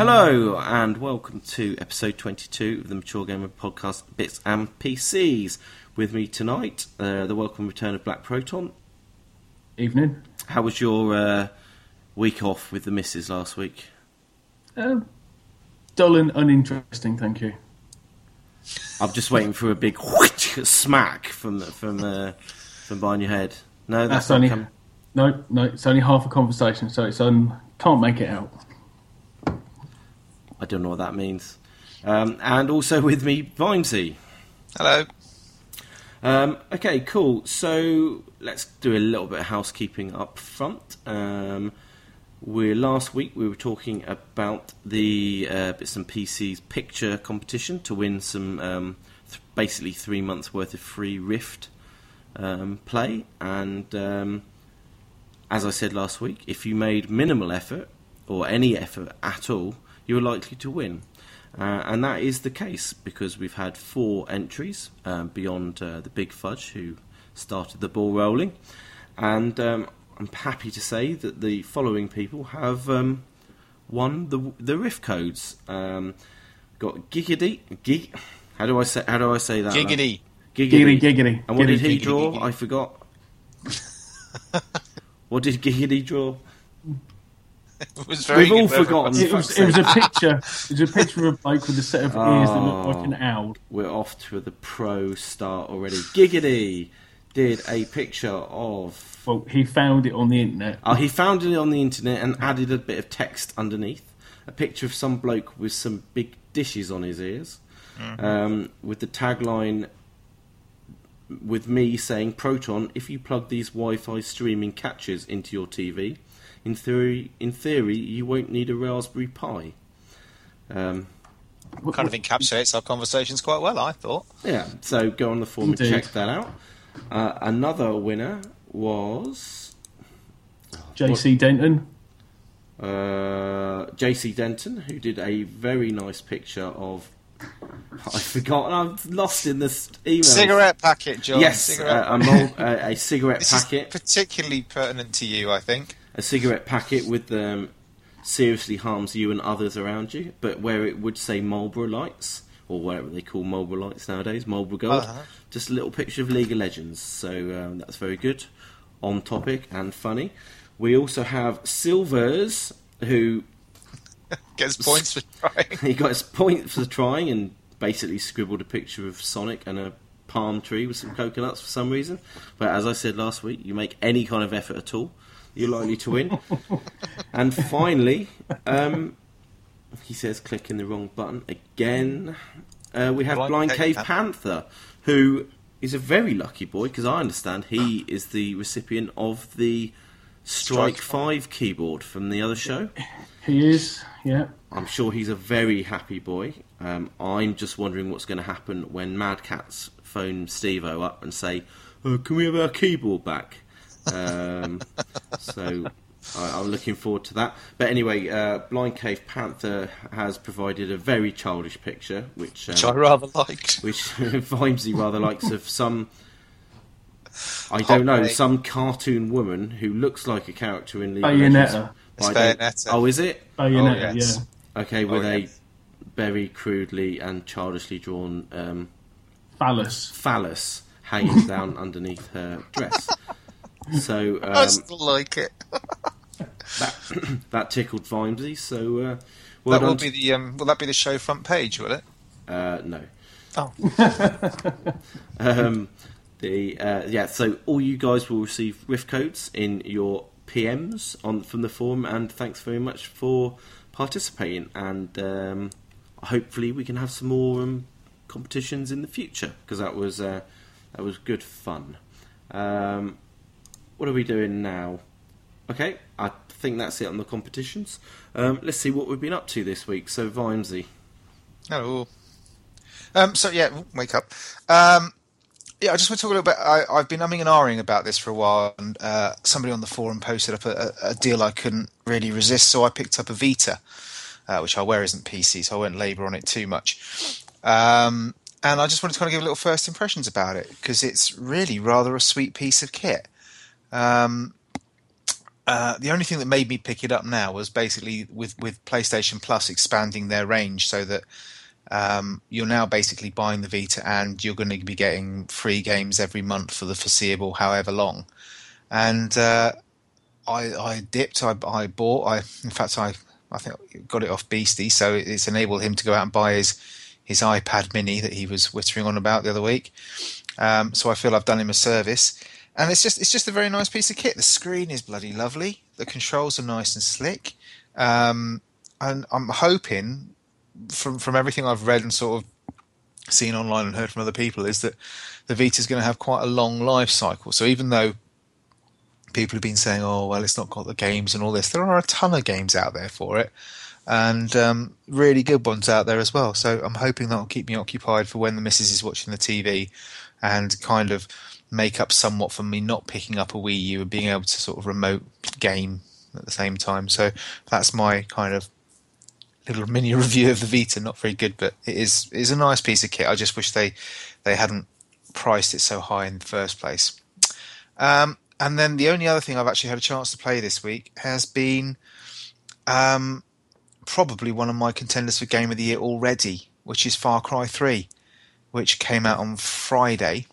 Hello and welcome to episode 22 of the Mature Gamer podcast, Bits and PCs. With me tonight, uh, the welcome return of Black Proton. Evening. How was your uh, week off with the missus last week? Um, dull and uninteresting, thank you. I'm just waiting for a big smack from from uh, from behind your head. No, that's, That's only no, no. It's only half a conversation, so it's um can't make it out. I don't know what that means. Um, and also with me, Vimesy. Hello. Um, okay, cool. So let's do a little bit of housekeeping up front. Um, we last week we were talking about the uh, bits and PCs picture competition to win some um, th- basically three months worth of free Rift um, play, and um, as I said last week, if you made minimal effort or any effort at all, you were likely to win. Uh, and that is the case because we've had four entries um, beyond uh, the Big Fudge who started the ball rolling. And um, I'm happy to say that the following people have um, won the the Rift codes. Um, got Giggity, Gig. How do I say? How do I say that? Giggity. Giggity, giggity, And what did giggity, he giggity, draw? giggity. I forgot. what did Giggity draw? It was very We've all forgotten. It was, it was a picture. It was a picture of a bloke with a set of ears that looked like an ah, owl. We're off to the pro start already. Giggity did a picture of. Well, he found it on the internet. Oh, he found it on the internet and added a bit of text underneath. A picture of some bloke with some big dishes on his ears, mm-hmm. um, with the tagline with me saying, "Proton, if you plug these Wi-Fi streaming catches into your TV, in theory, in theory, you won't need a Raspberry Pi." Um, kind of encapsulates our conversations quite well, I thought. Yeah, so go on the forum Indeed. and check that out. Uh, another winner was J.C. Denton. uh, JC Denton, who did a very nice picture of. I forgot, I've lost in this email. Cigarette packet, John. Yes, Cigarette uh, a, mol- uh, a cigarette this packet. is particularly pertinent to you, I think. A cigarette packet with um, seriously harms you and others around you, but where it would say Marlboro Lights or whatever they call Marlboro Lights nowadays, Marlboro Gold. Uh-huh. Just a little picture of League of Legends, so um, that's very good, on topic and funny. We also have Silvers, who Gets points for trying. he got his point for trying and basically scribbled a picture of Sonic and a palm tree with some coconuts for some reason. But as I said last week, you make any kind of effort at all, you're likely to win. and finally, um, he says clicking the wrong button again. Uh, we have Blind, Blind Cave Cave Panther, who is a very lucky boy because I understand he is the recipient of the Strike, Strike 5 keyboard from the other show. He is. Yeah. I'm sure he's a very happy boy. Um, I'm just wondering what's going to happen when Mad Catz phone Steve-O up and say, oh, "Can we have our keyboard back?" Um, so I, I'm looking forward to that. But anyway, uh, Blind Cave Panther has provided a very childish picture, which um, Which I rather liked. which Vimesy rather likes of some. I don't know, Hot some cartoon woman who looks like a character in League of Legends, Bayonetta. but It's I don't- Bayonetta. Oh, is it? Bayonetta, Oh, yes. yeah. Okay, with Oh, a very crudely and childishly drawn um, Phallus. phallus hanging down underneath her dress. So I um, still like it. that, that tickled Vimesy. So uh, well that will be the um, will that be the show front page, will it? uh, no. Oh, Um, the uh, yeah, so all you guys will receive Rift codes in your PMs on from the forum, and thanks very much for participating. And um, hopefully, we can have some more um, competitions in the future because that was uh, that was good fun. Um, what are we doing now? Okay, I think that's it on the competitions. Um, let's see what we've been up to this week. So, Vimesy. hello. Um, so yeah, wake up. Um, yeah, I just want to talk a little bit. I, I've been umming and ahhing about this for a while, and uh, somebody on the forum posted up a, a, a deal I couldn't really resist, so I picked up a Vita, uh, which I wear isn't PC, so I won't labour on it too much. Um, and I just wanted to kind of give a little first impressions about it because it's really rather a sweet piece of kit. Um, uh, the only thing that made me pick it up now was basically with with PlayStation Plus expanding their range so that um, you're now basically buying the Vita and you're going to be getting free games every month for the foreseeable, however long. And uh, I, I dipped, I, I bought, I in fact I I think got it off Beastie, so it's enabled him to go out and buy his his iPad Mini that he was whittering on about the other week. Um, so I feel I've done him a service, and it's just it's just a very nice piece of kit. The screen is bloody lovely. The controls are nice and slick, um, and I'm hoping from from everything I've read and sort of seen online and heard from other people is that the Vita is going to have quite a long life cycle. So even though people have been saying, "Oh, well, it's not got the games and all this," there are a ton of games out there for it, and um, really good ones out there as well. So I'm hoping that'll keep me occupied for when the missus is watching the TV, and kind of make up somewhat for me not picking up a Wii U and being able to sort of remote game at the same time. So that's my kind of little mini review of the Vita. Not very good, but it is is a nice piece of kit. I just wish they they hadn't priced it so high in the first place. Um, and then the only other thing I've actually had a chance to play this week has been um, probably one of my contenders for Game of the Year already, which is Far Cry 3, which came out on Friday.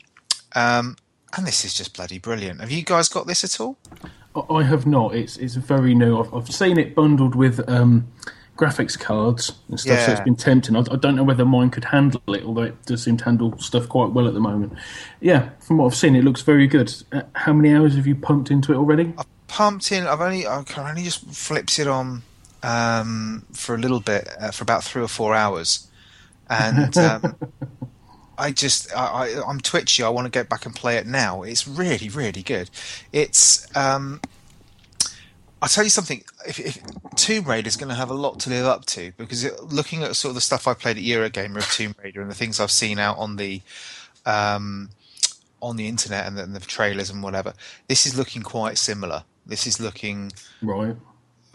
Um, and this is just bloody brilliant. Have you guys got this at all? I have not. It's it's very new. I've, I've seen it bundled with um, graphics cards and stuff, so it's been tempting. I, I don't know whether mine could handle it, although it does seem to handle stuff quite well at the moment. Yeah, from what I've seen, it looks very good. Uh, how many hours have you pumped into it already? I've pumped in. I've only I can only just flipped it on um, for a little bit uh, for about three or four hours, and um, I just I, I, I'm twitchy. I want to get back and play it now. It's really really good. It's um, I'll tell you something. If, if Tomb Raider is going to have a lot to live up to, because it, looking at sort of the stuff I played at Eurogamer of Tomb Raider and the things I've seen out on the um, on the internet and the, and the trailers and whatever, this is looking quite similar. This is looking Right.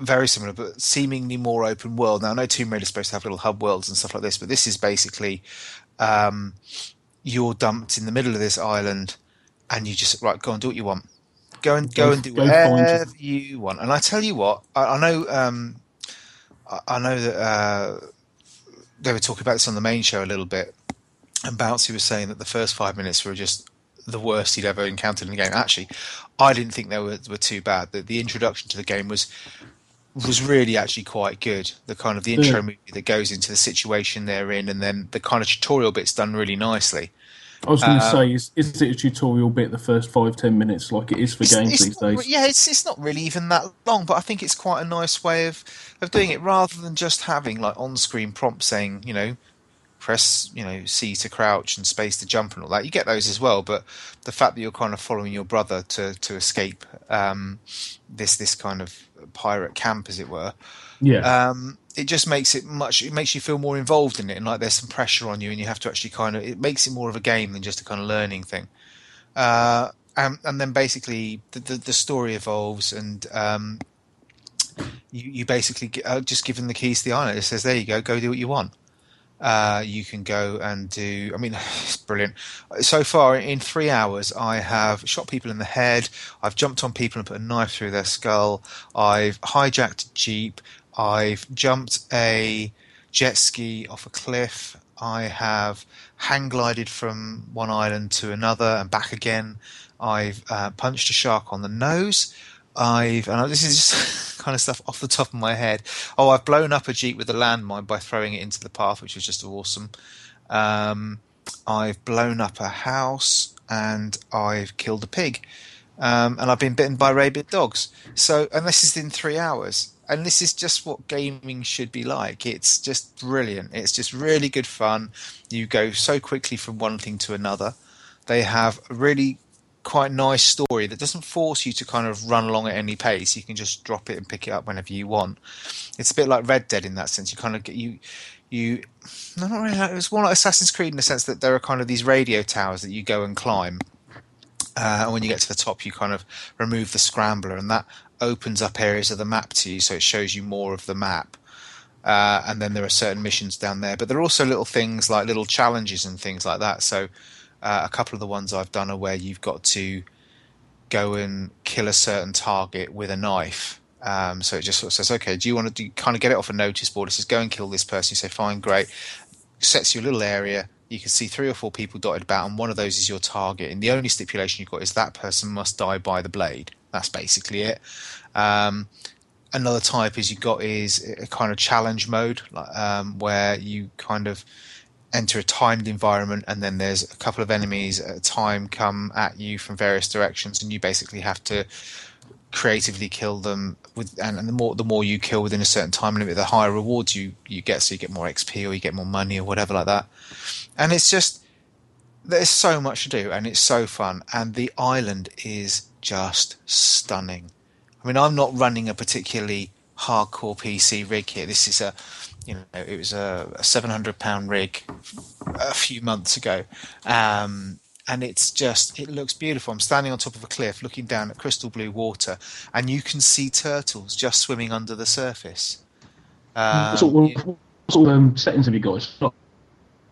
very similar, but seemingly more open world. Now, I know Tomb Raider is supposed to have little hub worlds and stuff like this, but this is basically um, you're dumped in the middle of this island, and you just right go and do what you want. Go and go, Go- and do go whatever you want. And I tell you what, I, I know, um, I, I know that uh, they were talking about this on the main show a little bit, and Bouncy was saying that the first five minutes were just the worst he'd ever encountered in the game. Actually, I didn't think they were, were too bad. The, the introduction to the game was was really actually quite good. The kind of the intro Yeah. movie that goes into the situation they're in, and then the kind of tutorial bit's done really nicely. I was going to Uh, say, is, is it a tutorial bit the first five ten minutes like it is for games these not days? yeah, it's it's not really even that long, but I think it's quite a nice way of of doing it rather than just having like on screen prompts saying, you know, press, you know, C to crouch and space to jump and all that. You get those as well, but the fact that you're kind of following your brother to to escape um, this this kind of pirate camp, as it were, Yeah, um, it just makes it much. It makes you feel more involved in it, and like there's some pressure on you, and you have to actually kind of. It makes it more of a game than just a kind of learning thing. Uh, and, and then basically the, the the story evolves, and um, you you basically get, uh, just given the keys to the island. It says, "There you go, go do what you want." Uh, you can go and do. I mean, it's brilliant. So far, in three hours, I have shot people in the head. I've jumped on people and put a knife through their skull. I've hijacked a jeep. I've jumped a jet ski off a cliff. I have hang glided from one island to another and back again. I've uh, punched a shark on the nose. I've and this is just kind of stuff off the top of my head. Oh, I've blown up a jeep with a landmine by throwing it into the path, which was just awesome. Um, I've blown up a house and I've killed a pig. Um, and I've been bitten by rabid dogs. So, and this is in three hours. And this is just what gaming should be like. It's just brilliant. It's just really good fun. You go so quickly from one thing to another. They have really quite nice story that doesn't force you to kind of run along at any pace. You can just drop it and pick it up whenever you want. It's a bit like Red Dead in that sense. You kind of get you you no not really. It's more like Assassin's Creed in the sense that there are kind of these radio towers that you go and climb. Uh, and when you get to the top, you kind of remove the scrambler, and that opens up areas of the map to you, so it shows you more of the map. Uh, and then there are certain missions down there, but there are also little things like little challenges and things like that. So uh, a couple of the ones I've done are where you've got to go and kill a certain target with a knife. Um, so it just sort of says, okay, do you want to do, kind of get it off a notice board? It says, go and kill this person. You say, fine, great. Sets you a little area. You can see three or four people dotted about, and one of those is your target. And the only stipulation you've got is that person must die by the blade. That's basically it. Um, another type is you've got is a kind of challenge mode, um, where you kind of enter a timed environment, and then there's a couple of enemies at a time come at you from various directions, and you basically have to creatively kill them with and, and, the more the more you kill within a certain time limit the higher rewards you you get. So you get more xp or you get more money or whatever like that. And it's just there's so much to do and it's so fun. And the island is just stunning. I mean i'm not running a particularly hardcore pc rig here. This is a you know it was a, a 700 pound rig a few months ago um, and it's just it looks beautiful. I'm standing on top of a cliff looking down at crystal blue water, and you can see turtles just swimming under the surface. Um, what sort of, what sort of um, settings have you got? Not...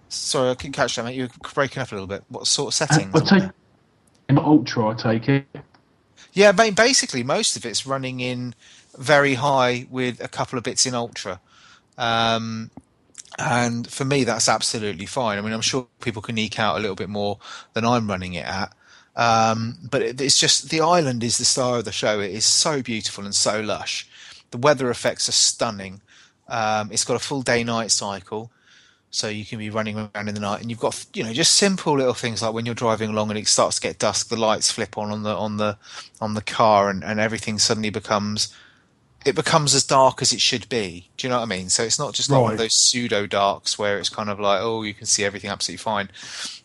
Sorry, I couldn't catch that, mate. You're breaking up a little bit. What sort of settings? I take in ultra. I take it. Yeah, basically most of it's running in very high with a couple of bits in ultra. Um, and for me, that's absolutely fine. I mean, I'm sure people can eke out a little bit more than I'm running it at. Um, but it's just the island is the star of the show. It is so beautiful and so lush. The weather effects are stunning. Um, it's got a full day-night cycle, so you can be running around in the night, and you've got you know just simple little things like when you're driving along and it starts to get dusk, the lights flip on on the on the on the car, and, and everything suddenly becomes it becomes as dark as it should be. Do you know what I mean? So it's not just like right. one of those pseudo darks where it's kind of like, oh, you can see everything absolutely fine.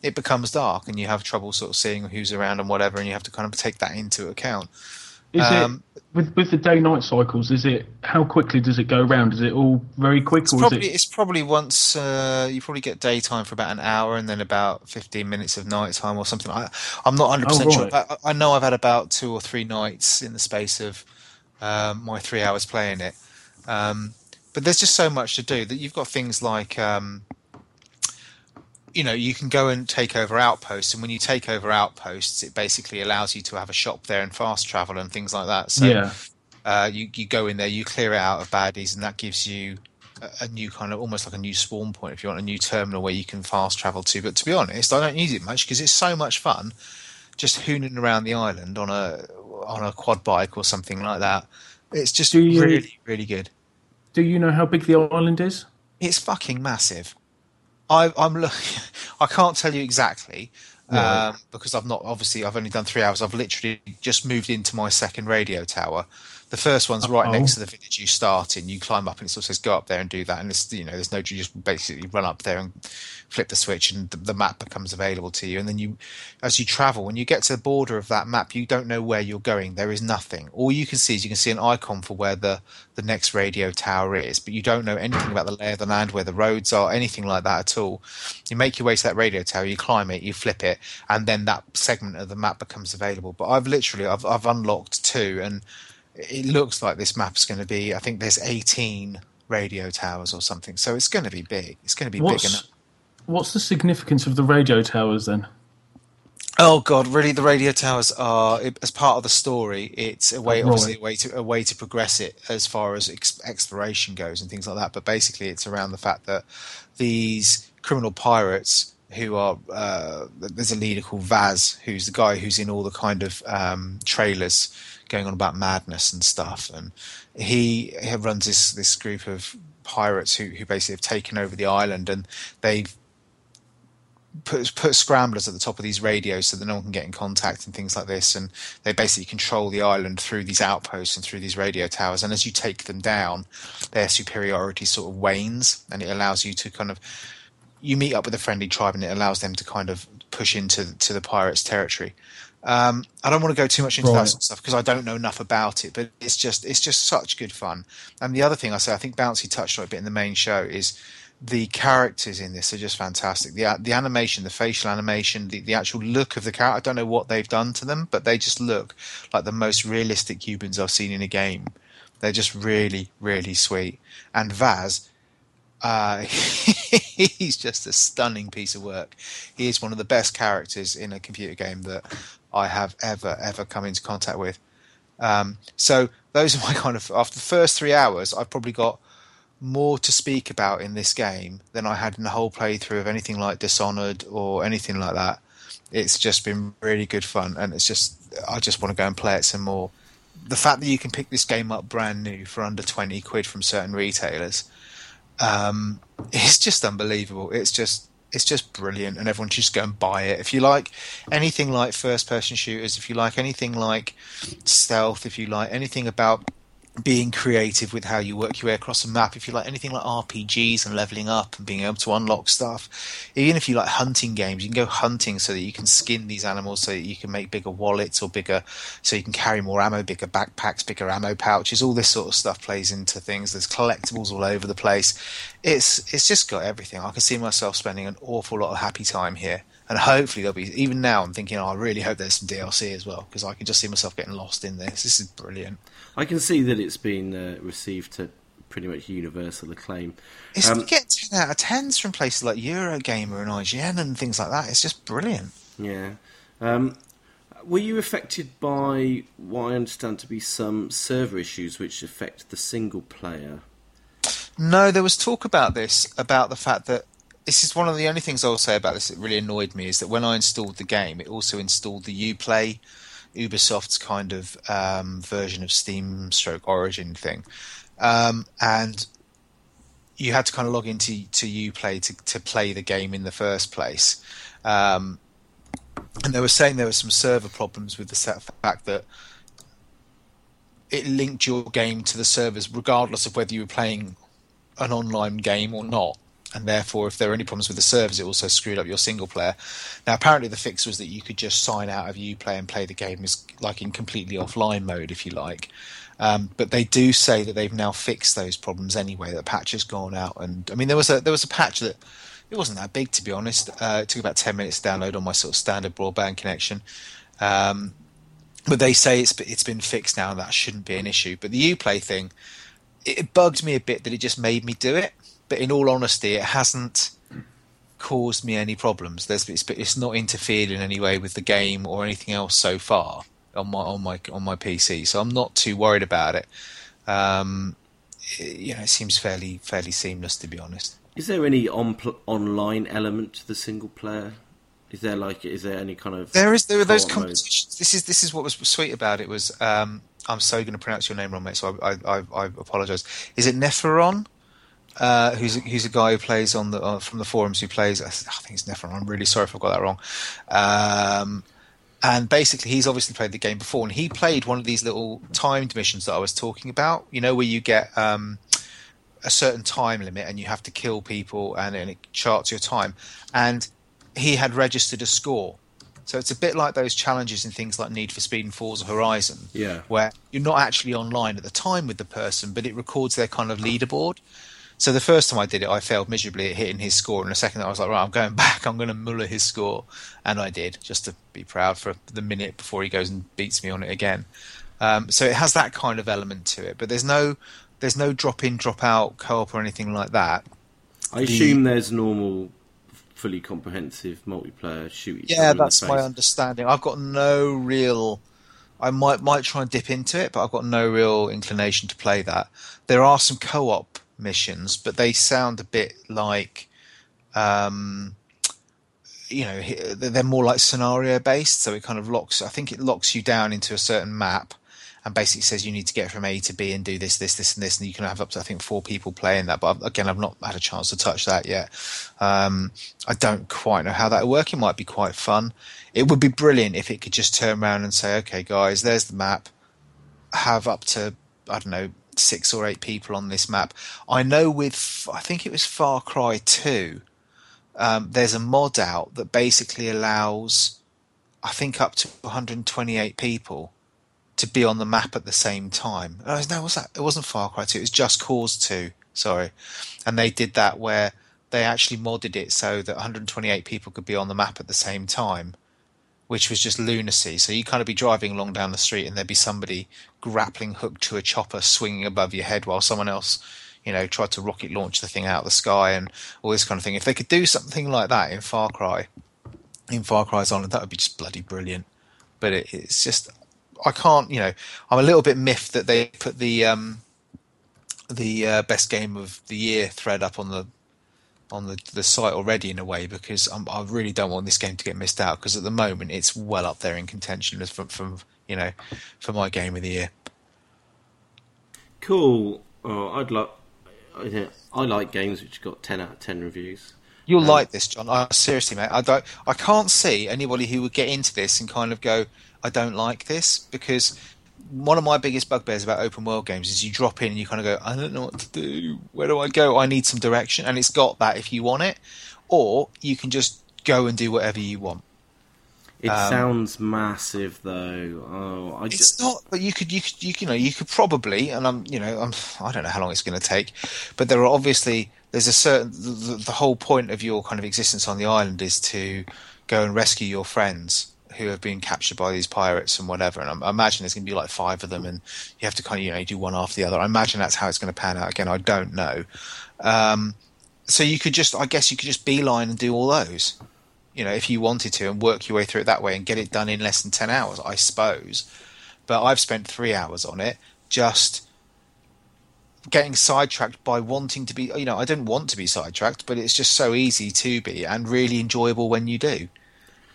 It becomes dark and you have trouble sort of seeing who's around and whatever, and you have to kind of take that into account. Is um, it with with the day night cycles? Is it how quickly does it go around? Is it all very quick? It's probably it... it's probably once uh, you probably get daytime for about an hour and then about fifteen minutes of nighttime or something. I, I'm not hundred oh, percent sure. I, I know I've had about two or three nights in the space of um, my three hours playing it. Um, but there's just so much to do that you've got things like um, you know you can go and take over outposts and when you take over outposts it basically allows you to have a shop there and fast travel and things like that so yeah. uh, you, you go in there you clear it out of baddies and that gives you a, a new kind of almost like a new spawn point if you want a new terminal where you can fast travel to but to be honest i don't use it much because it's so much fun just hooning around the island on a on a quad bike or something like that. It's just you, really, really good. Do you know how big the island is? It's fucking massive. I, I'm looking. I can't tell you exactly right. um, because I've not. Obviously, I've only done three hours. I've literally just moved into my second radio tower. The first one's right Uh-oh. next to the village you start in. You climb up and it sort of says go up there and do that. And it's you know there's no you just basically run up there and flip the switch and the, the, map becomes available to you. And then you, as you travel, when you get to the border of that map, you don't know where you're going. There is nothing. All you can see is you can see an icon for where the, the next radio tower is, but you don't know anything about the lay of the land, where the roads are, anything like that at all. You make your way to that radio tower, you climb it, you flip it, and then that segment of the map becomes available. But I've literally, I've, I've unlocked two, and it looks like this map is going to be, I think there's 18 radio towers or something. So it's going to be big. It's going to be What's, big enough. What's the significance of the radio towers then? Oh God, really? The radio towers are as part of the story. It's a way, oh, obviously, a way to a way to progress it as far as ex- exploration goes and things like that. But basically, it's around the fact that these criminal pirates who are uh, there's a leader called Vaas, who's the guy who's in all the kind of um, trailers going on about madness and stuff, and he, runs this this group of pirates who who basically have taken over the island, and they've put put scramblers at the top of these radios so that no one can get in contact and things like this. And they basically control the island through these outposts and through these radio towers. And as you take them down, their superiority sort of wanes, and it allows you to kind of you meet up with a friendly tribe, and it allows them to kind of push into to the pirates' territory. Um, I don't want to go too much into right. that sort of stuff because I don't know enough about it, but it's just it's just such good fun. And the other thing I say, I think Bouncy touched on it a bit in the main show, is the characters in this are just fantastic. The the animation, the facial animation, the, the actual look of the character. I don't know what they've done to them, but they just look like the most realistic humans I've seen in a game. They're just really, really sweet. And Vaas, uh, he's just a stunning piece of work. He is one of the best characters in a computer game that I have ever, ever come into contact with. Um, so those are my kind of after the first three hours, I've probably got more to speak about in this game than I had in the whole playthrough of anything like Dishonored or anything like that. It's just been really good fun, and it's just I just want to go and play it some more. The fact that you can pick this game up brand new for under twenty quid from certain retailers, um, it's just unbelievable. It's just it's just brilliant, and everyone should just go and buy it. If you like anything like first person shooters, if you like anything like stealth, if you like anything about being creative with how you work your way across a map. If you like anything like RPGs and leveling up and being able to unlock stuff, even if you like hunting games, you can go hunting so that you can skin these animals so that you can make bigger wallets or bigger, so you can carry more ammo, bigger backpacks, bigger ammo pouches. All this sort of stuff plays into things. There's collectibles all over the place. It's it's just got everything. I can see myself spending an awful lot of happy time here and hopefully there'll be even now i'm thinking oh, i really hope there's some dlc as well because i can just see myself getting lost in this this is brilliant I can see that it's been uh, received to pretty much universal acclaim. it's um, getting 10 out of 10s from places like eurogamer and ign and things like that it's just brilliant Yeah. Um, were you affected by what I understand to be some server issues which affect the single player? No there was talk about this about the fact that this is one of the only things I'll say about this that really annoyed me is that when I installed the game, it also installed the UPlay, Ubisoft's kind of um, version of Steam stroke Origin thing. Um, and you had to kind of log into to UPlay to, to play the game in the first place. Um, and they were saying there were some server problems with the fact that it linked your game to the servers regardless of whether you were playing an online game or not and therefore, if there are any problems with the servers, it also screwed up your single player. Now, apparently, the fix was that you could just sign out of UPlay and play the game as like in completely offline mode, if you like. Um, but they do say that they've now fixed those problems anyway. That patch has gone out, and I mean, there was a there was a patch that it wasn't that big to be honest. Uh, it took about ten minutes to download on my sort of standard broadband connection. Um, but they say it's it's been fixed now, and that shouldn't be an issue. But the UPlay thing, it bugged me a bit that it just made me do it but in all honesty, it hasn't caused me any problems. There's it's, it's not interfered in any way with the game or anything else so far on my on my on my PC, so I'm not too worried about it. Um, it you know, it seems fairly fairly seamless to be honest. Is there any on online element to the single player? Is there like is there any kind of there is there are those competitions. Mode? This is this is what was sweet about it was um, I'm so going to pronounce your name wrong, mate. So I I, I, I apologise. Is it Neferon? uh, who's a, who's a guy who plays on the uh, from the forums who plays. I think it's Nephron. I'm really sorry if I got that wrong. Um, and basically, he's obviously played the game before, and he played one of these little timed missions that I was talking about. You know, where you get um, a certain time limit and you have to kill people, and, and it charts your time. And he had registered a score. So it's a bit like those challenges in things like Need for Speed and Forza Horizon, yeah. where you're not actually online at the time with the person, but it records their kind of leaderboard. So the first time I did it, I failed miserably at hitting his score, and the second I was like, right, I'm going back. I'm going to muller his score, and I did just to be proud for the minute before he goes and beats me on it again. Um, so it has that kind of element to it, but there's no there's no drop in, drop out co-op or anything like that. I the, assume there's normal, fully comprehensive multiplayer shooting. Yeah, that's my understanding. I've got no real. I might might try and dip into it, but I've got no real inclination to play that. There are some co-op missions, but they sound a bit like, um, you know, they're more like scenario based. So it kind of locks. I think it locks you down into a certain map, and basically says you need to get from A to B and do this, this, this, and this, and you can have up to I think four people playing that. But again, I've not had a chance to touch that yet. Um, I don't quite know how that would work. It might be quite fun. It would be brilliant if it could just turn around and say, "Okay, guys, there's the map. Have up to I don't know six or eight people on this map. I know with I think it was Far Cry Two. Um, there's a mod out that basically allows, I think, up to 128 people to be on the map at the same time. Oh, no, was that? It wasn't Far Cry 2. It was Just Cause 2. Sorry, and they did that where they actually modded it so that 128 people could be on the map at the same time which was just lunacy. So you kind of be driving along down the street and there'd be somebody grappling hooked to a chopper swinging above your head while someone else, you know, tried to rocket launch the thing out of the sky and all this kind of thing. If they could do something like that in Far Cry, in Far Cry's Island, that would be just bloody brilliant. But it, it's just I can't, you know, I'm a little bit miffed that they put the um, the uh, best game of the year thread up on the on the, the site already in a way because I'm, I really don't want this game to get missed out because at the moment it's well up there in contention as from, from you know for my game of the year. Cool. Oh, I'd like. I like games which got ten out of ten reviews. You'll um, like this, John. I, seriously, mate. I don't. I can't see anybody who would get into this and kind of go, "I don't like this," because one of my biggest bugbears about open world games is you drop in and you kind of go, "I don't know what to do. Where do I go? I need some direction." And it's got that if you want it, or you can just go and do whatever you want. It sounds massive, though. Oh, I It's just, not, but you could, you could, you, you know, you could probably, and I'm, you know, I'm, I don't know how long it's going to take, but there are obviously there's a certain the, the whole point of your kind of existence on the island is to go and rescue your friends who have been captured by these pirates and whatever. And I, I imagine there's going to be like five of them, and you have to kind of you know do one after the other. I imagine that's how it's going to pan out. Again, I don't know. Um, so you could just, I guess, you could just beeline and do all those you know, if you wanted to and work your way through it that way and get it done in less than 10 hours, I suppose. But I've spent three hours on it just getting sidetracked by wanting to be, you know, I don't want to be sidetracked, but it's just so easy to be and really enjoyable when you do,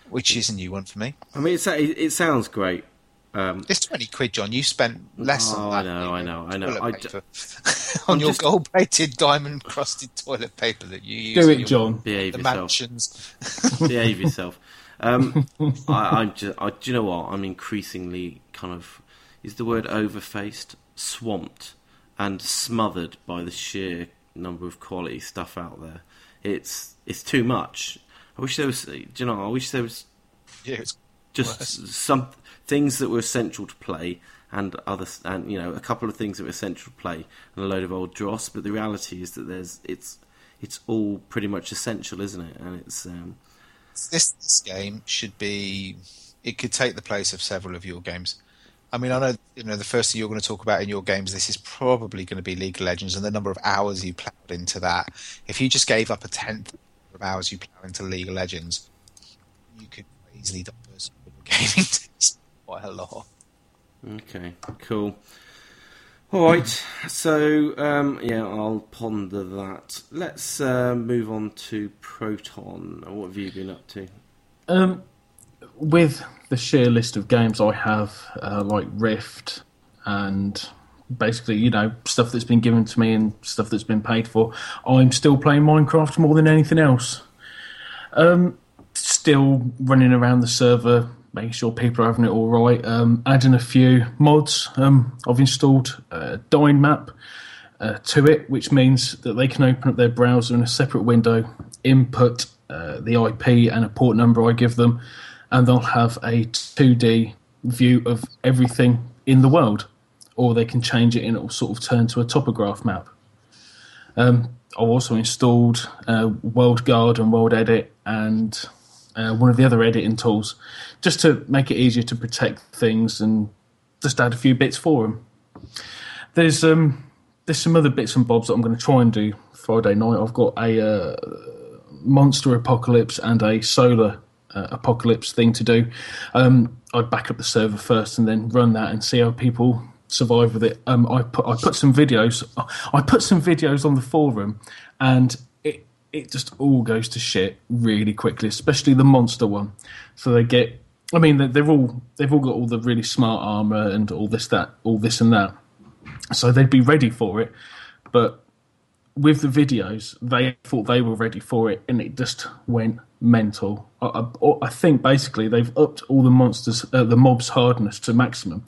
which is a new one for me. I mean, it, it sounds great. Um, It's 20 quid, John. You spent less Oh, on I know, I know, I know. toilet I d- paper. on I'm your just- gold plated, diamond crusted toilet paper that you use. Do in it, your- John. behave The yourself. mansions. behave yourself. Um, I, I'm just. I, do you know what? I'm increasingly kind of. Is the word overfaced, swamped, and smothered by the sheer number of quality stuff out there. It's it's too much. I wish there was. Do you know? I wish there was Yeah, it's just Worse. some things that were essential to play and other and you know a couple of things that were essential to play and a load of old dross but the reality is that there's it's it's all pretty much essential isn't it and it's um this, this game should be it could take the place of several of your games. I mean, I know you know the first thing you're going to talk about in your games. This is probably going to be League of Legends and the number of hours you plowed into that. If you just gave up a tenth of hours you plow into League of Legends, you could easily diversify your gaming quite a lot. okay cool all right so um yeah i'll ponder that let's uh, move on to proton what have you been up to Um, with the sheer list of games I have, uh, like Rift and basically, you know, stuff that's been given to me and stuff that's been paid for, I'm still playing Minecraft more than anything else. Um, still running around the server, making sure people are having it all right. Um, adding a few mods. Um, I've installed uh, Dynmap uh, to it, which means that they can open up their browser in a separate window, input uh, the IP and a port number I give them, and they'll have a 2D view of everything in the world. Or they can change it and it will sort of turn to a topograph map. Um, I also installed uh, World Guard and World Edit and uh, one of the other editing tools just to make it easier to protect things and just add a few bits for them. There's um, there's some other bits and bobs that I'm going to try and do Friday night. I've got a uh, monster apocalypse and a solar uh, apocalypse thing to do. Um, I'd back up the server first and then run that and see how people survive with it. Um, I put I put some videos. I put some videos on the forum, and it just all goes to shit really quickly, especially the monster one. So they get. I mean, they're, they're all they've all got all the really smart armor and all this that all this and that so they'd be ready for it. But with the videos, they thought they were ready for it, and it just went mental. I, I, I think basically they've upped all the monsters, uh, the mobs' hardness to maximum,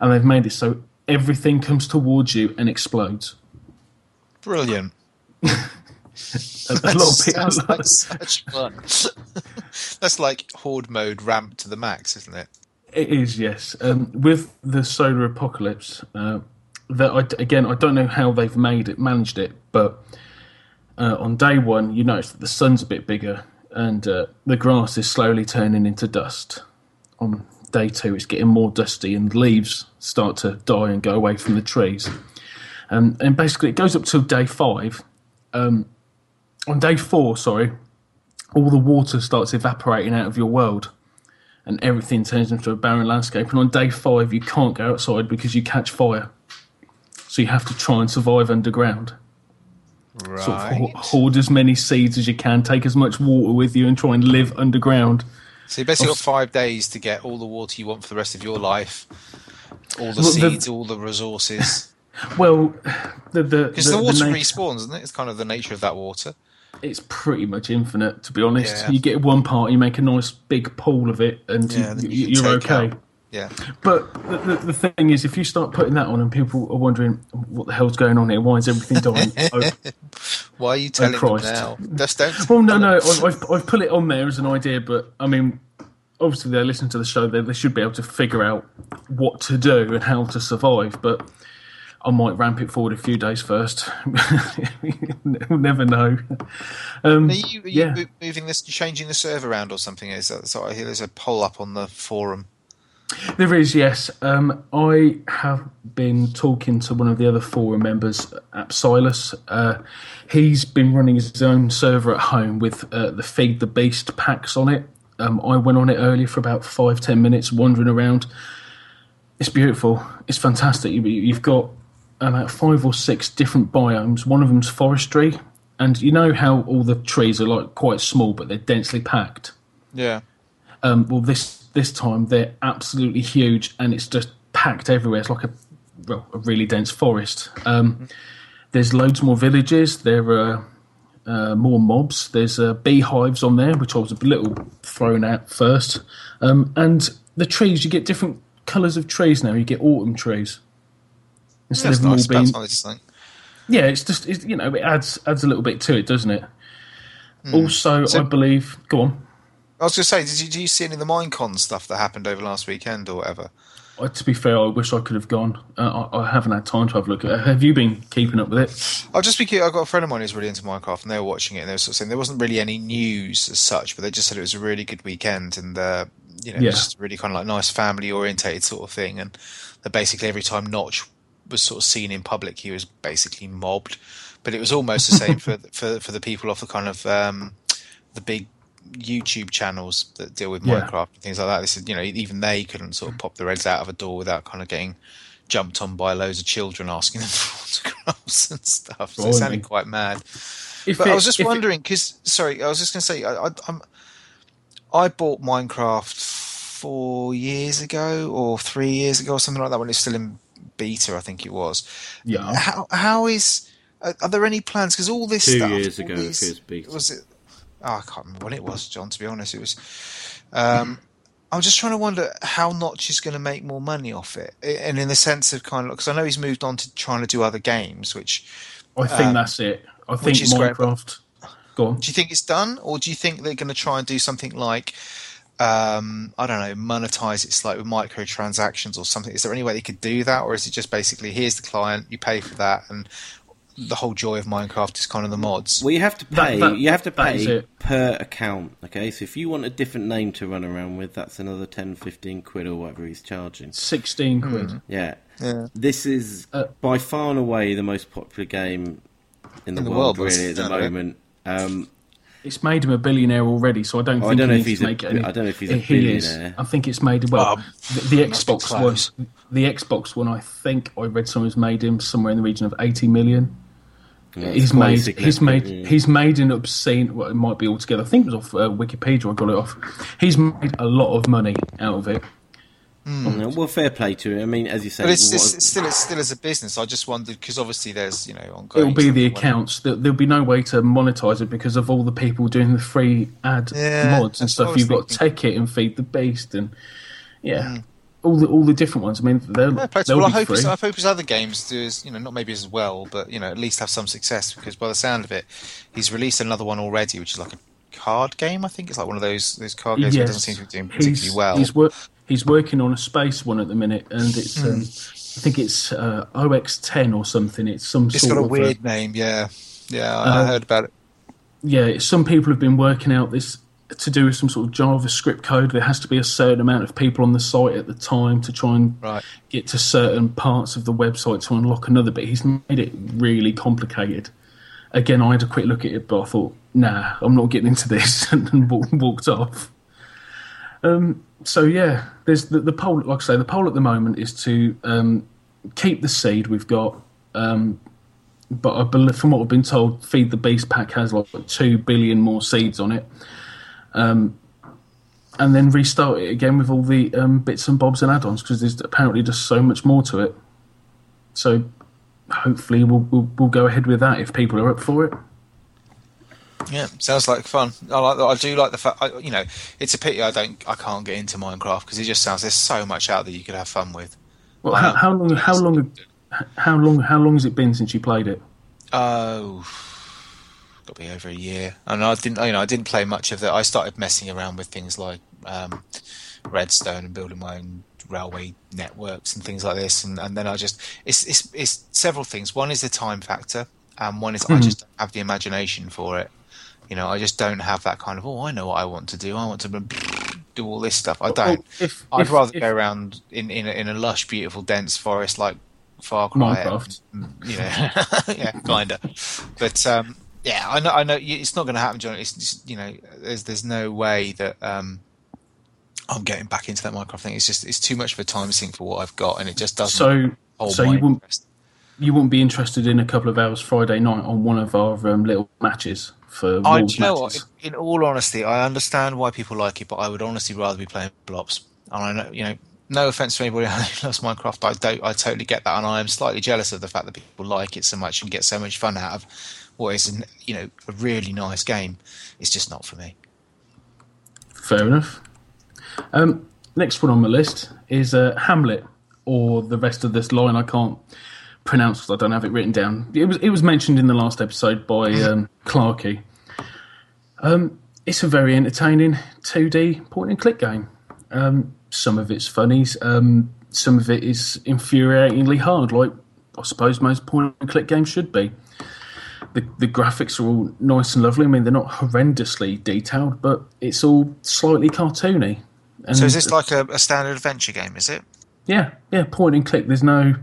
and they've made it so everything comes towards you and explodes. Brilliant. A, a lot of people, Sounds like such fun. That's like horde mode ramped to the max, isn't it? It is, yes. Um, with the solar apocalypse, uh, that I, again, I don't know how they've made it, managed it, but uh, on day one, you notice that the sun's a bit bigger and uh, the grass is slowly turning into dust. On day two, it's getting more dusty and leaves start to die and go away from the trees. Um, and basically, it goes up till day five. Um, on day four, sorry, all the water starts evaporating out of your world and everything turns into a barren landscape. And on day five, you can't go outside because you catch fire. So you have to try and survive underground. Right. Sort of ho- hoard as many seeds as you can, take as much water with you, and try and live underground. So you basically got five days to get all the water you want for the rest of your life, all the Well, the- seeds, all the resources. Well, the the Because the, water respawns, isn't it? It's kind of the nature of that water. It's pretty much infinite, to be honest. Yeah. You get one part, you make a nice big pool of it, and Yeah, you, you're okay. out- Yeah. But the, the, the thing is, if you start putting that on, and people are wondering what the hell's going on here, why is everything dying? oh, Why are you telling them Christ. now? Just don't. well, no, no, I've, I've, I've put it on there as an idea, but I mean, obviously they're listening to the show, they, they should be able to figure out what to do and how to survive. But I might ramp it forward a few days first. we'll never know. Um, Are you, are you Yeah. moving this, changing the server around or something? Is that so? I hear there's a poll up on the forum. There is, yes. Um, I have been talking to one of the other forum members, Apsilas. Uh, he's been running his own server at home with uh, the Feed the Beast packs on it. Um, I went on it earlier for about five, ten minutes, wandering around. It's beautiful. It's fantastic. You- You've got about five or six different biomes. One of them's forestry, and you know how all the trees are like quite small, but they're densely packed. Yeah. Um, well, this this time they're absolutely huge, and it's just packed everywhere. It's like a well, a really dense forest. Um, there's loads more villages. There are uh, more mobs. There's uh, beehives on there, which I was a little thrown at first. Um, and the trees, you get different colours of trees now. You get autumn trees instead That's of nice. all being. Nice. Thing. Yeah, it's just it's, you know it adds adds a little bit to it, doesn't it? Also, Hmm. So- I believe. Go on. I was going to say, did you, did you see any of the Minecon stuff that happened over last weekend or whatever? Uh, to be fair, I wish I could have gone. Uh, I, I haven't had time to have a look at it. Have you been keeping up with it? I'll just be. I've got a friend of mine who's really into Minecraft, and they were watching it, and they were sort of saying there wasn't really any news as such, but they just said it was a really good weekend, and uh, you know, Yeah. just really kind of like nice family orientated sort of thing, and that basically every time Notch was sort of seen in public, he was basically mobbed, but it was almost the same for for for the people off the kind of um, the big YouTube channels that deal with Yeah. Minecraft and things like that. This is, you know, even they couldn't sort of pop their heads out of a door without kind of getting jumped on by loads of children asking them for autographs and stuff. So it sounded quite mad. If But it- I was just wondering because, sorry, I was just going to say, I, I, I'm, I bought Minecraft four years ago or three years ago or something like that when it was still in beta, I think it was. yeah, How how is are, are there any plans? Because all this Two stuff, years ago, these- it was beta. Was it? Oh, I can't remember when it was, John. To be honest, it was. Um, I'm just trying to wonder how Notch is going to make more money off it, and in the sense of kind of because I know he's moved on to trying to do other games. Which I think um, that's it. I think is great, Minecraft. Go on. do you think it's done, or do you think they're going to try and do something like? Um, I don't know, monetize it like with microtransactions or something. Is there any way they could do that, or is it just basically here's the client, you pay for that, and the whole joy of Minecraft is kind of the mods? Well, you have to pay. that- you have to pay per account. Okay, so if you want a different name to run around with, that's another 10, 15 quid or whatever he's charging. Sixteen quid. Yeah. Yeah. This is Uh, by far and away the most popular game in the, In the world, world, really, at the moment. Um, It's made him a billionaire already, so I don't Oh, I think don't he know if he's to a- make it. Any, I don't know if he's a he is. I think it's made well. Well, the, the Xbox close. one, the Xbox one, I think I read someone's made him somewhere in the region of eighty million. yeah, he's made he's made yeah. he's made an obscene. Well, it might be altogether. I think it was off uh, Wikipedia. I got it off. He's made a lot of money out of it. Hmm. Yeah, well, fair play to him. I mean, as you say, But it's, it's, it's still it's still as a business. I just wondered because obviously there's you know ongoing. It'll be the accounts. There- There'll be no way to monetize it because of all the people doing the free ad Yeah, mods and that's what I stuff. You've got thinking. Tekkit and Feed the Beast and yeah, hmm. all the all the different ones. I mean, they'll, Yeah, they'll well, I hope, free. I hope his other games do as you know, not maybe as well, but you know, at least have some success. Because by the sound of it, he's released another one already, which is like a card game. I think it's like one of those those card games that doesn't seem to be doing particularly he's, well. He's, wor- he's working on a space one at the minute, and it's Hmm. um, I think it's uh, OX10 or something. It's some it's sort got a of weird name, yeah, yeah. I, Uh, heard about it. yeah. Some people have been working out this to do with some sort of JavaScript code. There has to be a certain amount of people on the site at the time to try and Right. get to certain parts of the website to unlock another bit. He's made it really complicated. Again, I had a quick look at it, but I thought, nah, I'm not getting into this, and walked off. Um, so yeah, there's the, the poll. Like I say, the poll at the moment is to um, keep the seed we've got. Um, but I believe, from what we've been told, Feed the Beast pack has like two billion more seeds on it. Um, and then restart it again with all the um, bits and bobs and add-ons because there's apparently just so much more to it. So hopefully we'll, we'll we'll go ahead with that if people are up for it. Yeah, sounds like fun. I like. I do like the fact. I, you know, it's a pity I don't. I can't get into Minecraft because it just sounds there's so much out there you could have fun with. Well, how, how long? How long? How long? How long has it been since you played it? Oh, got to be over a year. And I didn't. You know, I didn't play much of that. I started messing around with things like um, Redstone and building my own railway networks and things like this. And, and then I just it's it's it's several things. One is the time factor, and one is I just don't have the imagination for it. You know, I just don't have that kind of. Oh, I know what I want to do. I want to do all this stuff. I don't. Well, if, I'd if- rather if- go around in in a, in a lush, beautiful, dense forest like Far Cry. Minecraft. and, you know, yeah, kinda. But um, yeah, I know. I know it's not going to happen, John. It's just, you know, there's there's no way that um, I'm getting back into that Minecraft thing. It's just it's too much of a time sink for what I've got, and it just doesn't So, hold so you wouldn't you wouldn't be interested in a couple of hours Friday night on one of our um, little matches for I, you know what? In, in all honesty, I understand why people like it, but I would honestly rather be playing Blops. And I know, you know, no offense to anybody who loves Minecraft, I don't. I totally get that, and I am slightly jealous of the fact that people like it so much and get so much fun out of what is, an, you know, a really nice game. It's just not for me. Fair enough. Um, next one on my list is uh, Hamlet, or the rest of this line I can't pronounce because I don't have it written down. It was it was mentioned in the last episode by um, Clarkey. Um, it's a very entertaining 2D point and click game. Um, some of it's funnies, um, some of it is infuriatingly hard, like I suppose most point and click games should be. The, the graphics are all nice and lovely. I mean, they're not horrendously detailed, but it's all slightly cartoony. And So is this like a, a standard adventure game? Is it? yeah, yeah, point and click. There's no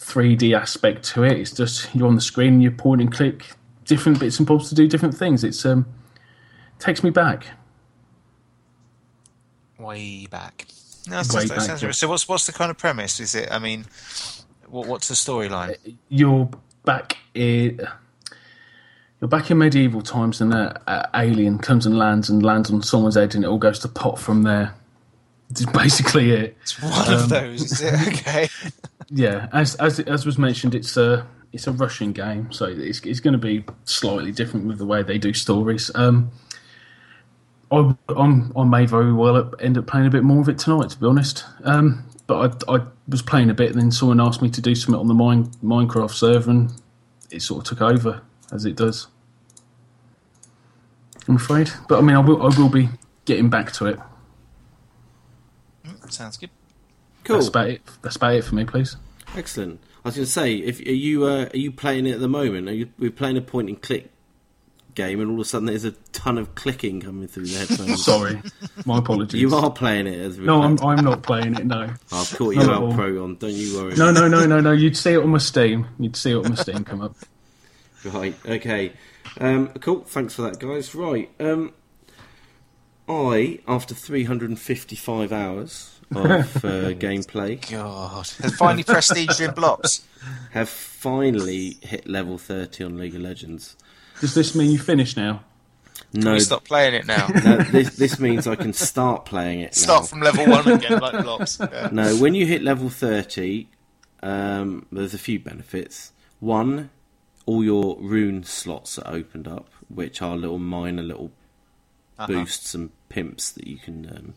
3D aspect to it. It's just you're on the screen and you point and click different bits and bobs to do different things. It's um takes me back. Way back. No, that Way sounds, that back, yeah. So what's what's the kind of premise? Is it? I mean, what, what's the storyline? Uh, you're back in you're back in medieval times, and a, a alien comes and lands and lands on someone's head, and it all goes to pot from there. It's basically it. It's one of um, those. Is it? Okay. Yeah, as as as was mentioned, it's a it's a Russian game, so it's it's going to be slightly different with the way they do stories. Um, I I'm, I may very well end up playing a bit more of it tonight, to be honest. Um, but I, I was playing a bit, and then someone asked me to do something on the mine, Minecraft server, and it sort of took over as it does. I'm afraid, but I mean, I will I will be getting back to it. Sounds good. Cool. That's about it. That's about it for me, please. Excellent. I was going to say, if are you uh, are you playing it at the moment? Are you we're playing a point and click game, and all of a sudden there's a ton of clicking coming through the headphones. Sorry, my apologies. you are playing it as we No, I'm I'm not playing it. No. I've caught you Not out pro on. Don't you worry. No, no, no, no, no. You'd see it on my Steam. You'd see it on my Steam come up. Right. Okay. Um, cool. Thanks for that, guys. Right. Um, I, after 355 hours of uh, gameplay, God, has finally prestige in Blops. have finally hit level 30 on League of Legends. Does this mean you finish now? No, We stop playing it now. no this, this means I can start playing it. Start now. from level one again, like Blops. Yeah. No, when you hit level 30, um, there's a few benefits. One, all your rune slots are opened up, which are little minor little Uh-huh. boosts and pimps that you can. Um,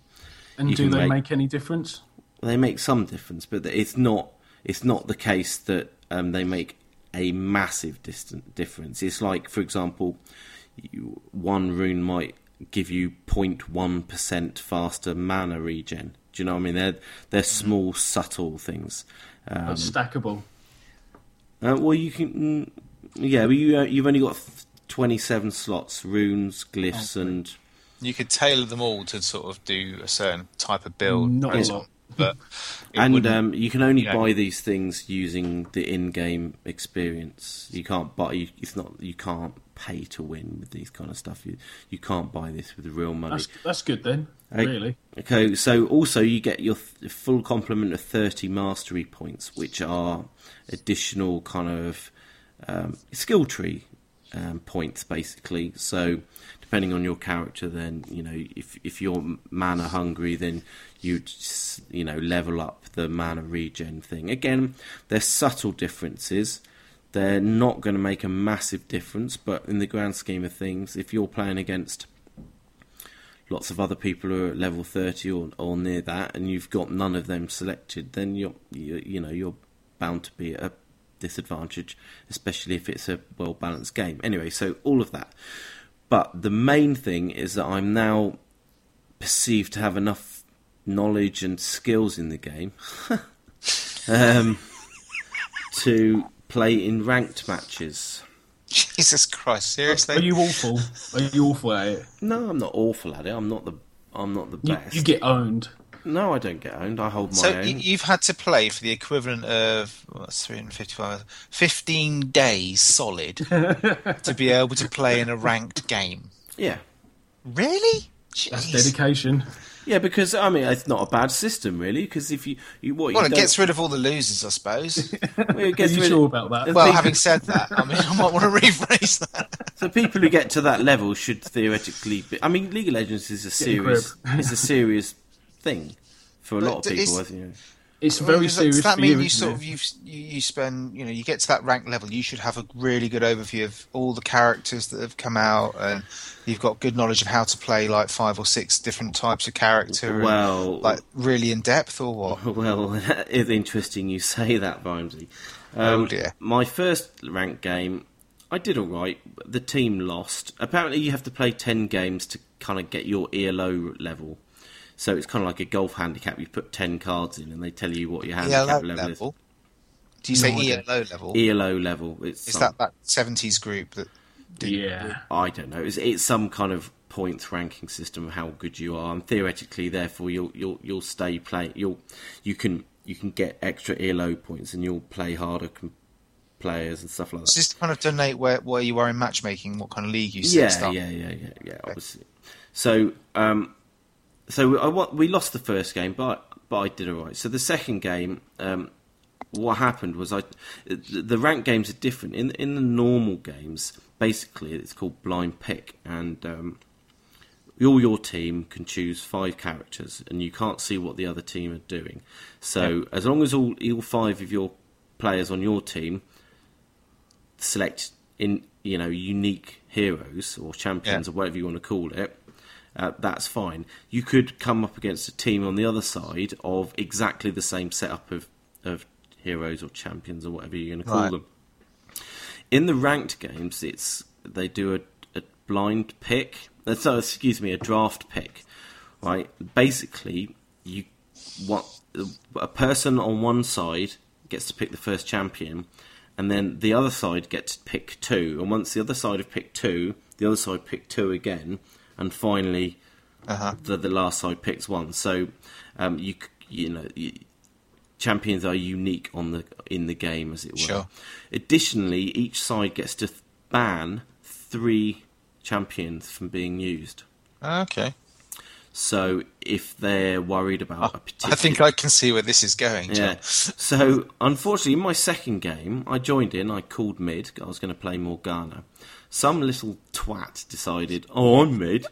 And do they make- make any difference? they make some difference, but it's not. It's not the case that um, they make a massive distant difference. It's like, for example, you, one rune might give you 0.1 percent faster mana regen. Do you know what I mean? They're they're small, subtle things. Um, stackable. Uh, well, you can, mm, yeah, but you uh, you've only got twenty seven slots, runes, glyphs, and You could tailor them all to sort of do a certain type of build. Not a lot. but and um, you can only yeah. buy these things using the in-game experience. You can't buy. You, it's not. You can't pay to win with these kind of stuff. You you can't buy this with real money. That's that's good then. Hey. Really. Okay, so also you get your th- full complement of 30 mastery points, which are additional kind of um, skill tree um, points, basically. So depending on your character, then you know if if you're mana hungry, then you'd you know level up the mana regen thing. Again, there's subtle differences. They're not going to make a massive difference, but in the grand scheme of things, if you're playing against lots of other people who are at level 30 or, or near that and you've got none of them selected then you're you, you know you're bound to be at a disadvantage especially if it's a well balanced game anyway so all of that but the main thing is that I'm now perceived to have enough knowledge and skills in the game um, to play in ranked matches Jesus Christ, Seriously, Are you awful? Are you awful at it? no I'm not awful at it I'm not the I'm not the You, best you get owned. No I don't get owned I hold my so own y- you've had to play for the equivalent of what's 355 15 days solid to be able to play in a ranked game. yeah Really? That's dedication. Yeah, because I mean it's not a bad system really. Because if you, you what Well, you it gets rid of all the losers, I suppose. well, it Are gets you rid sure of, about that? the well, people- having said that, I mean, I might want to rephrase that. So people who get to that level should theoretically. Be, I mean, League of Legends is a serious, grip. it's a serious thing for a lot of But people. it's- as you know. It's very does that- serious Does that for mean you, you sort of you, you you spend you know you get to that rank level? You should have a really good overview of all the characters that have come out, and you've got good knowledge of how to play like five or six different types of character. and, Well- like really in depth, or what? Well, it's interesting you say that, Vimesy. Um, Oh, dear. My first rank game, I did all right. The team lost. Apparently, you have to play ten games to kind of get your ELO level. So it's kind of like a golf handicap. You put ten cards in, and they tell you what your handicap ELO level, level. Do you say No idea. ELO level? ELO level. It's Is some- that that seventies group that? did- Yeah. I don't know. It's, it's some kind of points ranking system of how good you are, and theoretically, therefore, you'll you'll you'll stay play. You'll you can you can get extra ELO points, and you'll play harder com- players and stuff like Does that. this kind of donate where where you are in matchmaking? What kind of league you sit Yeah, stuff? yeah, yeah, yeah, yeah. Obviously. So um, so I we lost the first game, but but I did all right. So the second game. Um, what happened was I the, rank games are different in in the normal games. Basically, it's called blind pick, and um, all your team can choose five characters, and you can't see what the other team are doing. So as long as all all five of your players on your team select in you know unique heroes or champions Yeah. or whatever you want to call it, uh, that's fine. You could come up against a team on the other side of exactly the same setup of of heroes or champions or whatever you're going to call Right. them. In the ranked games, it's they do a, a blind pick. uh, So excuse me, a draft pick. Right, basically, you want a person on one side gets to pick the first champion, and then the other side gets to pick two. And once the other side have picked two, the other side pick two again, and finally, Uh-huh. the the last side picks one. So, um, you you know. You, champions are unique on the in the game, as it were. Sure. Additionally, each side gets to th- ban three champions from being used. Okay. So if they're worried about a particular, I think I can see where this is going. John. yeah. So unfortunately, in my second game, I joined in. I called mid. I was going to play Morgana. Some little twat decided, "Oh, I'm mid."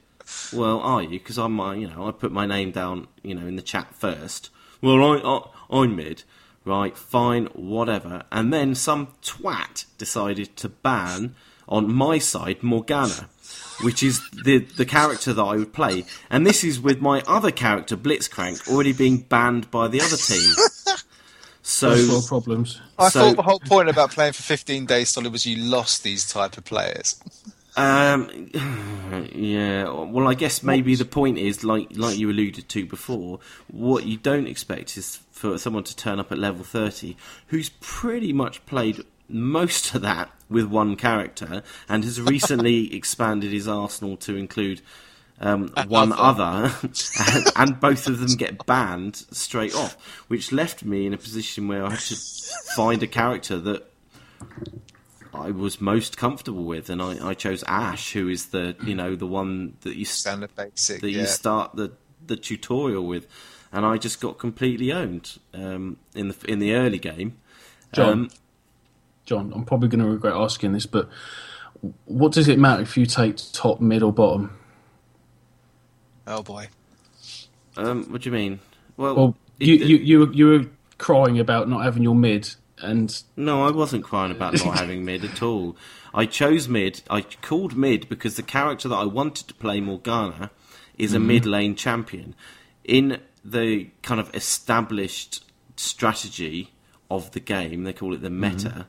Well, are you? Because I'm, uh, you know, I put my name down, you know, in the chat first. Well, I, I, I'm mid, right? Fine, whatever. And then some twat decided to ban on my side Morgana, which is the the character that I would play. And this is with my other character Blitzcrank already being banned by the other team. So problems. I So- thought the whole point about playing for 15 days solid was you lost these type of players. Um, yeah. Well, I guess maybe the point is, like like you alluded to before, what you don't expect is for someone to turn up at level thirty who's pretty much played most of that with one character and has recently expanded his arsenal to include um, one other, and, and, both of them get banned straight off, which left me in a position where I had to find a character that I was most comfortable with, and I, I chose Ashe, who is the you know the one that you standard basic that yeah. you start the the tutorial with, and I just got completely owned um, in the in the early game. John, um, John, I'm probably going to regret asking this, but what does it matter if you take top, mid, or bottom? Oh boy. Um, what do you mean? Well, well you, you you you were crying about not having your mid, and no, I wasn't crying about not having mid at all. I chose mid. I called mid because the character that I wanted to play, Morgana, is a mm-hmm. mid lane champion. In the kind of established strategy of the game, they call it the meta.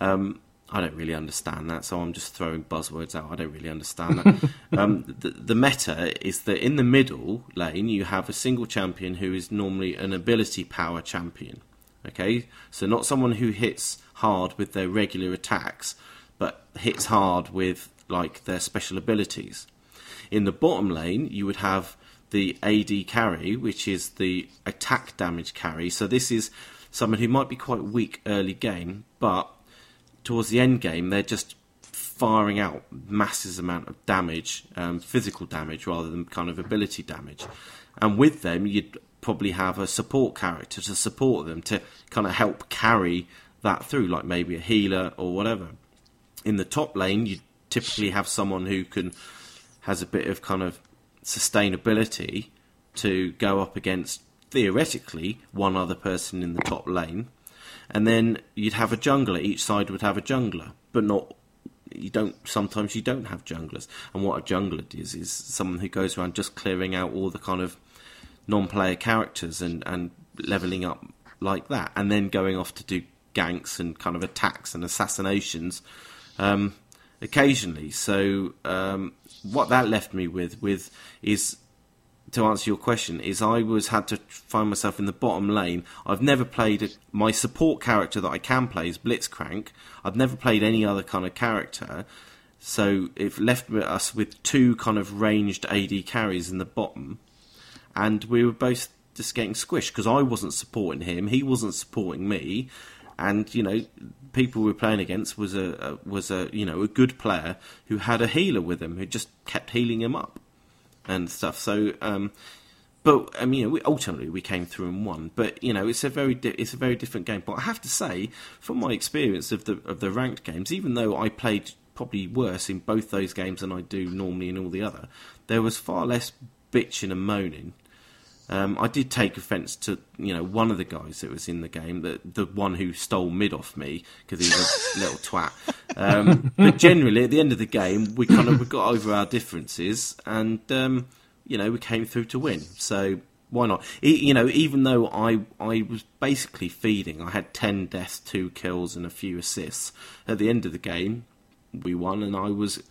Mm-hmm. Um, I don't really understand that, so I'm just throwing buzzwords out. I don't really understand that. um, the, the, meta is that in the middle lane, you have a single champion who is normally an ability power champion. Okay, so not someone who hits hard with their regular attacks, but hits hard with like their special abilities. In the bottom lane, you would have the AD carry, which is the attack damage carry. So this is someone who might be quite weak early game, but towards the end game, they're just firing out massive amount of damage, um, physical damage rather than kind of ability damage. And with them, you'd probably have a support character to support them to kind of help carry that through, like maybe a healer or whatever. In the top lane, you typically have someone who can has a bit of kind of sustainability to go up against theoretically one other person in the top lane and then you'd have a jungler. Each side would have a jungler, but not. You don't. Sometimes you don't have junglers, and what a jungler is is someone who goes around just clearing out all the kind of non-player characters and and leveling up like that, and then going off to do ganks and kind of attacks and assassinations um, occasionally. So um, what that left me with with is to answer your question is I was had to find myself in the bottom lane. I've never played my support character that I can play is Blitzcrank. I've never played any other kind of character, so it left us with two kind of ranged AD carries in the bottom, and we were both just getting squished because I wasn't supporting him, he wasn't supporting me, and you know people we were playing against was a, a was a you know a good player who had a healer with him who just kept healing him up and stuff. So, um, but I mean, you know, we, ultimately we came through and won. But you know, it's a very di- it's a very different game. But I have to say, from my experience of the of the ranked games, even though I played probably worse in both those games than I do normally in all the other, there was far less bitching and moaning. Um, I did take offence to you know one of the guys that was in the game, the the one who stole mid off me because he was a little twat. Um, but generally, at the end of the game, we kind of we got over our differences, and um, you know we came through to win. So why not? you know, even though I I was basically feeding, I had ten deaths, two kills, and a few assists. At the end of the game, we won, and I was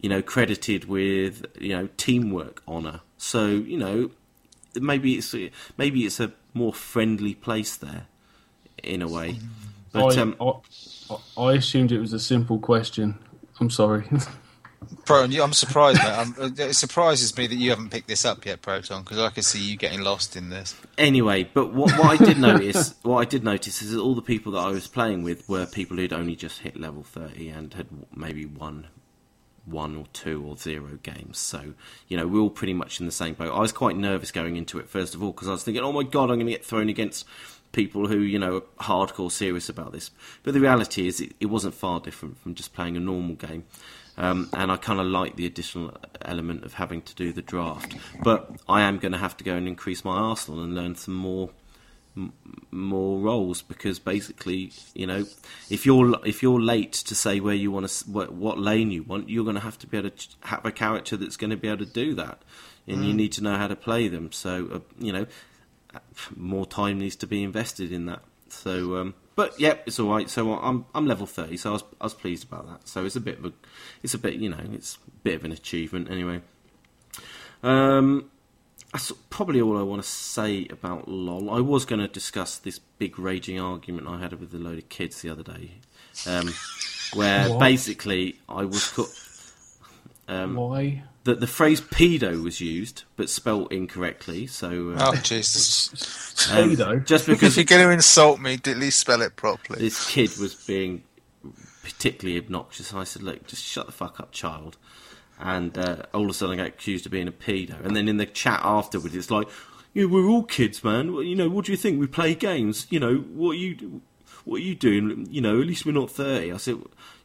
you know credited with you know teamwork honor. So you know maybe it's maybe it's a more friendly place there in a way. But I, um, I, I, assumed it was a simple question. I'm sorry. Proton, I'm surprised, mate. I'm, it surprises me that you haven't picked this up yet, Proton, because I can see you getting lost in this. Anyway, but what, what I did notice, what I did notice is that all the people that I was playing with were people who'd only just hit level 30 and had maybe won one or two or zero games. So, you know, we're all pretty much in the same boat. I was quite nervous going into it, first of all, because I was thinking, oh my god, I'm going to get thrown against people who, you know, are hardcore serious about this. But the reality is, it, it wasn't far different from just playing a normal game. Um, and I kind of like the additional element of having to do the draft. But I am going to have to go and increase my arsenal and learn some more more roles because basically, you know, if you're if you're late to say where you want to what, what lane you want, you're going to have to be able to have a character that's going to be able to do that, and mm. you need to know how to play them. So, uh, you know, more time needs to be invested in that. So, um, but yeah, it's all right. So I'm I'm level thirty, so I was I was pleased about that. So it's a bit of a it's a bit you know it's a bit of an achievement anyway. Um, that's probably all I want to say about LOL. I was going to discuss this big raging argument I had with a load of kids the other day, um, where what? basically I was. Co- um, Why? that the phrase pedo was used, but spelt incorrectly. So uh, Oh Jesus! um, Pedo? just if because you're going to insult me, at least spell it properly. this kid was being particularly obnoxious. I said, "Look, just shut the fuck up, child." And uh, all of a sudden, I get accused of being a pedo. And then in the chat afterwards, it's like, "Yeah, we're all kids, man. You know, what do you think? We play games. You know, what are you, what are you doing? You know, at least we're not 30. I said,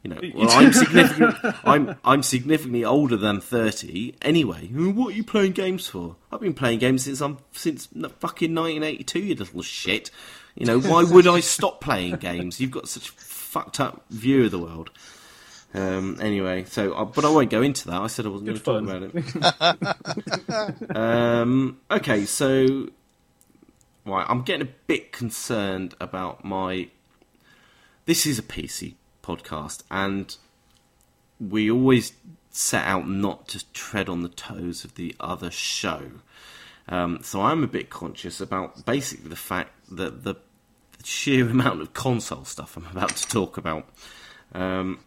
"You know, well, I'm significant. I'm I'm significantly older than 30 anyway. What are you playing games for? I've been playing games since I'm since fucking 1982. You little shit. You know, why would I stop playing games? You've got such a fucked up view of the world. Um, anyway, so uh, but I won't go into that. I said I wasn't going to talk about it. um, okay, so right, I'm getting a bit concerned about my. This is a PC podcast, and we always set out not to tread on the toes of the other show. Um, so I'm a bit conscious about basically the fact that the sheer amount of console stuff I'm about to talk about. Um,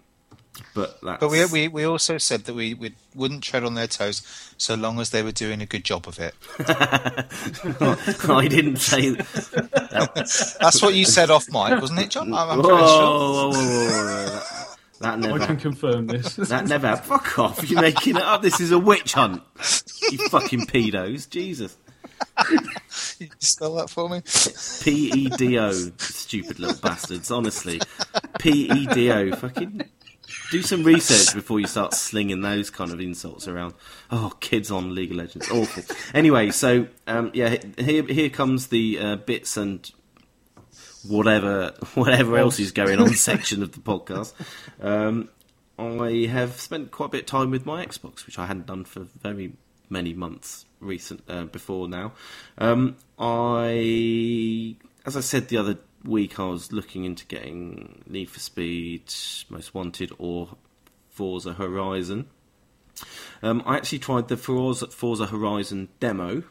but that's, But we, we we also said that we, we wouldn't tread on their toes so long as they were doing a good job of it. I didn't say that. That's what you said off mic, wasn't it, John? I'm, I'm Whoa, sure. whoa, whoa, whoa, whoa, whoa. That, that I can confirm this. That never. Fuck off! You're making it up. This is a witch hunt. You fucking pedos. Jesus. You spell that for me. P E D O. Stupid little bastards. Honestly. P E D O. Fucking. Do some research before you start slinging those kind of insults around. Oh, kids on League of Legends, awful. Anyway, so um, yeah, here here comes the uh, bits and whatever whatever else is going on section of the podcast. Um, I have spent quite a bit of time with my Xbox, which I hadn't done for very many months recent uh, before now. Um, I, as I said the other week, I was looking into getting Need for Speed, Most Wanted, or Forza Horizon. Um, I actually tried the Forza, Forza Horizon demo,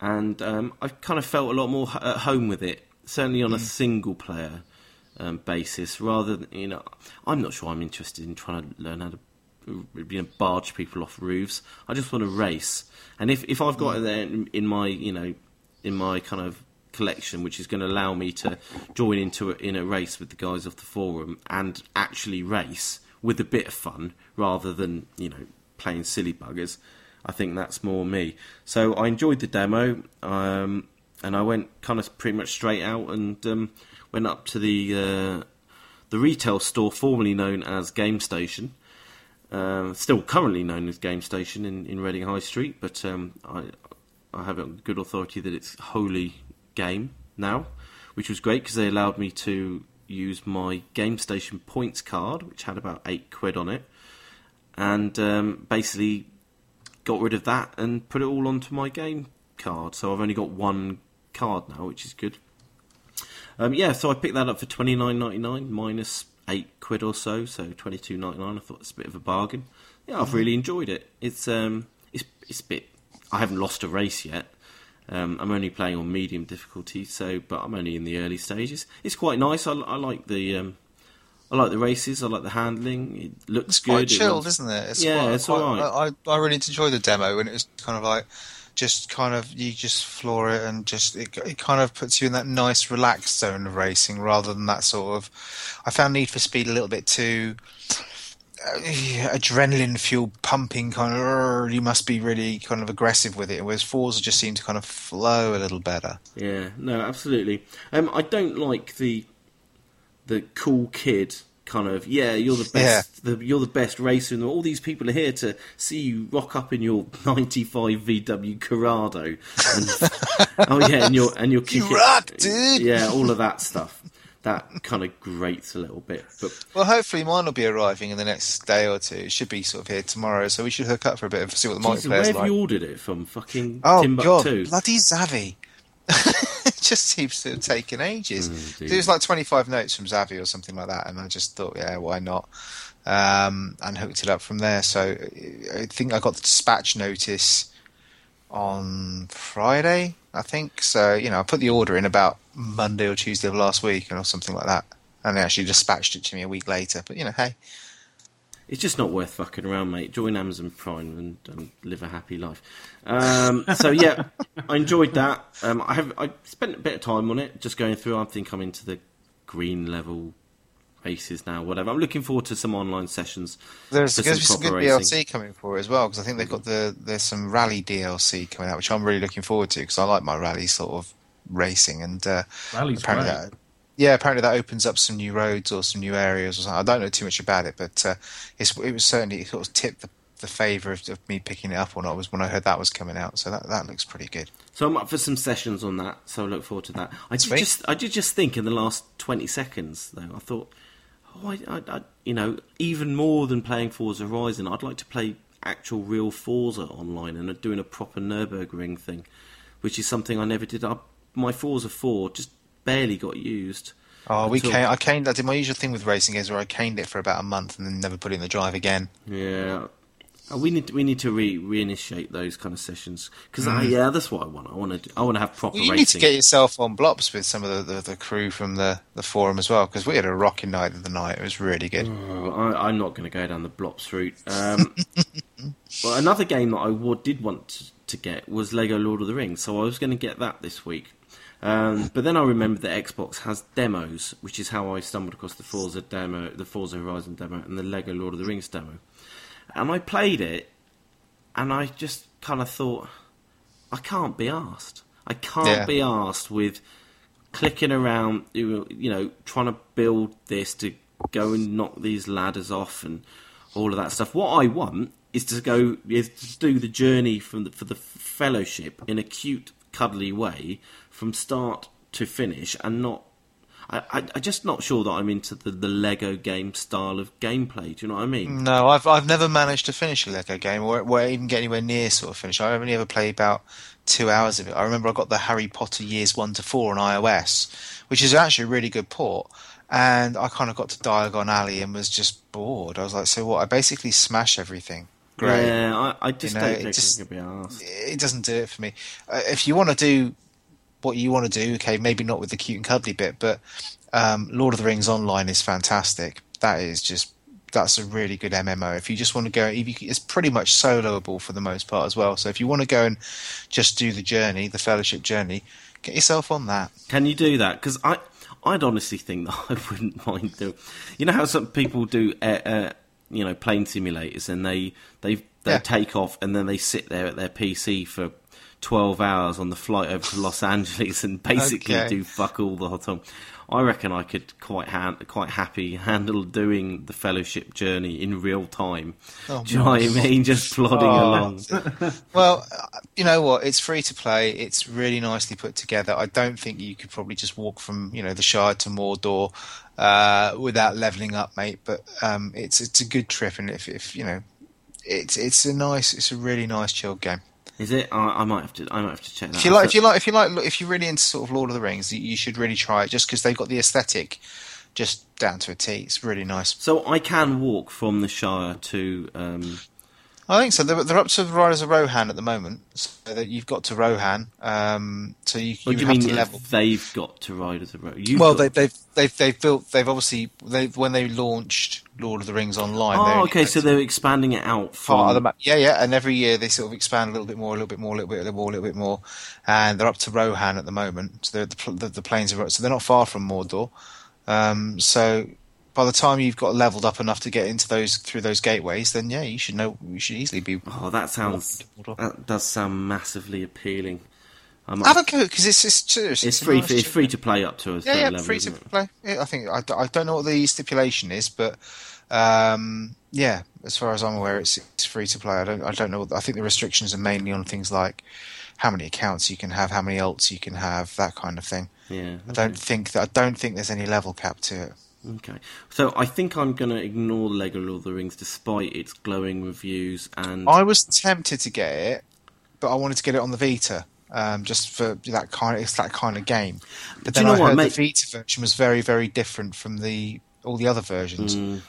and um, I kind of felt a lot more h- at home with it. Certainly on a single player um, basis, rather than you know, I'm not sure I'm interested in trying to learn how to you know barge people off roofs. I just want to race, and if if I've got it there in, in my you know in my kind of collection, which is going to allow me to join into a, in a race with the guys off the forum and actually race with a bit of fun rather than you know playing silly buggers. I think that's more me. So I enjoyed the demo, um, and I went kind of pretty much straight out and um, went up to the uh, the retail store formerly known as Game Station, um, still currently known as Game Station in, in Reading High Street, but um, I I have it on good authority that it's wholly Game now, which was great because they allowed me to use my Game Station points card, which had about eight quid on it, and um, basically got rid of that and put it all onto my game card. So I've only got one card now, which is good. Um, yeah, so I picked that up for twenty nine ninety nine minus eight quid or so, so twenty two ninety nine. I thought it's a bit of a bargain. Yeah, I've really enjoyed it. It's um, it's it's a bit. I haven't lost a race yet. Um, I'm only playing on medium difficulty, so but I'm only in the early stages. It's quite nice. I, I like the um, I like the races. I like the handling. It looks It's good. quite It chilled, runs- isn't it? It's Yeah, quite, it's quite, alright. I, I really enjoyed the demo, and it was kind of like just kind of you just floor it, and just it, it kind of puts you in that nice relaxed zone of racing, rather than that sort of. I found Need for Speed a little bit too. Uh, adrenaline fuel pumping kind of you must be really kind of aggressive with it whereas Forza just seemed to kind of flow a little better Yeah, no, absolutely. Um, I don't like the the cool kid kind of. Yeah, you're the best. The, you're the best racer, and all these people are here to see you rock up in your '95 VW Corrado. And, oh yeah, and you're and you're You kicking. rock, dude! Yeah, all of that stuff. That kind of grates a little bit, but Well, hopefully mine will be arriving in the next day or two. It should be sort of here tomorrow, so we should hook up for a bit and see what the Jesus, where multiplayer's have like. you ordered it from? Fucking Oh Timbuktu. god, bloody Zavvi! it just seems to have taken ages. Mm, it was like twenty-five notes from Zavvi or something like that, and I just thought, yeah, why not? Um, and hooked it up from there. So I think I got the dispatch notice on Friday, I think. So you know, I put the order in about Monday or Tuesday of last week, or something like that, and they actually dispatched it to me a week later. But you know, hey, it's just not worth fucking around, mate. Join Amazon Prime and, and live a happy life. Um, so yeah, I enjoyed that. Um, I have I spent a bit of time on it, just going through. I think I'm into the green level races now. Whatever. I'm looking forward to some online sessions. There's going to be some good racing. DLC coming for it as well because I think they've got the there's some rally DLC coming out which I'm really looking forward to because I like my rally sort of racing and uh, apparently great. that yeah apparently that opens up some new roads or some new areas or something. I don't know too much about it but uh, it's, it was certainly it sort of tipped the, the favour of, of me picking it up or not was when I heard that was coming out so that that looks pretty good. So I'm up for some sessions on that. So I look forward to that. I did Sweet. just I did just think in the last 20 seconds though. I thought, oh, I, I, I, you know, even more than playing Forza Horizon, I'd like to play actual real Forza online and doing a proper Nurburgring thing, which is something I never did. I, my Forza 4 just barely got used. Oh, we Until- I caned. I did my usual thing with racing games where I caned it for about a month and then never put it in the drive again. Yeah. Uh, We need we need to re reinitiate those kind of sessions because Mm. yeah that's what I want I want to I want to have proper Well, you racing. need to get yourself on blops with some of the, the, the crew from the, the forum as well because we had a rocking night of the night. It was really good. Oh, I, I'm not going to go down the Blops route. Um, well, another game that I did want to, to get was Lego Lord of the Rings, so I was going to get that this week. Um, but then I remembered that Xbox has demos, which is how I stumbled across the Forza demo, the Forza Horizon demo, and the Lego Lord of the Rings demo. And I played it, and I just kind of thought, I can't be asked. I can't Yeah. be asked with clicking around, you know, trying to build this to go and knock these ladders off and all of that stuff. What I want is to go is to do the journey from the, for the fellowship in a cute, cuddly way from start to finish, and not. I, I, I'm just not sure that I'm into the, the Lego game style of gameplay. Do you know what I mean? No, I've I've never managed to finish a Lego game or, or even get anywhere near sort of finish. I only ever played about two hours of it. I remember I got the Harry Potter years one to four on iOS, which is actually a really good port. And I kind of got to Diagon Alley and was just bored. I was like, so what? I basically smash everything. Great. Yeah, I, I just You know, don't it think just- I be asked. it doesn't do it for me. Uh, if you want to do what you want to do, okay, maybe not with the cute and cuddly bit, but um, Lord of the Rings Online is fantastic. That is just that's a really good MMO. If you just want to go, if you, it's pretty much soloable for the most part as well. So if you want to go and just do the journey, the Fellowship journey, get yourself on that. Can you do that? Because I, I'd honestly think that I wouldn't mind doing. You know how some people do, uh, uh, you know, plane simulators, and they they they Yeah. take off and then they sit there at their PC for twelve hours on the flight over to Los Angeles and basically Okay. do fuck all the whole time. I reckon I could quite ha- quite happy handle doing the fellowship journey in real time. Oh, do you know what I mean? Just plodding Oh. along. Well, uh, you know what? It's free to play. It's really nicely put together. I don't think you could probably just walk from you know the Shire to Mordor uh, without leveling up, mate. But um, it's it's a good trip, and if, if you know, it's it's a nice, it's a really nice chilled game. Is it? I, I might have to. I might have to check that. If you out. like, if you like, if you like, if you're really into sort of Lord of the Rings, you- you should really try it. Just because they've got the aesthetic, just down to a T. It's really nice. So I can walk from the Shire to. Um, I think so. They're, they're up to Riders of Rohan at the moment, so that you've got to Rohan. Um, so you, what you do you have mean to level. they've got to ride as a road? You've well, got- they, they've they've they've built. They've obviously they've, when they launched Lord of the Rings online. Oh, okay. So they're expanding it out from. of map. Yeah, yeah. And every year they sort of expand a little bit more, a little bit more, a little bit, more, a little bit more. And they're up to Rohan at the moment. So they're the the, the plains of so they're not far from Mordor. Um, so by the time you've got leveled up enough to get into those through those gateways, then yeah, you should know. You should easily be. Oh, that sounds. That does sound massively appealing. I might, Have a go because it's it's it's a free. nice It's free to play up to a Yeah, yeah, level. free to it? play. Yeah, I think I, I don't know what the stipulation is, but um, yeah, as far as I'm aware, it's it's free to play. I don't I don't know. I think the restrictions are mainly on things like how many accounts you can have, how many alts you can have, that kind of thing. Yeah. I don't think that I don't think there's any level cap to it. Okay. So I think I'm going to ignore Lego Lord of the Rings despite its glowing reviews and. I was tempted to get it, but I wanted to get it on the Vita. Um, just for that kind of it's that kind of game, but Do you then know I what, heard mate? the Vita version was very, very different from the all the other versions. Mm.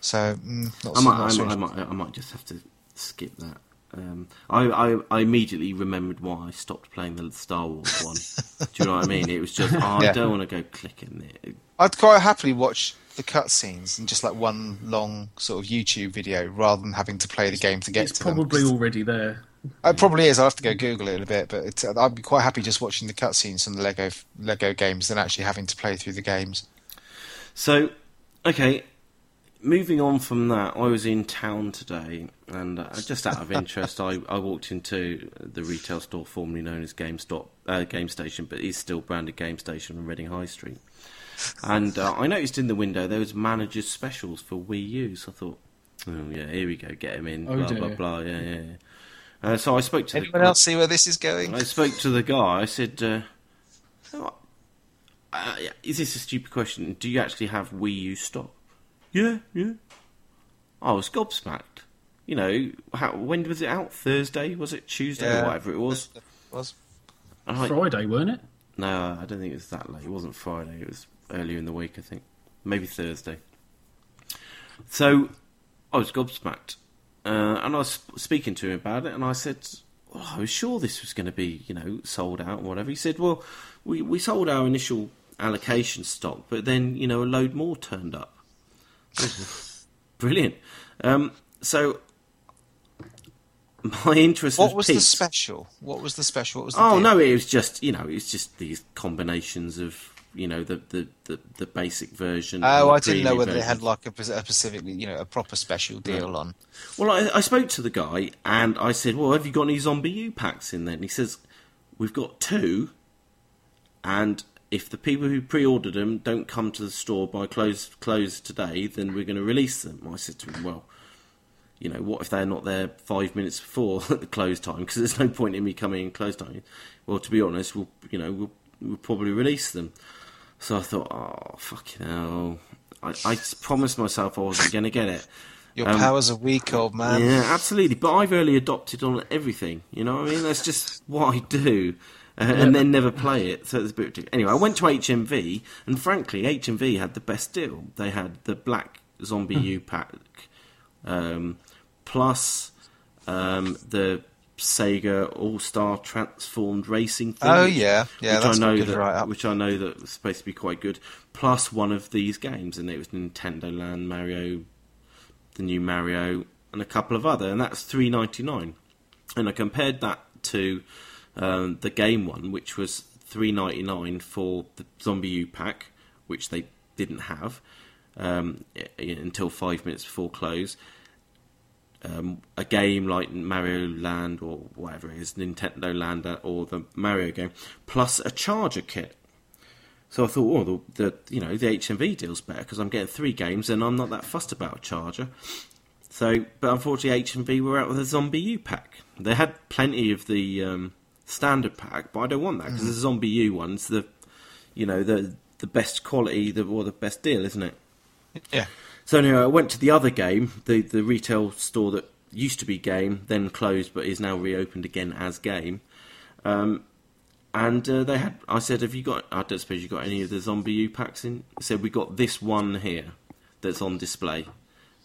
So mm, not I might, not I, so might, I, might, I might just have to skip that. Um, I, I, I immediately remembered why I stopped playing the Star Wars one. Do you know what I mean? It was just, oh, I don't want to go clicking it. I'd quite happily watch the cutscenes in just like one long sort of YouTube video rather than having to play the game to get It's to probably them. already there. It probably is. I'll have to go Google it in a bit, but it's, I'd be quite happy just watching the cutscenes from the Lego Lego games than actually having to play through the games. So, okay, moving on from that, I was in town today, and uh, just out of interest, I, I walked into the retail store formerly known as GameStop, uh, Game Station, but is still branded Game Station on Reading High Street. And uh, I noticed in the window there was managers specials for Wii U. So I thought, oh yeah, here we go, get him in, Oh, blah blah dear. blah, yeah yeah. yeah. Uh, so I spoke to Anyone the, else see where this is going? I spoke to the guy. I said, uh, oh, uh, "Is this a stupid question? Do you actually have Wii U stock?" Yeah, yeah. I was gobsmacked. You know, how, when was it out? Thursday? Was it Tuesday Yeah. or whatever it was? It Was And I- Friday, weren't it? no, I don't think it was that late. It wasn't Friday. It was earlier in the week, I think. Maybe Thursday. So I was gobsmacked. Uh, and I was speaking to him about it, and I said, oh, I was sure this was going to be, you know, sold out and whatever. He said, Well, we, we sold our initial allocation stock, but then, you know, a load more turned up. Brilliant. Um, so my interest what was the special? What was the special? What was the special Oh deal? no, it was just you know, it's just these combinations of you know the the, the, the basic version. Oh, I didn't know whether they had like a, a specific, you know, a proper special deal on. Well, I, I spoke to the guy and I said, "Well, have you got any Zombie U packs in there?" And he says, "We've got two, and if the people who pre-ordered them don't come to the store by close close today, then we're going to release them." I said to him, "Well." You know, what if they're not there five minutes before the close time? Because there's no point in me coming in close time. Well, to be honest, we'll you know we'll, we'll probably release them. So I thought, oh fucking hell! I, I promised myself I wasn't going to get it. Your Um, powers are weak, old man. Yeah, absolutely. But I've early adopted on everything. You know what I mean? That's just what I do. Uh, And then never play it. So it's a bit ridiculous. Anyway, I went to HMV, and frankly, HMV had the best deal. They had the black Zombie U pack, um, plus um, the Sega All Star Transformed Racing thing. Oh, yeah. Yeah, which that's I know that, write-up. which I know that was supposed to be quite good. Plus one of these games, and it was Nintendo Land, Mario, the new Mario, and a couple of other, and that's three ninety nine. And I compared that to um, the game one, which was three ninety nine for the Zombie U pack, which they didn't have um, until five minutes before close. Um, a game like Mario Land or whatever it is, Nintendo Land or the Mario game, plus a charger kit. So I thought, oh, the, the you know the HMV deal's better because I'm getting three games and I'm not that fussed about a charger. So, but unfortunately, HMV were out with a Zombie U pack. They had plenty of the um, standard pack, but I don't want that because the Zombie U one's the, you know, the the best quality, the or the best deal, isn't it? Yeah. So anyway, I went to the other game, the the retail store that used to be Game, then closed, but is now reopened again as Game. Um, and uh, they had, I said, "Have you got? I don't suppose you got any of the Zombie U packs in?" I said, "We got this one here that's on display.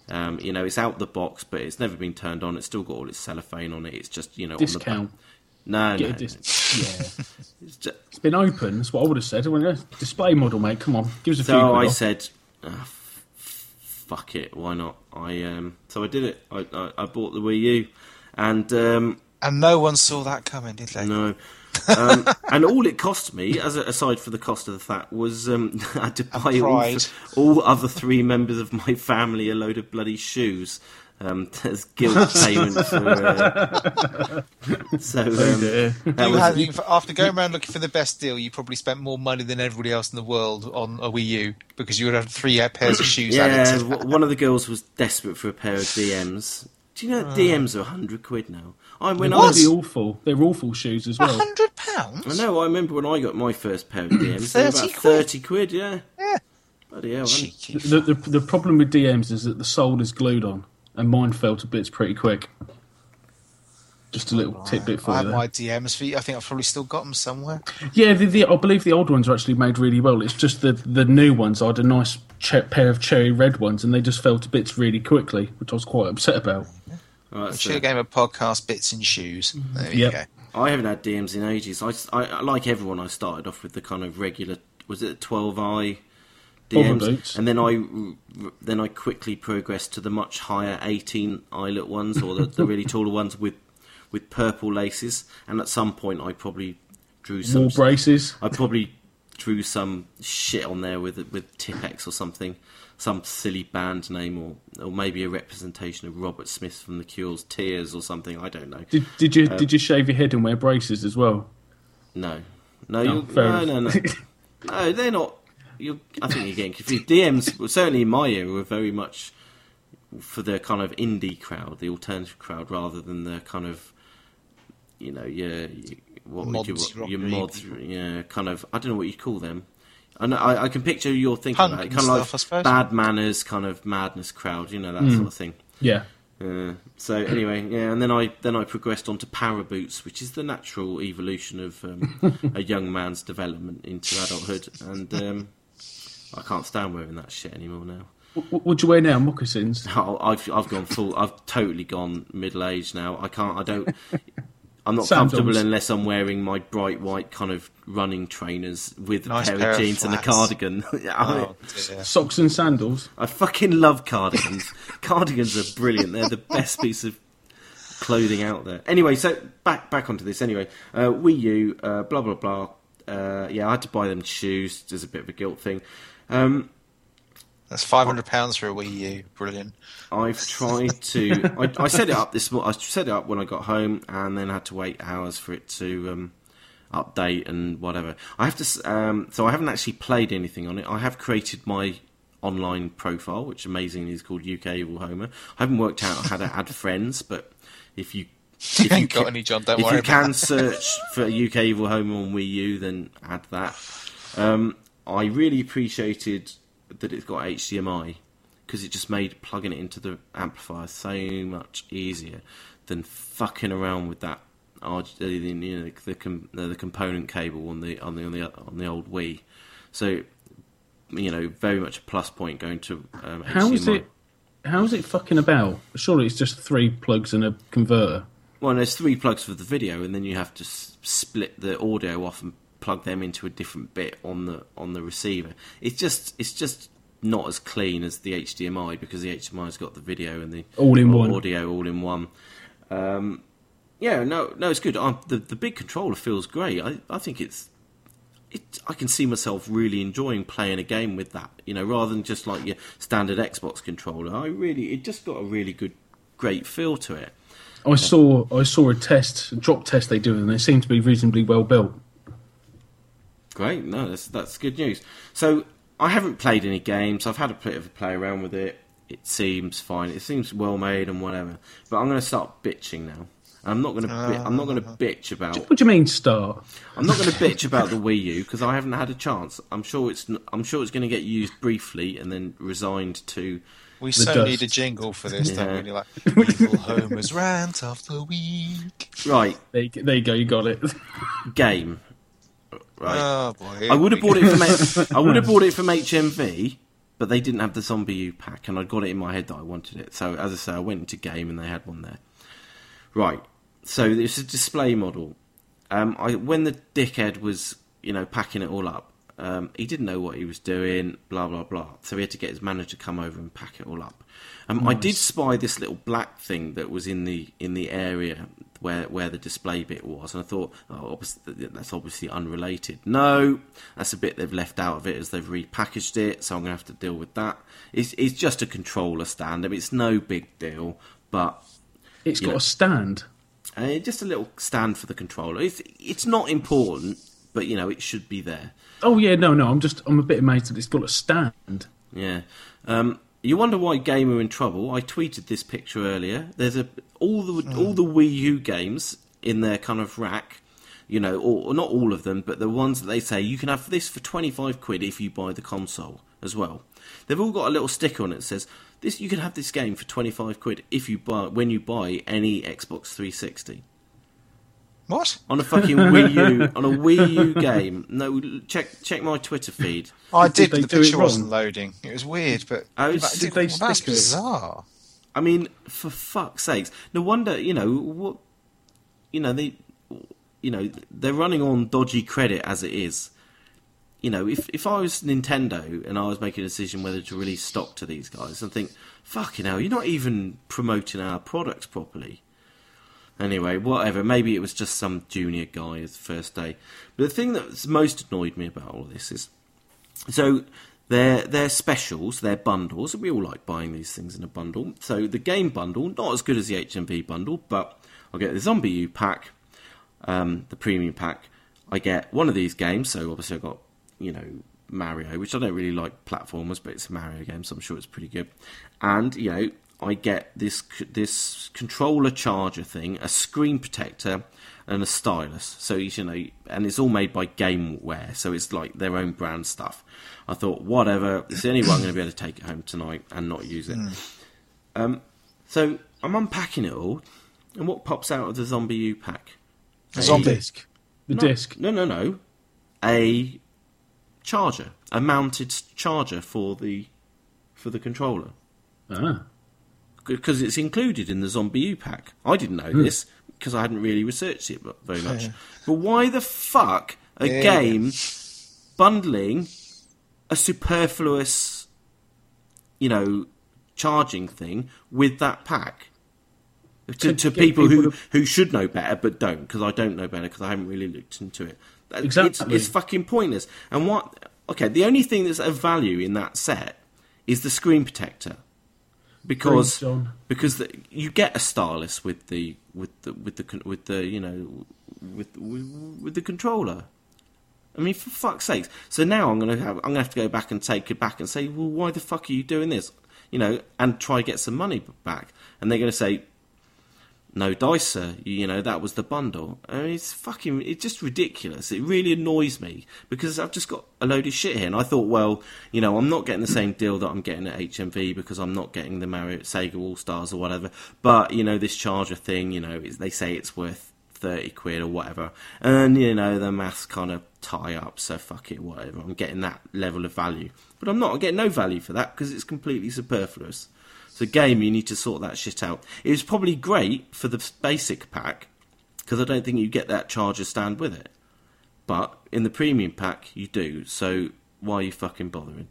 Um, you know, it's out the box, but it's never been turned on. It's still got all its cellophane on it. It's just you know Discount. on the back. No, Get no, dis- yeah. It's ju- It's been open. That's what I would have said. Display model, mate. Come on, give us a few. So I off. said, f- "Fuck it, why not?" I um, so I did it. I, I, I bought the Wii U, and um, And no one saw that coming, did they? no, um, and all it cost me, as a, aside for the cost of the fat, was um, I had to buy all, all other three members of my family a load of bloody shoes. Um, as guilt payment for. Uh, so um, Yeah. that You was- had, you- after going around looking for the best deal, you probably spent more money than everybody else in the world on a Wii U because you would have three pairs of shoes Yeah, added to one of the girls was desperate for a pair of DMs. Do you know that DMs are hundred quid now? I when I They're was, awful. They're awful shoes as A well. hundred I pounds? know. I remember when I got my first pair of DMs. they were 30 about quid? thirty quid. Yeah, Yeah. bloody hell. The, the the problem with DMs is that the sole is glued on, and mine fell to bits pretty quick. Just a little tidbit for I you I have my DMs for you. I think I've probably still got them somewhere. Yeah, the, the, I believe the old ones are actually made really well. It's just the the new ones. I had a nice che- pair of cherry red ones, and they just fell to bits really quickly, which I was quite upset about. Right, Should so have game of podcast bits and shoes. Mm-hmm. There you Yep. go. I haven't had DMs in ages. I, I like everyone. I started off with the kind of regular. Was it twelve i DMs, and then I then I quickly progressed to the much higher 18 eyelet ones, or the, the really taller ones with with purple laces. And at some point, I probably drew some. Wall braces. I probably drew some shit on there with with Tipp-Ex or something, some silly band name, or or maybe a representation of Robert Smith from The Cure's Tears or something. I don't know. Did, did you uh, did you shave your head and wear braces as well? No, no, No, you fair no, no, no, no. They're not. You, I think you're getting confused. DMs, well, certainly in my era, were very much for the kind of indie crowd, the alternative crowd, rather than the kind of, you know, your, your what would you Mods, your mods, yeah, kind of. I don't know what you call them. I, know, I, I can picture who you're thinking Punk about, and kind of stuff, I like bad manners, kind of madness crowd, you know, that sort of thing. Yeah. Uh, so anyway, yeah, and then I then I progressed on to para boots, which is the natural evolution of um, a young man's development into adulthood, and um, I can't stand wearing that shit anymore now. What, what do you wear now? Moccasins. I- I've I've gone full. I've totally gone middle aged now. I can't. I don't. I'm not Sandals. comfortable unless I'm wearing my bright white kind of running trainers with Nice a pair, pair of of jeans and a cardigan. Oh. Socks and sandals. I fucking love cardigans. cardigans are brilliant. They're the best piece of clothing out there. Anyway, so back back onto this. Anyway, uh, Wii U, uh, blah blah blah. Uh, yeah, I had to buy them shoes. There's a bit of a guilt thing. Um, That's five hundred pounds for a Wii U. Brilliant. I've tried to. I, I set it up this. I set it up when I got home, and then had to wait hours for it to um, update and whatever. I have to. Um, so I haven't actually played anything on it. I have created my online profile, which amazingly is called UK Evil Homer. I haven't worked out how to add friends, but if you You if ain't got ca- any, John. Don't if worry you about can search for UK Evil Homer on Wii U, then add that. Um, I really appreciated that it's got HDMI because it just made plugging it into the amplifier so much easier than fucking around with that. RG, uh, you know, the, com, uh, the component cable on the on the on the on the old Wii, so you know, very much a plus point going to um, How HDMI. is it? How is it fucking about? Surely it's just three plugs and a converter. Well, there's three plugs for the video, and then you have to s- split the audio off and plug them into a different bit on the on the receiver. It's just it's just not as clean as the HDMI because the HDMI's got the video and the All in one. audio all in one. Um, yeah, no, no, it's good. i the the big controller feels great. I I think it's. It, I can see myself really enjoying playing a game with that, you know, rather than just like your standard Xbox controller. I really, it just got a really good, great feel to it. I saw I saw a test, a drop test they do, and they seem to be reasonably well built. Great, no, that's that's good news. So I haven't played any games. I've had a bit of a play around with it. It seems fine. It seems well made and whatever. But I'm going to start bitching now. I'm not going to. Bi- I'm not going to ah. bitch about. What do you mean start? I'm not going to bitch about the Wii U because I haven't had a chance. I'm sure it's. n- I'm sure it's going to get used briefly and then resigned to. We The so dust. need a jingle for this, Yeah. don't we? Like Evil Homer's rant of the week. Right, There there you go, you got it. game. Right. Oh boy! I would have bought it from I would have bought it from HMV, but they didn't have the ZombiU pack, and I got it in my head that I wanted it. So as I say, I went into game and they had one there. Right. So it's a display model. Um, I when the dickhead was you know packing it all up, um, he didn't know what he was doing. Blah blah blah. So he had to get his manager to come over and pack it all up. Um, I did spy this little black thing that was in the in the area where where the display bit was, and I thought, oh, obviously, that's obviously unrelated. No, that's a bit they've left out of it as they've repackaged it, so I'm going to have to deal with that. It's it's just a controller stand. I mean, it's no big deal, but It's got Yeah. a stand. uh, just a little stand for the controller. It's it's not important, but you know it should be there. Oh yeah, no, no. I'm just I'm a bit amazed that it's got a stand. Yeah. Um, you wonder why Game are in trouble? I tweeted this picture earlier. There's a all the hmm. all the Wii U games in their kind of rack. You know, or, or not all of them, but the ones that they say you can have this for twenty five quid if you buy the console as well. They've all got a little sticker on it that says this. You can have this game for twenty five quid if you buy when you buy any Xbox three sixty. What? on a fucking Wii U on a Wii U game. No, check check my Twitter feed. I did, they but the picture wasn't loading. It was weird, but Oh, but did did- they well, that's stick bizarre. I mean, for fuck's sakes! No wonder you know what. You know they, you know they're running on dodgy credit as it is. you know, if if I was Nintendo and I was making a decision whether to release stock to these guys, I'd think, fucking hell, you're not even promoting our products properly. Anyway, whatever. Maybe it was just some junior guy his first day. But the thing that's most annoyed me about all this is, so they're they're specials, they're bundles. We all like buying these things in a bundle. So the game bundle, not as good as the HMV bundle, but I'll get the ZombiU pack, um, the premium pack. I get one of these games. So obviously I've got you know Mario, which I don't really like platformers, but it's a Mario game, so I'm sure it's pretty good. And you know, I get this this controller charger thing, a screen protector, and a stylus. So you know, and it's all made by Gameware, so it's like their own brand stuff. I thought, whatever, it's the only one I'm going to be able to take it home tonight and not use it. Mm. Um, so I'm unpacking it all, and what pops out of the ZombiU pack? A zombie disc. The no, disc. No, no, no. A charger, a mounted charger for the for the controller. Ah because it's included in the ZombiU pack. I didn't know mm. this because I hadn't really researched it very much. but why the fuck a yeah. game bundling a superfluous, you know, charging thing with that pack? To, to, people, people who, to... who should know better but don't, because I don't know better because I haven't really looked into it. Exactly. It's, it's fucking pointless. And what? Okay, the only thing that's of value in that set is the screen protector because because the, you get a stylus with the with the with the with the you know with with, with the controller. I mean, for fuck's sakes! So now I'm gonna have I'm gonna have to go back and take it back and say, well, why the fuck are you doing this? You know, and try get some money back. And they're gonna say, no dicer. You know that was the bundle. I mean, it's fucking. It's just ridiculous. It really annoys me because I've just got a load of shit here, and I thought, well, you know, I'm not getting the same deal that I'm getting at HMV because I'm not getting the Mario Sega All Stars or whatever. But you know, this charger thing, you know, they say it's worth thirty quid or whatever, and you know, the maths kind of tie up. So fuck it, whatever. I'm getting that level of value, but I'm not. I get no value for that because it's completely superfluous. So game, you need to sort that shit out. It was probably great for the basic pack because I don't think you get that charger stand with it. But in the premium pack, you do. So why are you fucking bothering?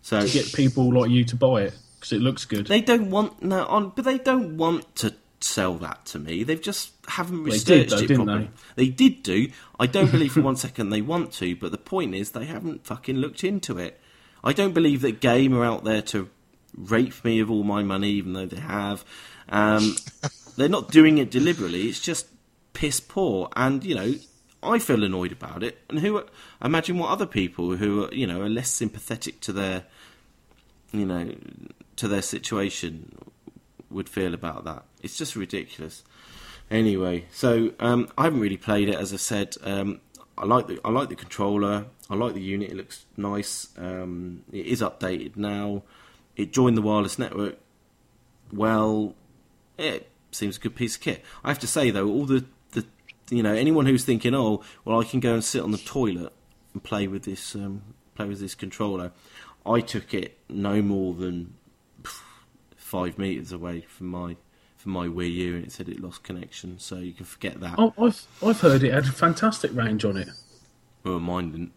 So to get people like you to buy it because it looks good. They don't want no on, but they don't want to sell that to me. They've just haven't researched they did, though, it properly. They? they? did do. I don't believe for one second they want to, but the point is they haven't fucking looked into it. I don't believe that Game are out there to rape me of all my money, even though they have. Um, they're not doing it deliberately. It's just piss poor, and you know, I feel annoyed about it. And who? Imagine what other people who are, you know, are less sympathetic to their, you know, to their situation would feel about that. It's just ridiculous. Anyway, so um, I haven't really played it, as I said. Um, I like the I like the controller. I like the unit. It looks nice. Um, it is updated now it joined the wireless network. Well, it seems a good piece of kit. I have to say though, all the, the you know anyone who's thinking, oh, well, I can go and sit on the toilet and play with this um, play with this controller. I took it no more than five meters away from my from my Wii U, and it said it lost connection. So you can forget that. Oh, I've I've heard it had a fantastic range on it. Well, mine didn't.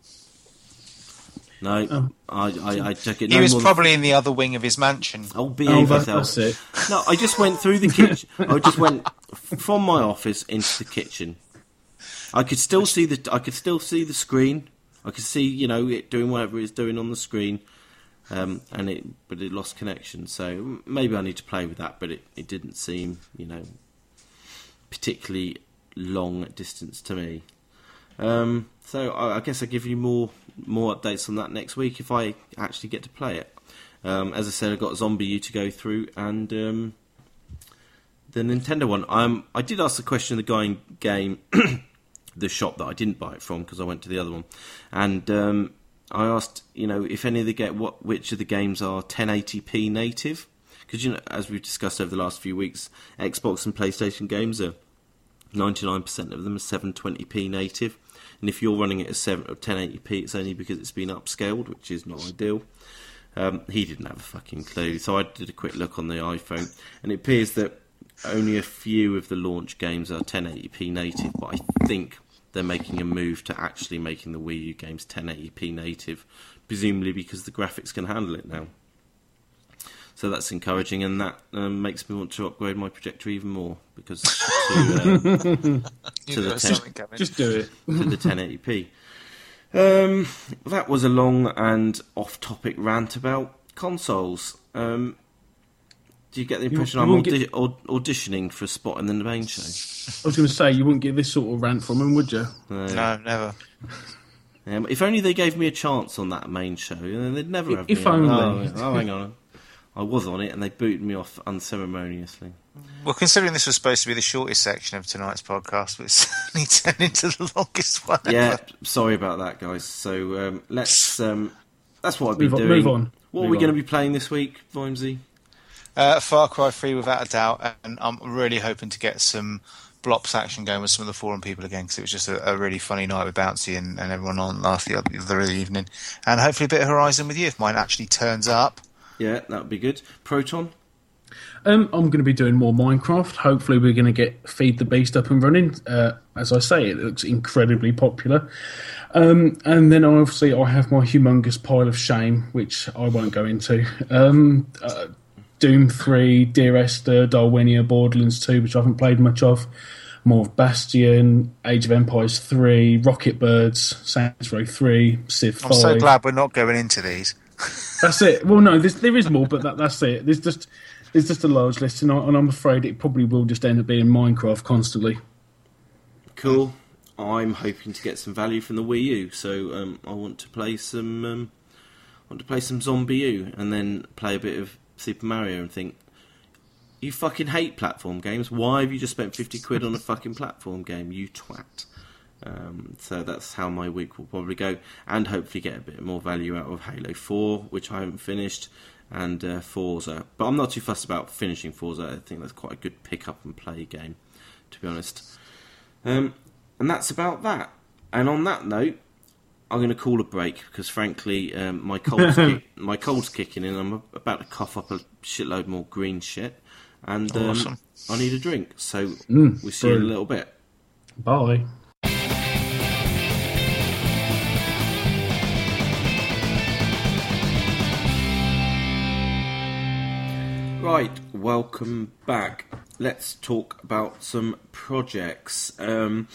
No, oh. I, I, I, took it. He was probably in the other wing of his mansion. I'll behave oh, myself. It. No, I just went through the kitchen. I just went from my office into the kitchen. I could still see the. I could still see the screen. I could see, you know, it doing whatever it's doing on the screen, um, and it, but it lost connection. So maybe I need to play with that. But it, it didn't seem, you know, particularly long distance to me. Um, so I, I guess I'll give you more more updates on that next week if I actually get to play it. Um, as I said, I've got ZombiU to go through and um, the Nintendo one. Um, I did ask the question of the guy in game, the shop that I didn't buy it from because I went to the other one, and um, I asked, you know, if any of the get what which of the games are 1080p native. Because you know, as we've discussed over the last few weeks, Xbox and PlayStation games are 99% of them are 720p native and if you're running it at 7 or 1080p, it's only because it's been upscaled, which is not ideal. Um, he didn't have a fucking clue, so I did a quick look on the iPhone, and it appears that only a few of the launch games are 1080p native, but I think they're making a move to actually making the Wii U games 1080p native, presumably because the graphics can handle it now. So that's encouraging, and that um, makes me want to upgrade my projector even more because to, uh, to the got 10. Just do it. to the 1080p. Um, that was a long and off-topic rant about consoles. Um, do you get the impression you I'm audi- get- aud- auditioning for a spot in the main show? I was going to say you wouldn't get this sort of rant from him, would you? no, never. Um, if only they gave me a chance on that main show, then they'd never have. If me on. only. Oh, oh, hang on. I was on it, and they booted me off unceremoniously. Well, considering this was supposed to be the shortest section of tonight's podcast, but it's certainly turned into the longest one. Yeah, ever. sorry about that, guys. So um, let's. Um, that's what I've been Move on- doing. move on. What Move are we going to be playing this week, Vimesy? Uh, Far Cry 3 without a doubt, and I'm really hoping to get some Blops action going with some of the forum people again because it was just a, a really funny night with Bouncy and, and everyone on last the other, the other evening, and hopefully a bit of Horizon with you if mine actually turns up. Yeah, that would be good. Proton. Um, I'm going to be doing more Minecraft. Hopefully, we're going to get Feed the Beast up and running. Uh, as I say, it looks incredibly popular. Um, and then obviously, I have my humongous pile of shame, which I won't go into. Um, uh, Doom 3, Dear Esther, Darwinia, Borderlands 2, which I haven't played much of. More of Bastion, Age of Empires 3, Rocketbirds, Saints Row 3, Civ 5. I'm so glad we're not going into these. That's it. Well, no, there is more, but that, that's it. There's just there's just a large list, and, I, I'm afraid it probably will just end up being Minecraft constantly. Cool. I'm hoping to get some value from the Wii U, so um, I want to play some. Um, I want to play some ZombiU, and then play a bit of Super Mario, and think, you fucking hate platform games. Why have you just spent fifty quid on a fucking platform game? You twat. Um, so that's how my week will probably go, and hopefully get a bit more value out of Halo Four, which I haven't finished, and uh, Forza. But I'm not too fussed about finishing Forza. I think that's quite a good pick up and play game, to be honest. Um, and that's about that. And on that note, I'm going to call a break because, frankly, um, my cold's kick, my cold's kicking in. I'm about to cough up a shitload more green shit, and um, Awesome. I need a drink. So we'll see you in a little bit. Bye. Right, welcome back. Let's talk about some projects. Um,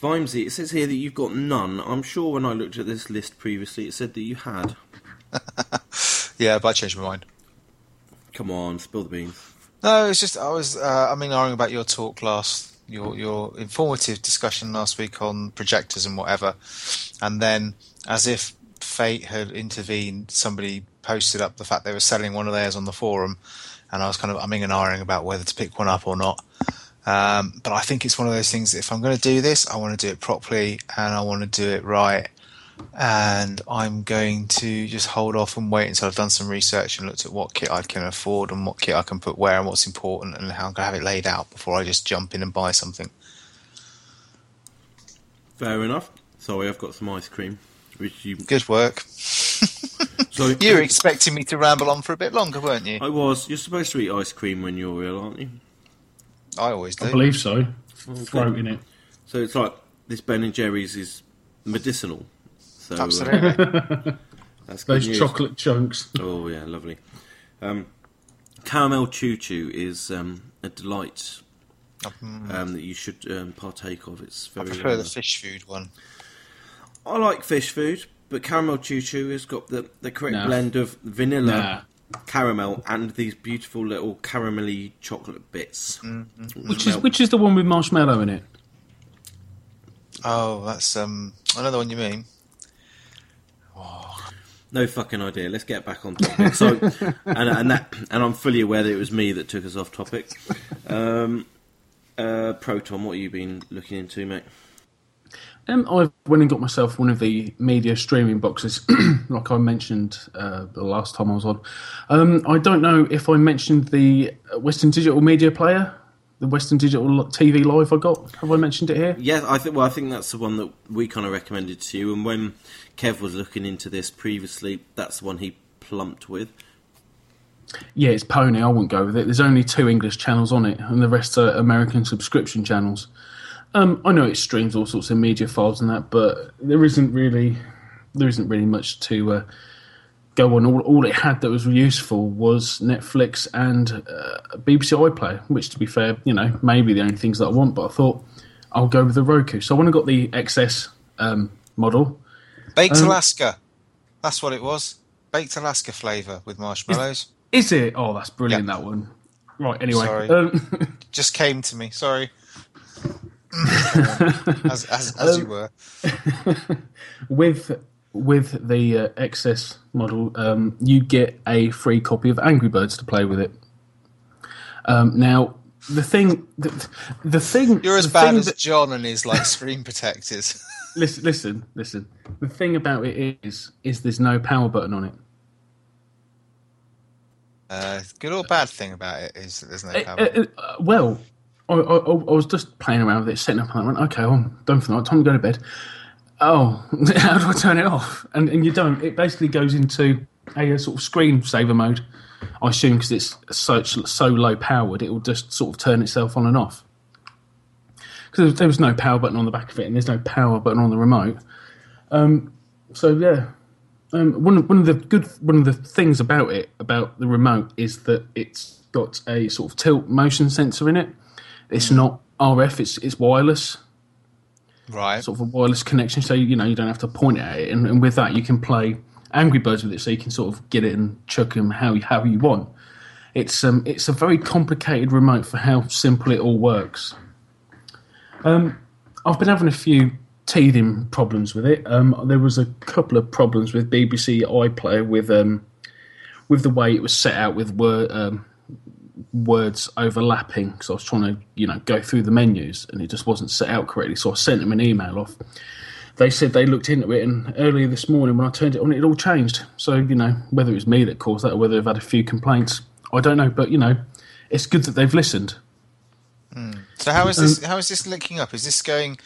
Vimesy, it says here that you've got none. I'm sure when I looked at this list previously, it said that you had. Yeah, but I changed my mind. Come on, spill the beans. No, it's just I was uh, I mean arguing about your talk last your your informative discussion last week on projectors and whatever, and then as if fate had intervened, somebody posted up the fact they were selling one of theirs on the forum, and I was kind of umming and ahhing about whether to pick one up or not. Um, but I think it's one of those things. If I'm going to do this, I want to do it properly and I want to do it right. And I'm going to just hold off and wait until I've done some research and looked at what kit I can afford and what kit I can put where and what's important and how I'm going to have it laid out before I just jump in and buy something. Fair enough. Sorry, I've got some ice cream. Which you. Good work. So You were expecting me to ramble on for a bit longer, weren't you? I was. You're supposed to eat ice cream when you're ill, aren't you? I always do. I believe so. Floating it. So it's like this Ben and Jerry's is medicinal. So uh, Absolutely. that's good Those news. chocolate chunks. Oh yeah, lovely. Um, Caramel Chew Chew is um, a delight um, that you should um, partake of. It's very. I very. prefer the uh, Phish Food one. I like Phish Food, but Caramel Chew Chew has got the, the correct Nah. blend of vanilla, Nah. caramel, and these beautiful little caramelly chocolate bits. Which is which is the one with marshmallow in it? Oh, that's um. another one you mean. No fucking idea. Let's get back on topic. So, and, and that, and I'm fully aware that it was me that took us off topic. Um, uh, Proton, what have you been looking into, mate? Um, I went and got myself one of the media streaming boxes, like I mentioned uh, the last time I was on. Um, I don't know if I mentioned the Western Digital Media Player, the Western Digital TV Live I got. Have I mentioned it here? Yeah, I think. Well, I think that's the one that we kind of recommended to you. And when Kev was looking into this previously, that's the one he plumped with. Yeah, it's Pony. I wouldn't go with it. There's only two English channels on it, and the rest are American subscription channels. Um, I know it streams all sorts of media files and that, but there isn't really there isn't really much to uh, go on. All, all it had that was useful was Netflix and uh, BBC iPlayer, which, to be fair, you know, maybe the only things that I want. But I thought I'll go with the Roku. So I went and got the XS um, model. Baked Um, Alaska. That's what it was. Baked Alaska flavour with marshmallows. Is it? Oh, that's brilliant. Yeah. That one. Right. Anyway, Sorry. um, Just came to me. Sorry. As as, as you Um, were. with with the uh, XS model, um, you get a free copy of Angry Birds to play with it. Um, now, the thing, the, the thing, You're as bad as that- John and his like screen protectors. listen, listen, listen. The thing about it is, is there's no power button on it. Uh, good or bad thing about it is that there's no Uh, power. uh, uh, well, I, I, I was just playing around with it, setting up, and I went, okay, I'm done for the night. Time to go to bed. Oh, how do I turn it off? And, and you don't. It basically goes into a, uh sort of screen saver mode. I assume because it's such so low powered, it will just sort of turn itself on and off. Because there was no power button on the back of it, and there's no power button on the remote. Um, so yeah, um, one one of the good one of the things about it about the remote is that it's got a sort of tilt motion sensor in it. It's not RF; it's it's wireless, right. sort of a wireless connection. So you know you don't have to point at it, and, and with that you can play Angry Birds with it. So you can sort of get it and chuck them how you- how you want. It's um it's a very complicated remote for how simple it all works. Um, I've been having a few teething problems with it. Um, there was a couple of problems with BBC iPlayer with um, with the way it was set out with word, um, words overlapping. Because I was trying to you know go through the menus and it just wasn't set out correctly. So I sent them an email off. They said they looked into it, and earlier this morning when I turned it on, it all changed. So you know whether it was me that caused that or whether they've had a few complaints, I don't know. But you know, it's good that they've listened. So how is Um, this? How is this linking up? Is this going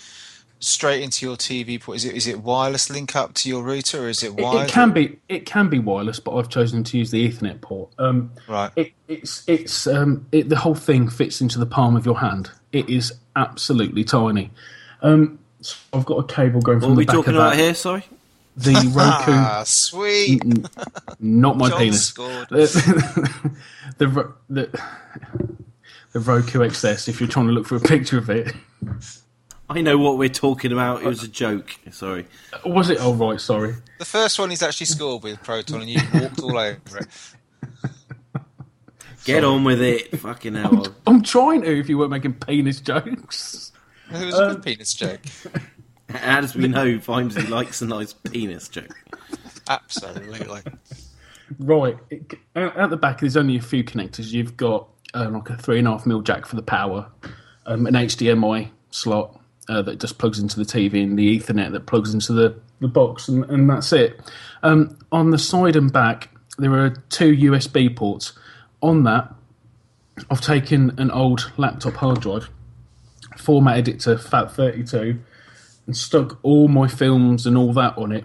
straight into your TV port? Is it is it wireless link up to your router, or is it It, wired? it can be it can be wireless, but I've chosen to use the Ethernet port. Um, Right. It, it's it's um, it, the whole thing fits into the palm of your hand. It is absolutely tiny. Um, so I've got a cable going What from are the we back talking of that. about here? Sorry. The Roku, Ah, sweet. not my John penis. scored. The, the, the, the Roku XS. If you're trying to look for a picture of it, I know what we're talking about. It was a joke. Sorry. Was it? Oh right, sorry. The first one he's actually scored with Proton, and you walked all over it. Get on with it. Fucking hell. I'm trying to. If you weren't making penis jokes. It was a Um, good penis joke. As we know, Vimesy likes a nice penis joke. Absolutely. Right. It, at at the back, there's only a few connectors. You've got uh, like a three and a half mil jack for the power, um, an HDMI slot uh, that just plugs into the TV, and the Ethernet that plugs into the, the box, and, and that's it. Um, on the side and back, there are two USB ports. On that, I've taken an old laptop hard drive, formatted it to FAT32, and stuck all my films and all that on it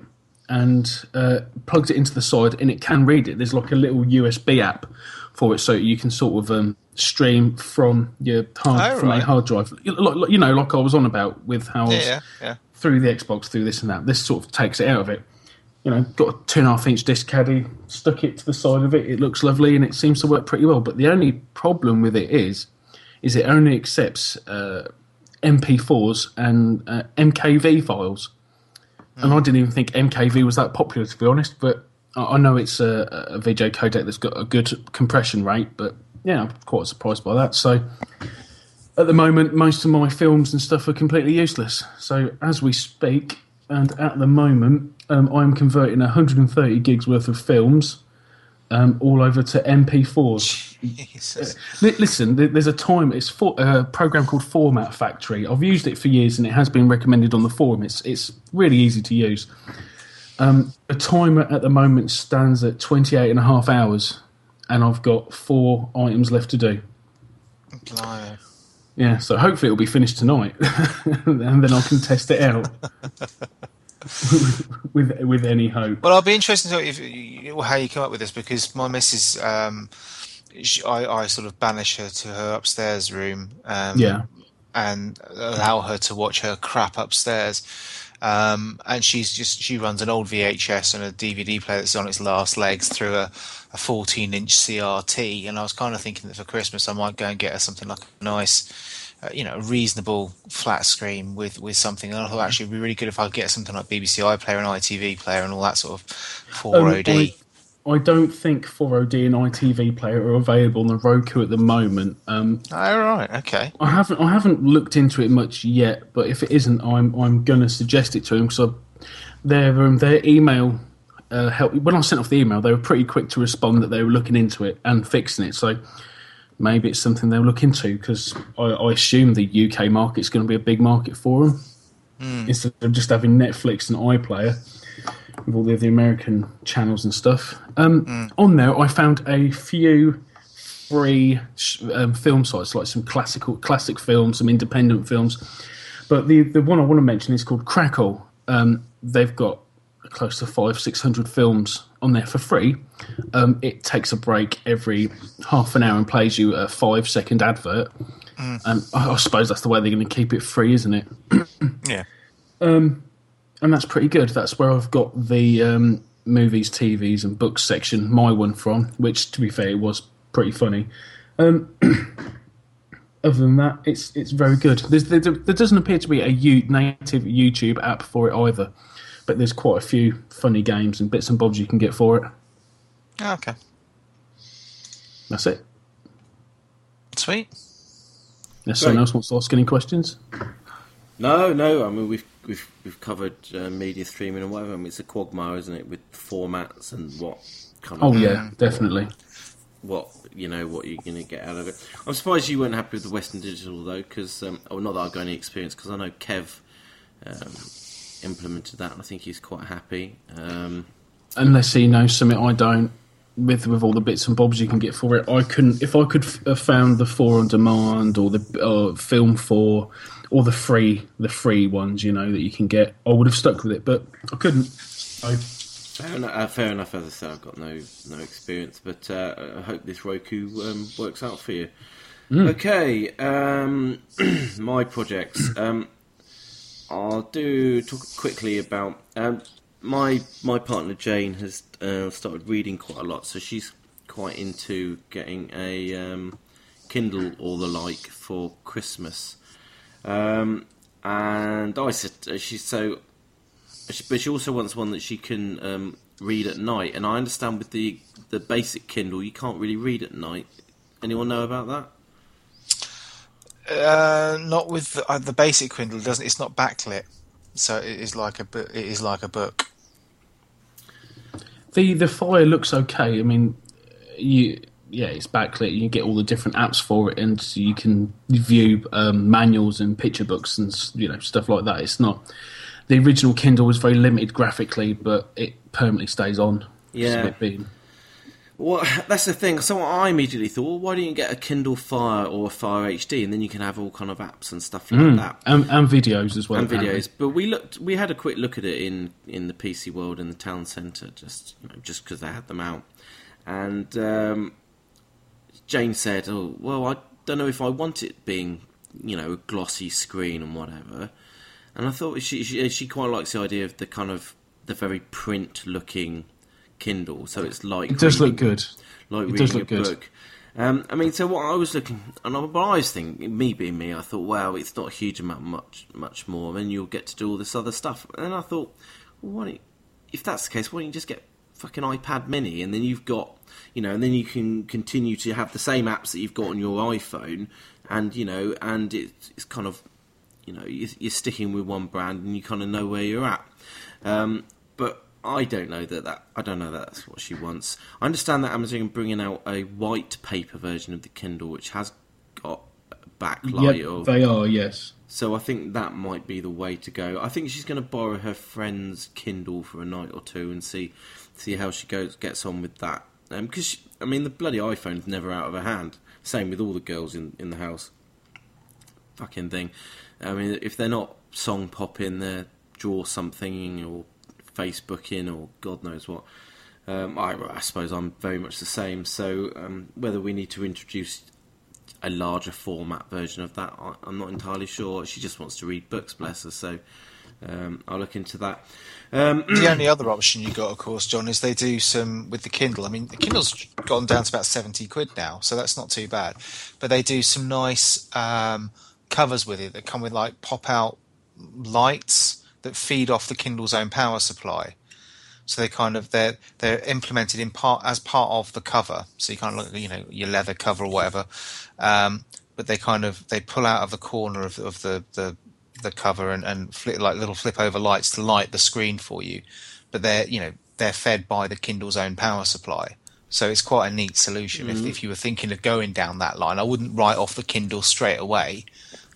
and uh, plugged it into the side and it can read it. There's like a little USB app for it so you can sort of um, stream from your hard, Oh, from right. a hard drive. You know, Like, you know, like I was on about with how Yeah, yeah, through the Xbox, through this and that. This sort of takes it out of it. You know, got a two and a half inch disc caddy, stuck it to the side of it. It looks lovely and it seems to work pretty well. But the only problem with it is, is it only accepts uh, MP4s and uh, MKV files. And I didn't even think MKV was that popular, to be honest. But I I know it's a, a VJ codec that's got a good compression rate. But yeah, I'm quite surprised by that. So at the moment, most of my films and stuff are completely useless. So as we speak, and at the moment, um, I'm converting 130 gigs worth of films um, all over to MP4s. Jesus. Li- Listen, there's a time. It's for, a program called Format Factory. I've used it for years, and it has been recommended on the forum. It's it's really easy to use. Um, the timer at the moment stands at 28 and a half hours, and I've got four items left to do. Blimey. Yeah, so hopefully it'll be finished tonight, and then I can test it out with with any hope. Well, I'll be interested to know if how you come up with this because my missus, um, she, I, I sort of banish her to her upstairs room. Um, Yeah. and allow her to watch her crap upstairs. Um, and she's just she runs an old VHS and a DVD player that's on its last legs through a, a 14 inch CRT. And I was kind of thinking that for Christmas I might go and get her something like a nice, uh, you know, a reasonable flat screen with with something. And I thought actually it'd be really good if I could get something like BBC iPlayer and ITV player and all that sort of 4OD. Um, I, don't think 4OD and ITV player are available on the Roku at the moment. Um, oh right, okay. I haven't I haven't looked into it much yet, but if it isn't, I'm I'm going to suggest it to him because their um, their email uh, help. When I sent off the email, they were pretty quick to respond that they were looking into it and fixing it. So maybe it's something they'll look into because I, I assume the UK market's going to be a big market for them Mm. instead of just having Netflix and iPlayer with all the other American channels and stuff. Um, On there, I found a few free sh- um, film sites, like some classical classic films, some independent films. But the the one I want to mention is called Crackle. Um, they've got close to five six hundred films on there for free. Um, it takes a break every half an hour and plays you a five second advert. Um, I, I suppose that's the way they're going to keep it free, isn't it? Yeah. and that's pretty good. That's where I've got the um, movies, TVs, and books section, my one from, which, to be fair, was pretty funny. Um, other than that, it's it's very good. There's, there, there doesn't appear to be a U, native YouTube app for it either, but there's quite a few funny games and bits and bobs you can get for it. Oh, okay. That's it. Sweet. Unless someone else wants to ask any questions. No, no. I mean, we've we've we've covered uh, media streaming and whatever. I mean, it's a quagmire, isn't it? With formats and what kind of Oh yeah, definitely. what you know what you're going to get out of it. I'm surprised you weren't happy with the Western Digital though, because um, oh, not that I've got any experience, because I know Kev um, implemented that, and I think he's quite happy. Um, unless he knows something I don't. With with all the bits and bobs you can get for it, I couldn't. If I could f- have found the four on demand or the uh, film four or the free the free ones, you know that you can get, I would have stuck with it. But I couldn't. So fair, enough, uh, fair enough. As I said, I've got no no experience, but uh, I hope this Roku um, works out for you. Okay, um, my projects. Um, I'll do talk quickly about um, my my partner Jane has uh, started reading quite a lot, so she's quite into getting a um, Kindle or the like for Christmas. Um, and I said uh, she's so, she- but she also wants one that she can um, read at night. And I understand with the the basic Kindle, you can't really read at night. Anyone know about that? Uh, not with the, uh, the basic Kindle. Doesn't it's not backlit, so it is like a book. It is like a book. the the fire looks okay. I mean, you yeah, it's backlit. You get all the different apps for it, and you can view um, manuals and picture books and you know stuff like that. It's not the original Kindle was very limited graphically, but it permanently stays on. Yeah. Well, that's the thing. So I immediately thought, well, why don't you get a Kindle Fire or a Fire HD, and then you can have all kind of apps and stuff like that. and, and videos as well. and apparently. videos. But we looked, we had a quick look at it in in the PC World in the town centre, just you know, just because they had them out. And um, Jane said, "Oh, well, I don't know if I want it being, you know, a glossy screen and whatever." And I thought she she, she quite likes the idea of the kind of the very print looking Kindle, so it's like It does reading- look good. like It reading does look a good. book. Um, I mean, so what I was looking, and I, was thinking, me being me, I thought, wow, it's not a huge amount, much, much more, and you'll get to do all this other stuff. And I thought, well, why don't you, if that's the case, why don't you just get fucking iPad Mini, and then you've got, you know, and then you can continue to have the same apps that you've got on your iPhone, and you know, and it's, it's kind of, you know, you're, you're sticking with one brand, and you kind of know where you're at. Um, but I don't know that, that I don't know that that's what she wants. I understand that Amazon are bringing out a white paper version of the Kindle, which has got backlight. Yep, or, they are. Yes. so I think that might be the way to go. I think she's going to borrow her friend's Kindle for a night or two and see see how she goes gets on with that. Because I mean, the bloody iPhone's never out of her hand. Same with all the girls in in the house. Fucking thing. I mean, if they're not song popping, they're draw something or Facebooking or God knows what. Um, I, I suppose I'm very much the same. So um, whether we need to introduce a larger format version of that. I, I'm not entirely sure. She just wants to read books, bless her. So um, I'll look into that. Um, The only other option you got, of course, John, is they do some with the Kindle. I mean, the Kindle's gone down to about seventy quid now, so that's not too bad. But they do some nice um, covers with it that come with like pop-out lights that feed off the Kindle's own power supply. So they kind of they're they're implemented in part as part of the cover. So you kind of look you know your leather cover or whatever, um, but they kind of they pull out of the corner of, of the, the the cover and, and flip like little flip over lights to light the screen for you. But they're you know they're fed by the Kindle's own power supply. So it's quite a neat solution. If, if you were thinking of going down that line, I wouldn't write off the Kindle straight away.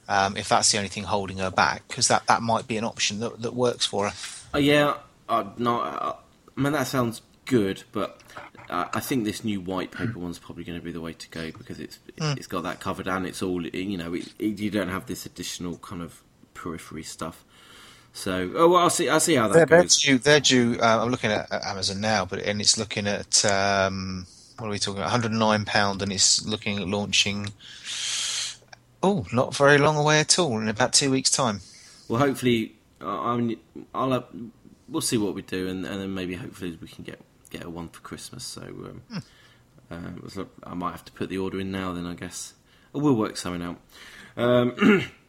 Um, if that's the only thing holding her back, because that, that might be an option that, that works for her. Uh, yeah, uh, no, uh, I mean that sounds good, but uh, I think this new white paper one's probably going to be the way to go because it's it's got that covered and it's all you know. It, it, you don't have this additional kind of periphery stuff. So, oh well, I'll see. I'll see how that They're, they're goes. due. They're due. Uh, I'm looking at, at Amazon now, but and it's looking at um, what are we talking about? 109 pound, and it's looking at launching. Oh, not very long away at all. In about two weeks' time. Well, hopefully, uh, I mean, I'll uh, we'll see what we do, and, and then maybe hopefully we can get get a one for Christmas. So, um, um, so I might have to put the order in now. Then I guess we'll work something out.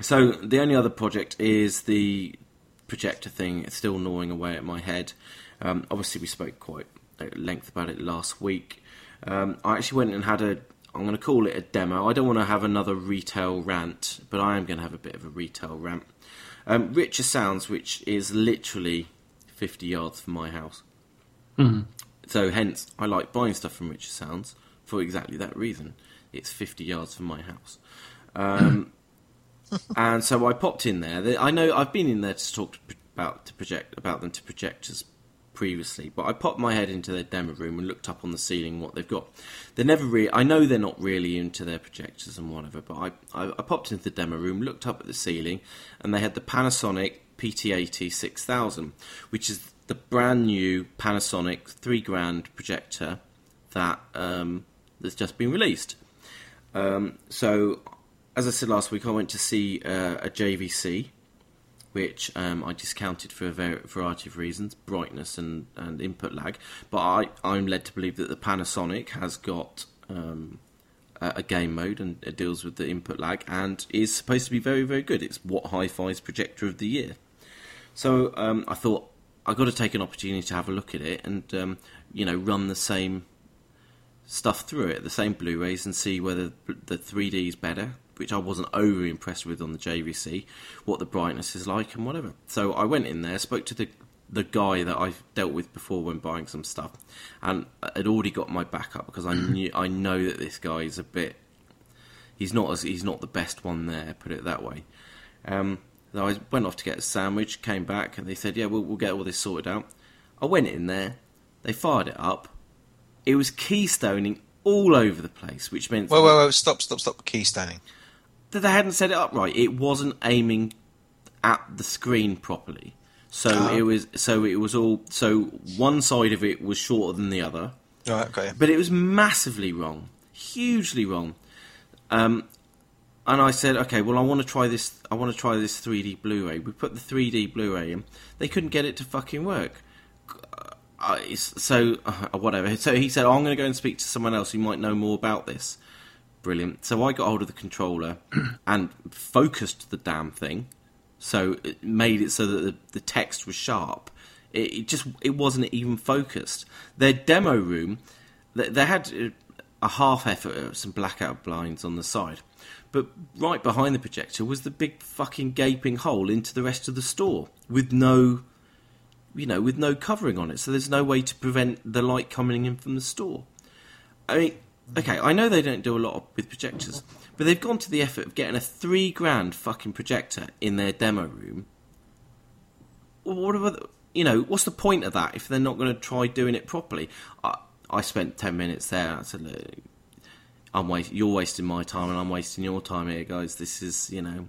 So the only other project is the projector thing. It's still gnawing away at my head. Um, obviously, we spoke quite at length about it last week. Um, I actually went and had a. I'm going to call it a demo. I don't want to have another retail rant, but I am going to have a bit of a retail rant. Um, Richer Sounds, which is literally 50 yards from my house. So, hence, I like buying stuff from Richer Sounds for exactly that reason. It's 50 yards from my house. Um, and so I popped in there. I know I've been in there to talk to, about to project about them to projectors previously, but I popped my head into their demo room and looked up on the ceiling what they've got. They're never really. I know they're not really into their projectors and whatever, but I, I, I popped into the demo room, looked up at the ceiling, and they had the Panasonic PT80 6000, which is the brand new Panasonic three grand projector that um, that's just been released. Um, so, as I said last week, I went to see uh, a JVC, which um, I discounted for a var- variety of reasons, brightness and, and input lag. But I, I'm led to believe that the Panasonic has got um, a, game mode and it deals with the input lag and is supposed to be very, very good. It's what Hi-Fi's projector of the year. So um, I thought I've got to take an opportunity to have a look at it and um, you know run the same stuff through it, the same Blu-rays, and see whether the 3D is better, which I wasn't over impressed with on the JVC, what the brightness is like, and whatever. So I went in there, spoke to the the guy that I've dealt with before when buying some stuff, and had already got my back up because I knew I know that this guy is a bit. He's not as he's not the best one there, put it that way. Um, so I went off to get a sandwich, came back, and they said, "Yeah, we'll, we'll get all this sorted out." I went in there, they fired it up. It was keystoning all over the place, which meant Whoa, whoa, whoa! Stop, stop, stop! Keystoning. That they hadn't set it up right. It wasn't aiming at the screen properly. So Ah. it was so it was all so one side of it was shorter than the other, Right, okay. but it was massively wrong, hugely wrong. Um, and I said, okay, well, I want to try this. I want to try this 3D Blu-ray. We put the 3D Blu-ray in. They couldn't get it to fucking work. Uh, so uh, whatever. So he said, oh, I'm going to go and speak to someone else who might know more about this. Brilliant. So I got hold of the controller and focused the damn thing. So it made it so that the, the text was sharp. It, it just it wasn't even focused. Their demo room, they, they had a half effort of some blackout blinds on the side, but right behind the projector was the big fucking gaping hole into the rest of the store with no, you know, with no covering on it. So there's no way to prevent the light coming in from the store. I mean, okay, I know they don't do a lot with projectors, but they've gone to the effort of getting a three grand fucking projector in their demo room. What about, you know, what's the point of that if they're not going to try doing it properly? I, I spent ten minutes there. I said, Look, I'm wast- you're wasting my time, and I'm wasting your time here, guys. This is, you know,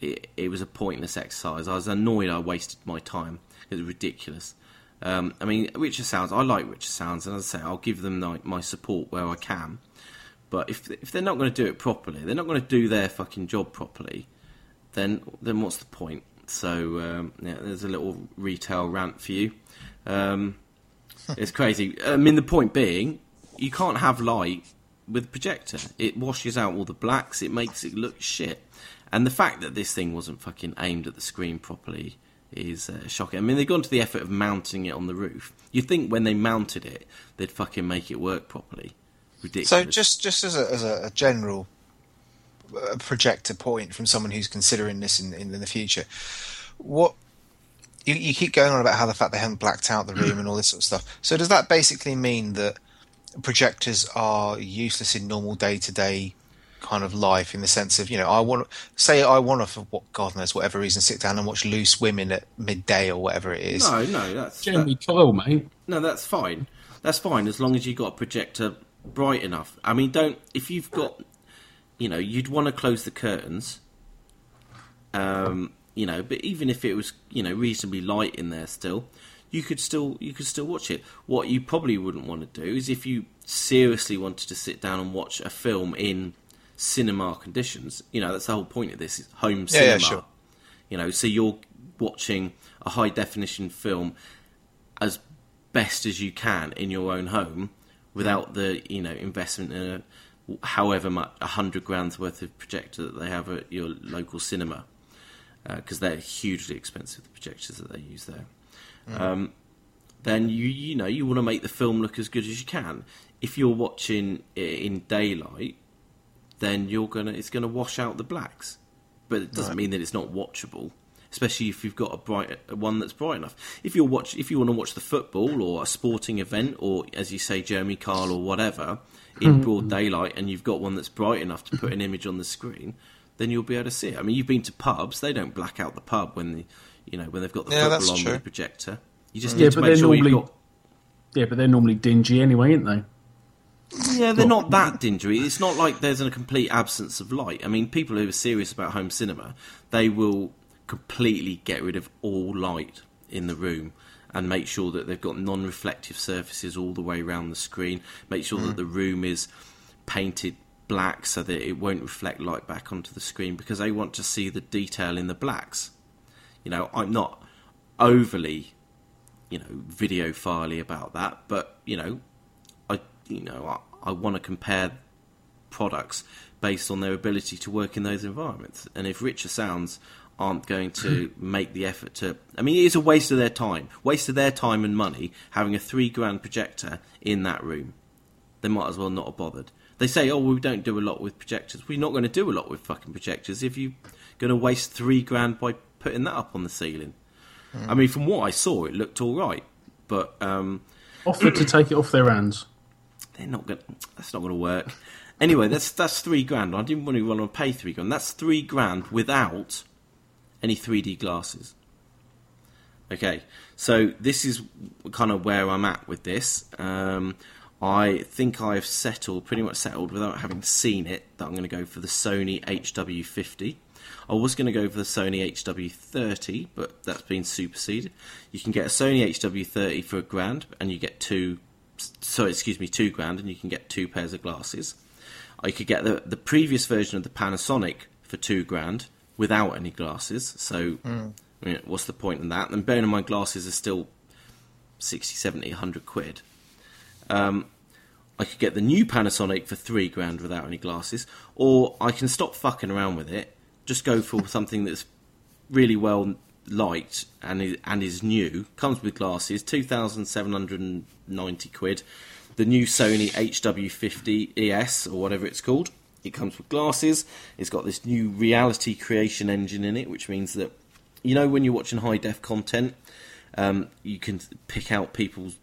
it, it was a pointless exercise. I was annoyed I wasted my time. It was ridiculous. Um, I mean, Richer Sounds, I like Richer Sounds, and as I say, I'll give them my, my support where I can. But if if they're not going to do it properly, they're not going to do their fucking job properly. Then then what's the point? So um, yeah, there's a little retail rant for you. Um, it's crazy. I mean, the point being, you can't have light with a projector. It washes out all the blacks. It makes it look shit. And the fact that this thing wasn't fucking aimed at the screen properly is uh, shocking. I mean, they've gone to the effort of mounting it on the roof. You'd think when they mounted it, they'd fucking make it work properly. Ridiculous. So just just as a, as a, general projector point from someone who's considering this in, in, in the future, what you, you keep going on about how the fact they haven't blacked out the room and all this sort of stuff. So does that basically mean that projectors are useless in normal day to day kind of life in the sense of you know I want to say I want to for what God knows whatever reason sit down and watch Loose Women at midday or whatever it is. no, no, that's Jeremy that- Kyle, mate. No, that's fine. That's fine as long as you've got a projector bright enough. I mean, don't if you've got, you know, you'd want to close the curtains. Um, you know, but even if it was, you know, reasonably light in there still, you could still you could still watch it. What you probably wouldn't want to do is if you seriously wanted to sit down and watch a film in cinema conditions. You know, that's the whole point of this: is home Yeah, yeah, cinema. sure. You know, so you're watching a high definition film as best as you can in your own home without the you know investment in a however much a hundred grand's worth of projector that they have at your local cinema because they're hugely expensive the projectors that they use there. Um, then you you know you want to make the film look as good as you can. If you're watching it in daylight, then you're gonna it's gonna wash out the blacks, but it doesn't Right. mean that it's not watchable. Especially if you've got a bright one that's bright enough. If you watch, if you want to watch the football or a sporting event, or as you say, Jeremy Carl or whatever, in mm-hmm. broad daylight, and you've got one that's bright enough to put an image on the screen, then you'll be able to see it. I mean, you've been to pubs; they don't black out the pub when the, you know, when they've got the Yeah, football on true. the projector. You just Yeah, need to but make they're sure you've got Yeah, but they're normally dingy anyway, aren't they? Yeah, they're not that dingy. It's not like there's a complete absence of light. I mean, people who are serious about home cinema, they will completely get rid of all light in the room and make sure that they've got non-reflective surfaces all the way around the screen. Make sure that mm. the room is painted black so that it won't reflect light back onto the screen because they want to see the detail in the blacks. You know, I'm not overly, you know, videophily about that, but you know, you know I, I want to compare products based on their ability to work in those environments. And if richer sounds aren't going to make the effort to, I mean, it is a waste of their time, waste of their time and money having a three grand projector in that room. They might as well not have bothered. They say, "Oh, we don't do a lot with projectors." We're not going to do a lot with fucking projectors if you're going to waste three grand by putting that up on the ceiling. I mean, from what I saw, it looked all right, but um, Offered to take it off their hands. They're not going. That's not going to work. Anyway, that's that's three grand. I didn't want to want to pay three grand. That's three grand without any 3D glasses. Okay, so this is kind of where I'm at with this. Um, I think I've settled, pretty much settled, without having seen it, that I'm going to go for the Sony HW50. I was going to go for the Sony HW30, but that's been superseded. You can get a Sony HW30 for a grand, and you get two. So excuse me, two grand, and you can get two pairs of glasses. I could get the the previous version of the Panasonic for two grand without any glasses. So, I mean, what's the point in that? And bearing in mind, glasses are still 60, 70, 100 quid. Um, I could get the new Panasonic for three grand without any glasses, or I can stop fucking around with it. Just go for something that's really well liked and is, and is new. Comes with glasses, two thousand seven hundred and ninety quid. The new Sony HW50 ES or whatever it's called. It comes with glasses. It's got this new reality creation engine in it, which means that you know when you're watching high def content, um, you can pick out people's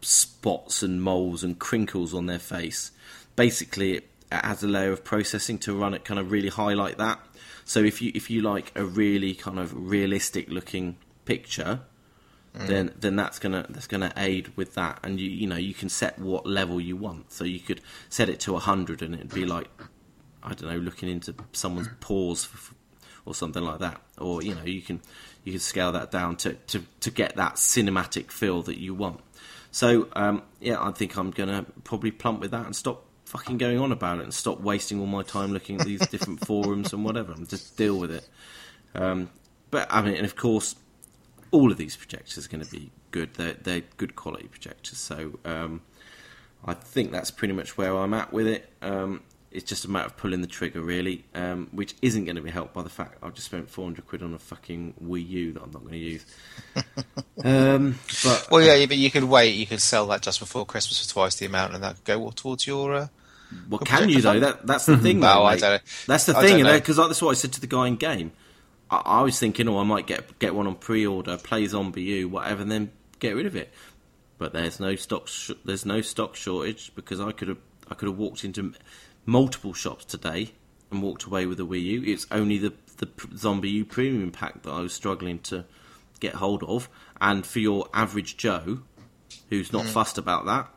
spots and moles and crinkles on their face. Basically, it adds a layer of processing to run it kind of really highlight that. So if you if you like a really kind of realistic looking picture, then then that's gonna that's gonna aid with that, and you you know you can set what level you want. So you could set it to hundred, and it'd be like I don't know, looking into someone's pores f- or something like that. Or you know, you can you can scale that down to to, to get that cinematic feel that you want. So um, yeah, I think I'm gonna probably plump with that and stop fucking going on about it and stop wasting all my time looking at these different forums and whatever. And just deal with it. Um, but I mean, and of course, all of these projectors are going to be good. They're, they're good quality projectors. So um, I think that's pretty much where I'm at with it. Um, it's just a matter of pulling the trigger, really, um, which isn't going to be helped by the fact I've just spent 400 quid on a fucking Wii U that I'm not going to use. um, but Well, yeah, but you could wait. You could sell that just before Christmas for twice the amount, and that could go towards your. Uh, Well, can you though? That that's the thing. Well, though, I don't know. That's the I thing, don't you know, know. because that's what I said to the guy in game. I, I was thinking, oh, I might get get one on pre-order, play ZombiU, whatever, and then get rid of it. But there's no stock. Sh- there's no stock shortage because I could have I could have walked into multiple shops today and walked away with a Wii U. It's only the the pr- ZombiU premium pack that I was struggling to get hold of, and for your average Joe, who's Mm. not fussed about that,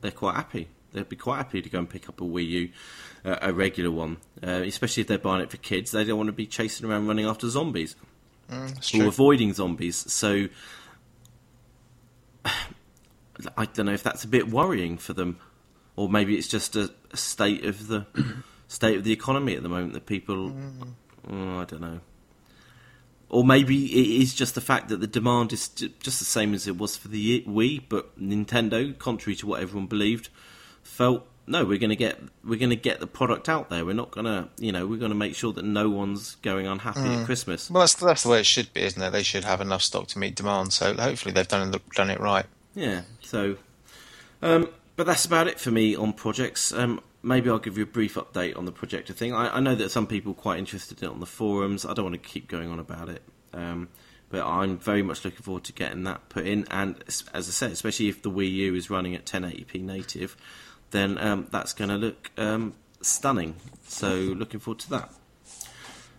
they're quite happy. They'd be quite happy to go and pick up a Wii U, uh, a regular one, uh, especially if they're buying it for kids. They don't want to be chasing around running after zombies it's or avoiding zombies. So I don't know if that's a bit worrying for them, or maybe it's just a, a state of the state of the economy at the moment that people. Oh, I don't know. Or maybe it is just the fact that the demand is just the same as it was for the Wii, but Nintendo, contrary to what everyone believed, felt no, we're going to get we're going to get the product out there. We're not going to, you know, we're going to make sure that no one's going unhappy at Christmas. Well, that's that's the way it should be, isn't it? They should have enough stock to meet demand. So hopefully they've done it- done it right. Yeah. So, um, but that's about it for me on projects. Um, maybe I'll give you a brief update on the projector thing. I, I know that some people are quite interested in it on the forums. I don't want to keep going on about it. Um, but I'm very much looking forward to getting that put in. And as as I said, especially if the Wii U is running at 1080p native, then um, that's going to look um, stunning. So looking forward to that.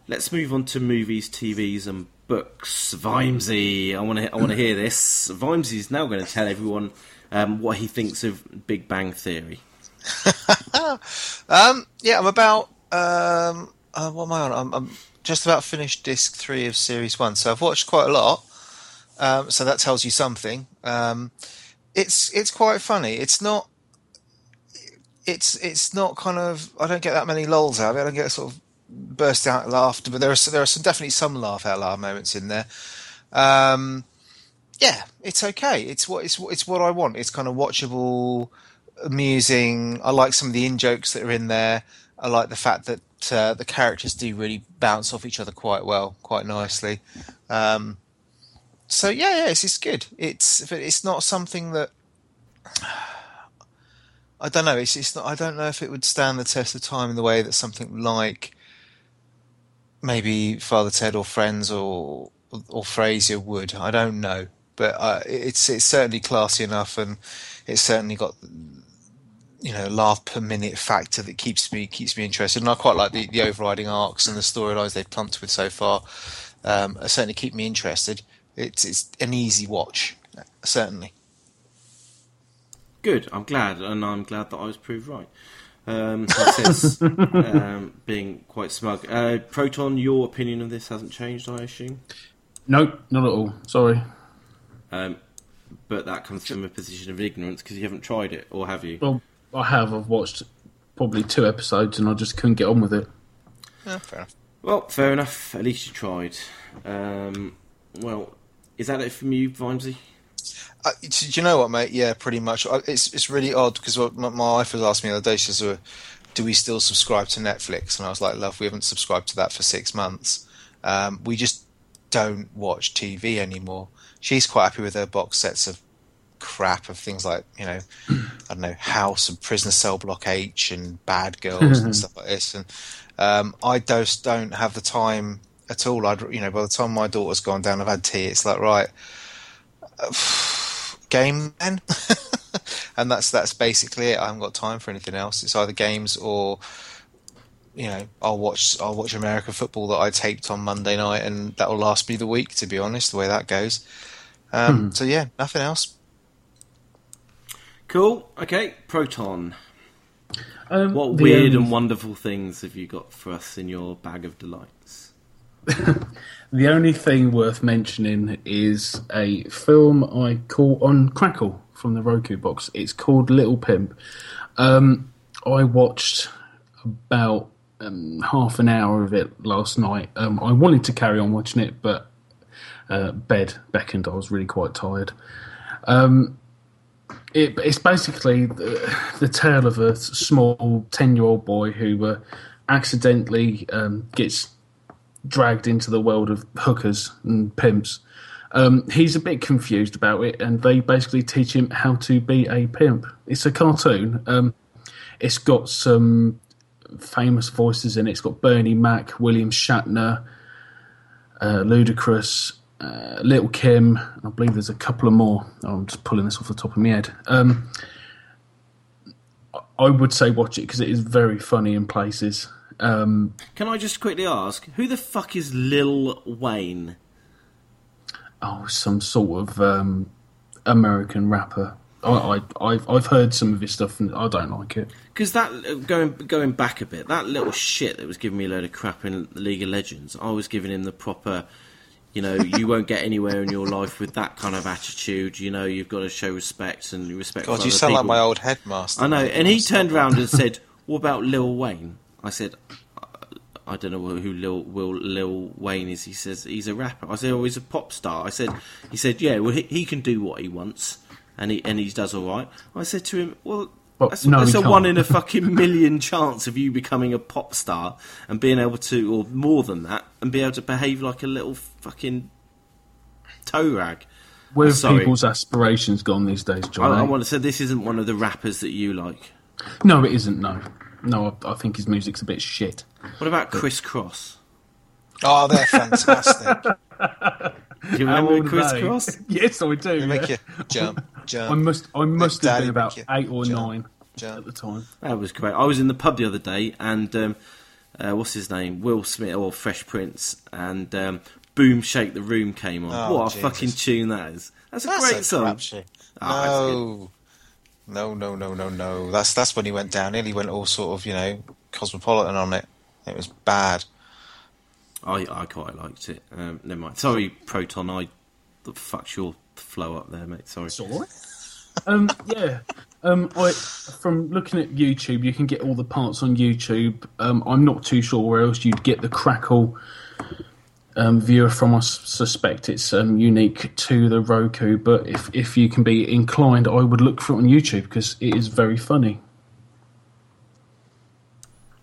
Let's move on to movies, TVs, and books. Vimesy, I want to, I want to hear this. Vimesy is now going to tell everyone um, what he thinks of Big Bang Theory. Um, yeah, I'm about. Um, uh, what am I on? I'm, I'm just about finished disc three of series one, so I've watched quite a lot. Um, so that tells you something. Um, it's it's quite funny. It's not. It's it's not kind of. I don't get that many lulls out of it. I don't get sort of burst out laughter, but there are there are some definitely some laugh out loud moments in there. Um, yeah, it's okay. It's what it's what it's what I want. It's kind of watchable, amusing. I like some of the in jokes that are in there. I like the fact that uh, the characters do really bounce off each other quite well, quite nicely. Um, so yeah, yeah, it's, it's good. It's it's not something that I don't know. It's it's not. I don't know if it would stand the test of time in the way that something like maybe Father Ted or Friends or or Frasier would. I don't know, but uh, it's it's certainly classy enough, and it's certainly got you know laugh per minute factor that keeps me keeps me interested. And I quite like the, the overriding arcs and the storylines they've plumped with so far. Um, certainly keep me interested. It's it's an easy watch, certainly. Good. I'm glad, and I'm glad that I was proved right. Um, that says, um, being quite smug. Uh, Proton, your opinion of this hasn't changed, I assume. Nope, not at all. Sorry. Um, but that comes from a position of ignorance because you haven't tried it, or have you? Well, I have. I've watched probably two episodes and I just couldn't get on with it. Yeah, fair enough. Well, fair enough. At least you tried. Um, well, is that it from you, Vimesy? Uh, do you know what, mate? Yeah, pretty much. I- It's it's really odd because my, my wife was asking me the other day. She says, "Uh, "Do we still subscribe to Netflix?" And I was like, "Love, we haven't subscribed to that for six months. Um, we just don't watch TV anymore." She's quite happy with her box sets of crap of things like you know, I don't know, House and Prisoner Cell Block H and Bad Girls and stuff like this. And um, I just don't have the time at all. I'd you know, by the time my daughter's gone down, I've had tea. It's like right game then and that's that's basically it i haven't got time for anything else it's either games or you know i'll watch i'll watch american football that i taped on monday night and that will last me the week to be honest the way that goes um, so yeah nothing else Cool. Okay, Proton. Um, What the weird only- and wonderful things have you got for us in your bag of delights? The only thing worth mentioning is a film I caught on Crackle from the Roku box. It's called Little Pimp. Um, I watched about um, half an hour of it last night. Um, I wanted to carry on watching it, but uh, bed beckoned. I was really quite tired. Um, it, it's basically the, the tale of a small ten-year-old boy who uh, accidentally um, gets dragged into the world of hookers and pimps. Um, he's a bit confused about it, and they basically teach him how to be a pimp. It's a cartoon. Um, it's got some famous voices in it. It's got Bernie Mac, William Shatner, uh, Ludacris, uh, Little Kim. I believe there's a couple of more. I'm just pulling this off the top of my head. Um, I would say watch it because it is very funny in places. Um, Can I just quickly ask, who the fuck is Lil Wayne? oh, some sort of um, American rapper. I, I, I've I've heard some of his stuff and I don't like it. Because that going going back a bit, that little shit that was giving me a load of crap in League of Legends, I was giving him the proper. You know, you won't get anywhere in your life with that kind of attitude. You know, you've got to show respect and respect. God, for you other sound like my old headmaster. I know, and he turned around and said, "What about Lil Wayne?" I said, "I don't know who Lil, Will, Lil Wayne is." He says he's a rapper. I said, "Oh, he's a pop star." I said, "He said, yeah, well, he, he can do what he wants, and he and he does all right." I said to him, "Well." Well, that's no, that's a can't. one in a fucking million chance of you becoming a pop star and being able to, or more than that, and be able to behave like a little fucking toe rag. Where have people's aspirations gone these days, I, John? I eh? want to say this isn't one of the rappers that you like. No, it isn't. No, no. I, I think his music's a bit shit. What about Kris Kross? Oh, they're fantastic. Do you remember old are Kris they? Kross? yes, I do. They make yeah. you jump, jump. I must. I must have been about eight or jump, nine jump. at the time. That was great. I was in the pub the other day, and um, uh, what's his name? Will Smith or Fresh Prince, and um, Boom Shake the Room came on. Oh, what a Jesus. fucking tune that is! That's a That's great a song. crap shit. Ah, that's no. No, no, no, no, no. That's that's when he went downhill. He went all sort of, you know, cosmopolitan on it. It was bad. I I quite liked it. Um, never mind. Sorry, Proton. I fucked your flow up there, mate. Sorry. It's all right. um, yeah. Um, I from looking at YouTube, you can get all the parts on YouTube. Um, I'm not too sure where else you'd get the Crackle um, viewer from. us suspect it's um, unique to the Roku, but if if you can be inclined, I would look for it on YouTube because it is very funny.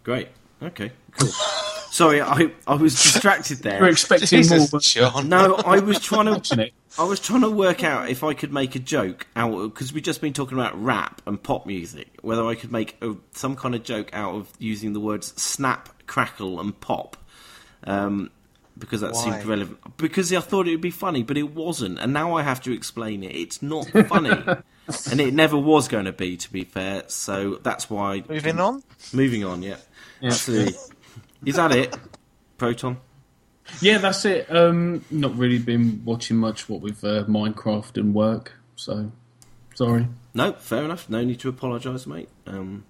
Great. Okay. Cool. Sorry, I I was distracted there. We're expecting Jesus, more. John. No, I was trying to I was trying to work out if I could make a joke out because we've just been talking about rap and pop music. Whether I could make a, some kind of joke out of using the words snap, crackle, and pop, um, because that Why? seemed relevant. Because I thought it would be funny, but it wasn't, and now I have to explain it. It's not funny, and it never was going to be. To be fair, so that's why. Moving on. Moving on. Yeah, absolutely. Is that it, Proton? Yeah, that's it. Um, not really been watching much what with uh, Minecraft and work, so sorry. No, fair enough. No need to apologise, mate. Um,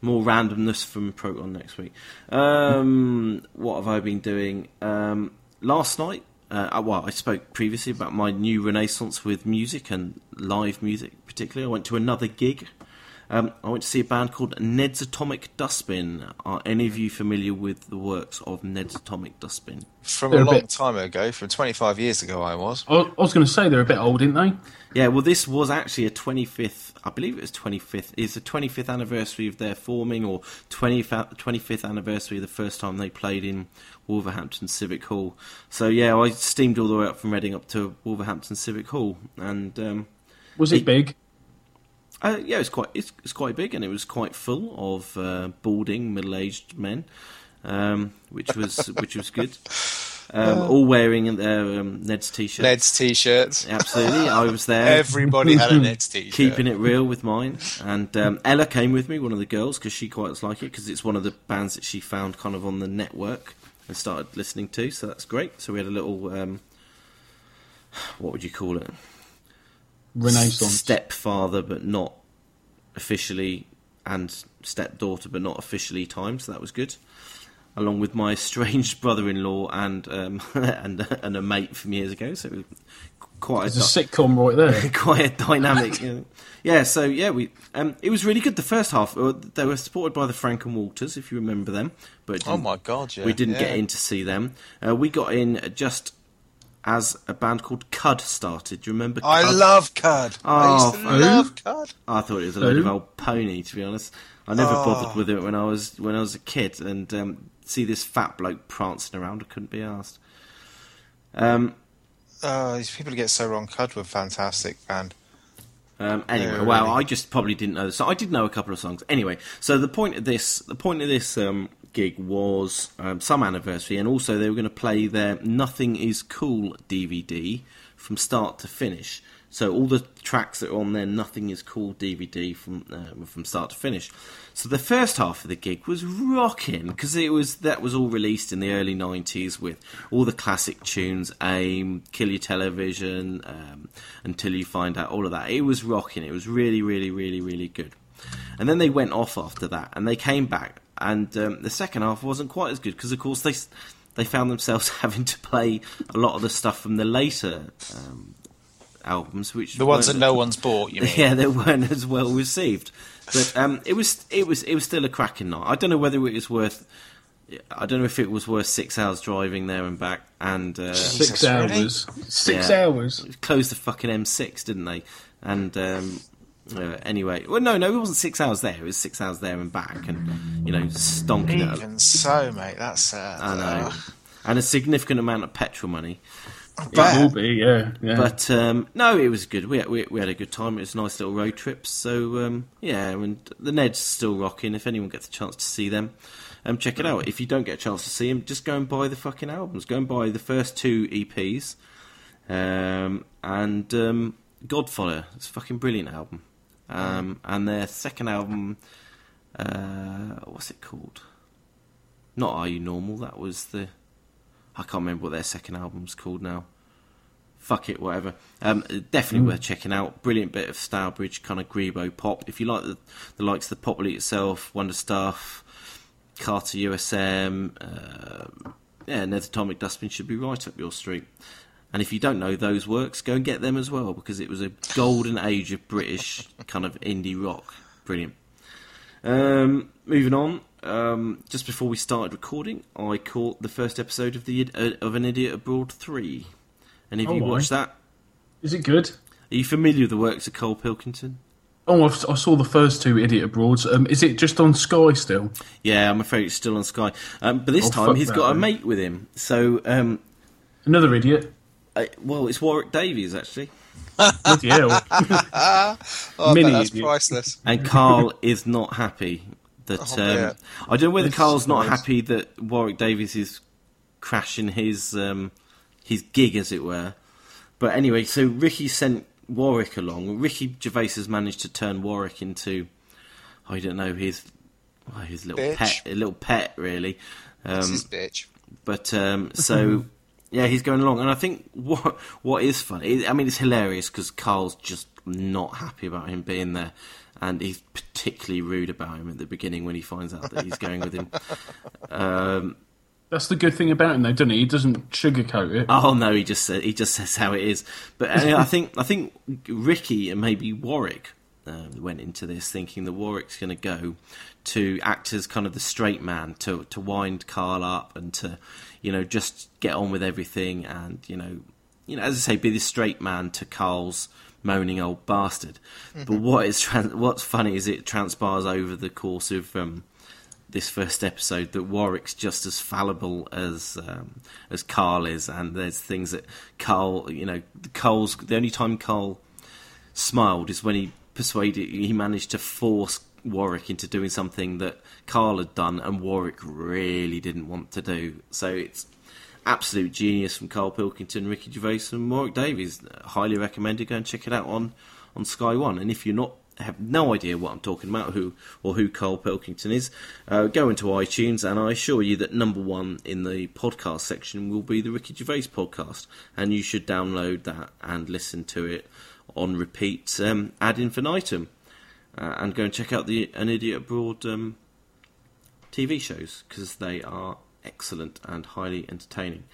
more randomness from Proton next week. Um, what have I been doing? Um, last night, uh, uh, well, I spoke previously about my new renaissance with music and live music, particularly. I went to another gig. Um, I went to see a band called Ned's Atomic Dustbin. Are any of you familiar with the works of Ned's Atomic Dustbin? From They're a a long bit- time ago, from 25 years ago, I was. I, I was going to say they're a bit old, didn't they? Yeah, well, this was actually a 25th, I believe it was 25th, is the 25th anniversary of their forming, or 20th, 25th anniversary of the first time they played in Wolverhampton Civic Hall. So, yeah, I steamed all the way up from Reading up to Wolverhampton Civic Hall, and um, Was it It- big? uh, yeah, it's quite it's, it's quite big, and it was quite full of uh, balding middle-aged men, um, which was which was good. Um, all wearing their um, Ned's t-shirt. Ned's t-shirts. Absolutely, I was there. Everybody had a Ned's t-shirt. keeping it real with mine. And um, Ella came with me, one of the girls, because she quite like it, because it's one of the bands that she found kind of on the network and started listening to. So that's great. So we had a little, um, what would you call it? Renaissance. Stepfather, but not officially, and stepdaughter, but not officially time. So that was good. Along with my estranged brother-in-law and um, and and a mate from years ago. So it was quite a, There's a sitcom right there. quite a dynamic. you know. Yeah, so yeah, we um, it was really good. The first half, uh, they were supported by the Frank and Walters, if you remember them. But Oh my god, yeah. we didn't yeah. get in to see them. Uh, we got in just as a band called Cud started. Do you remember? I love Cud. I used to Oh, love Cud. I thought it was a load of old pony, to be honest. I never Oh. bothered with it when I was when I was a kid, and um, see this fat bloke prancing around, I couldn't be asked. Um, Oh, these people get so wrong. Cud were fantastic band. Um, anyway, Yeah, well, really. I just probably didn't know. So I did know a couple of songs. Anyway, so the point of this, the point of this um, gig was um, some anniversary, and also they were going to play their "Nothing Is Cool" DVD from start to finish. So all the tracks that are on there, "Nothing Is called DVD from uh, from start to finish. So the first half of the gig was rocking because it was that was all released in the early '90s with all the classic tunes, "Aim," "Kill Your Television," um, "Until You Find Out," all of that. It was rocking. It was really, really, really, really good. And then they went off after that, and they came back, and um, the second half wasn't quite as good because, of course, they they found themselves having to play a lot of the stuff from the later um, albums, which The ones that no one's bought, you mean? yeah, they weren't as well received. But um, it was it was it was still a cracking night. I don't know whether it was worth. I don't know if it was worth six hours driving there and back, and uh, Six hours. Six Yeah. hours. closed the fucking M6, didn't they? And um, uh, anyway, well, no, no, it wasn't six hours there. It was six hours there and back, and you know, stonking it. Even so, mate, that's. Uh, I know, and a significant amount of petrol money. It will be, yeah. yeah. But um, no, it was good. We, we we had a good time. It was a nice little road trip. So um, yeah, and the Ned's still rocking. If anyone gets a chance to see them, um, check it out. If you don't get a chance to see them, just go and buy the fucking albums. Go and buy the first two EPs, um, and um, God Fodder. It's a fucking brilliant album. Um, and their second album, uh, what's it called? Not Are You Normal? That was the. I can't remember what their second album's called now fuck it, whatever. Um, definitely worth checking out. Brilliant bit of Stourbridge kind of Grebo pop. If you like the, the likes of the Pop Eat Itself, Wonder Stuff, Carter USM, uh, yeah, Ned's Atomic Dustbin should be right up your street. And if you don't know those works, go and get them as well because it was a golden age of British kind of indie rock. Brilliant. Um, moving on, um, just before we started recording, I caught the first episode of the uh, of an Idiot Abroad three. And have Oh, you my. watched that? Is it good? Are you familiar with the works of Karl Pilkington? Oh, I've, I saw the first two Idiot Abroads. Um, is it just on Sky still? Yeah, I'm afraid it's still on Sky. Um, but this Oh, time fuck he's that, got a mate with him. So, um, Another idiot. uh, well, it's Warwick Davis actually, Bloody hell. Oh, I Mini that's idiot. priceless. and Karl is not happy that. Oh, um. I don't know whether This Karl's not is- happy that Warwick Davis is crashing his um, his gig, as it were. But anyway, so Ricky sent Warwick along. Ricky Gervais has managed to turn Warwick into, I don't know, his well, his little Bitch. pet, a little pet, really. Um, his bitch. But um, so yeah, he's going along, and I think what what is funny. I mean, it's hilarious because Karl's just not happy about him being there, and he's particularly rude about him at the beginning when he finds out that he's going with him. Um, That's the good thing about him, though, doesn't he? He doesn't sugarcoat it. oh no, he just said, he just says how it is. But uh, I think I think Ricky and maybe Warwick uh, went into this thinking that Warwick's going to go to act as kind of the straight man to to wind Karl up and to you know just get on with everything and you know you know as I say be the straight man to Karl's moaning old bastard. But what is what's funny is it transpires over the course of. Um, this first episode that Warwick's just as fallible as um, as Karl is, and there's things that Karl, you know, Karl's the only time Karl smiled is when he persuaded he managed to force Warwick into doing something that Karl had done, and Warwick really didn't want to do. So it's absolute genius from Karl Pilkington, Ricky Gervais, and Warwick Davis. Highly recommended. Go and check it out on on Sky One. And if you're not have no idea what I'm talking about, who or who Karl Pilkington is, uh, go into iTunes, and I assure you that number one in the podcast section will be the Ricky Gervais podcast, and you should download that and listen to it on repeat um, ad infinitum, uh, and go and check out the An Idiot Abroad um, TV shows because they are excellent and highly entertaining.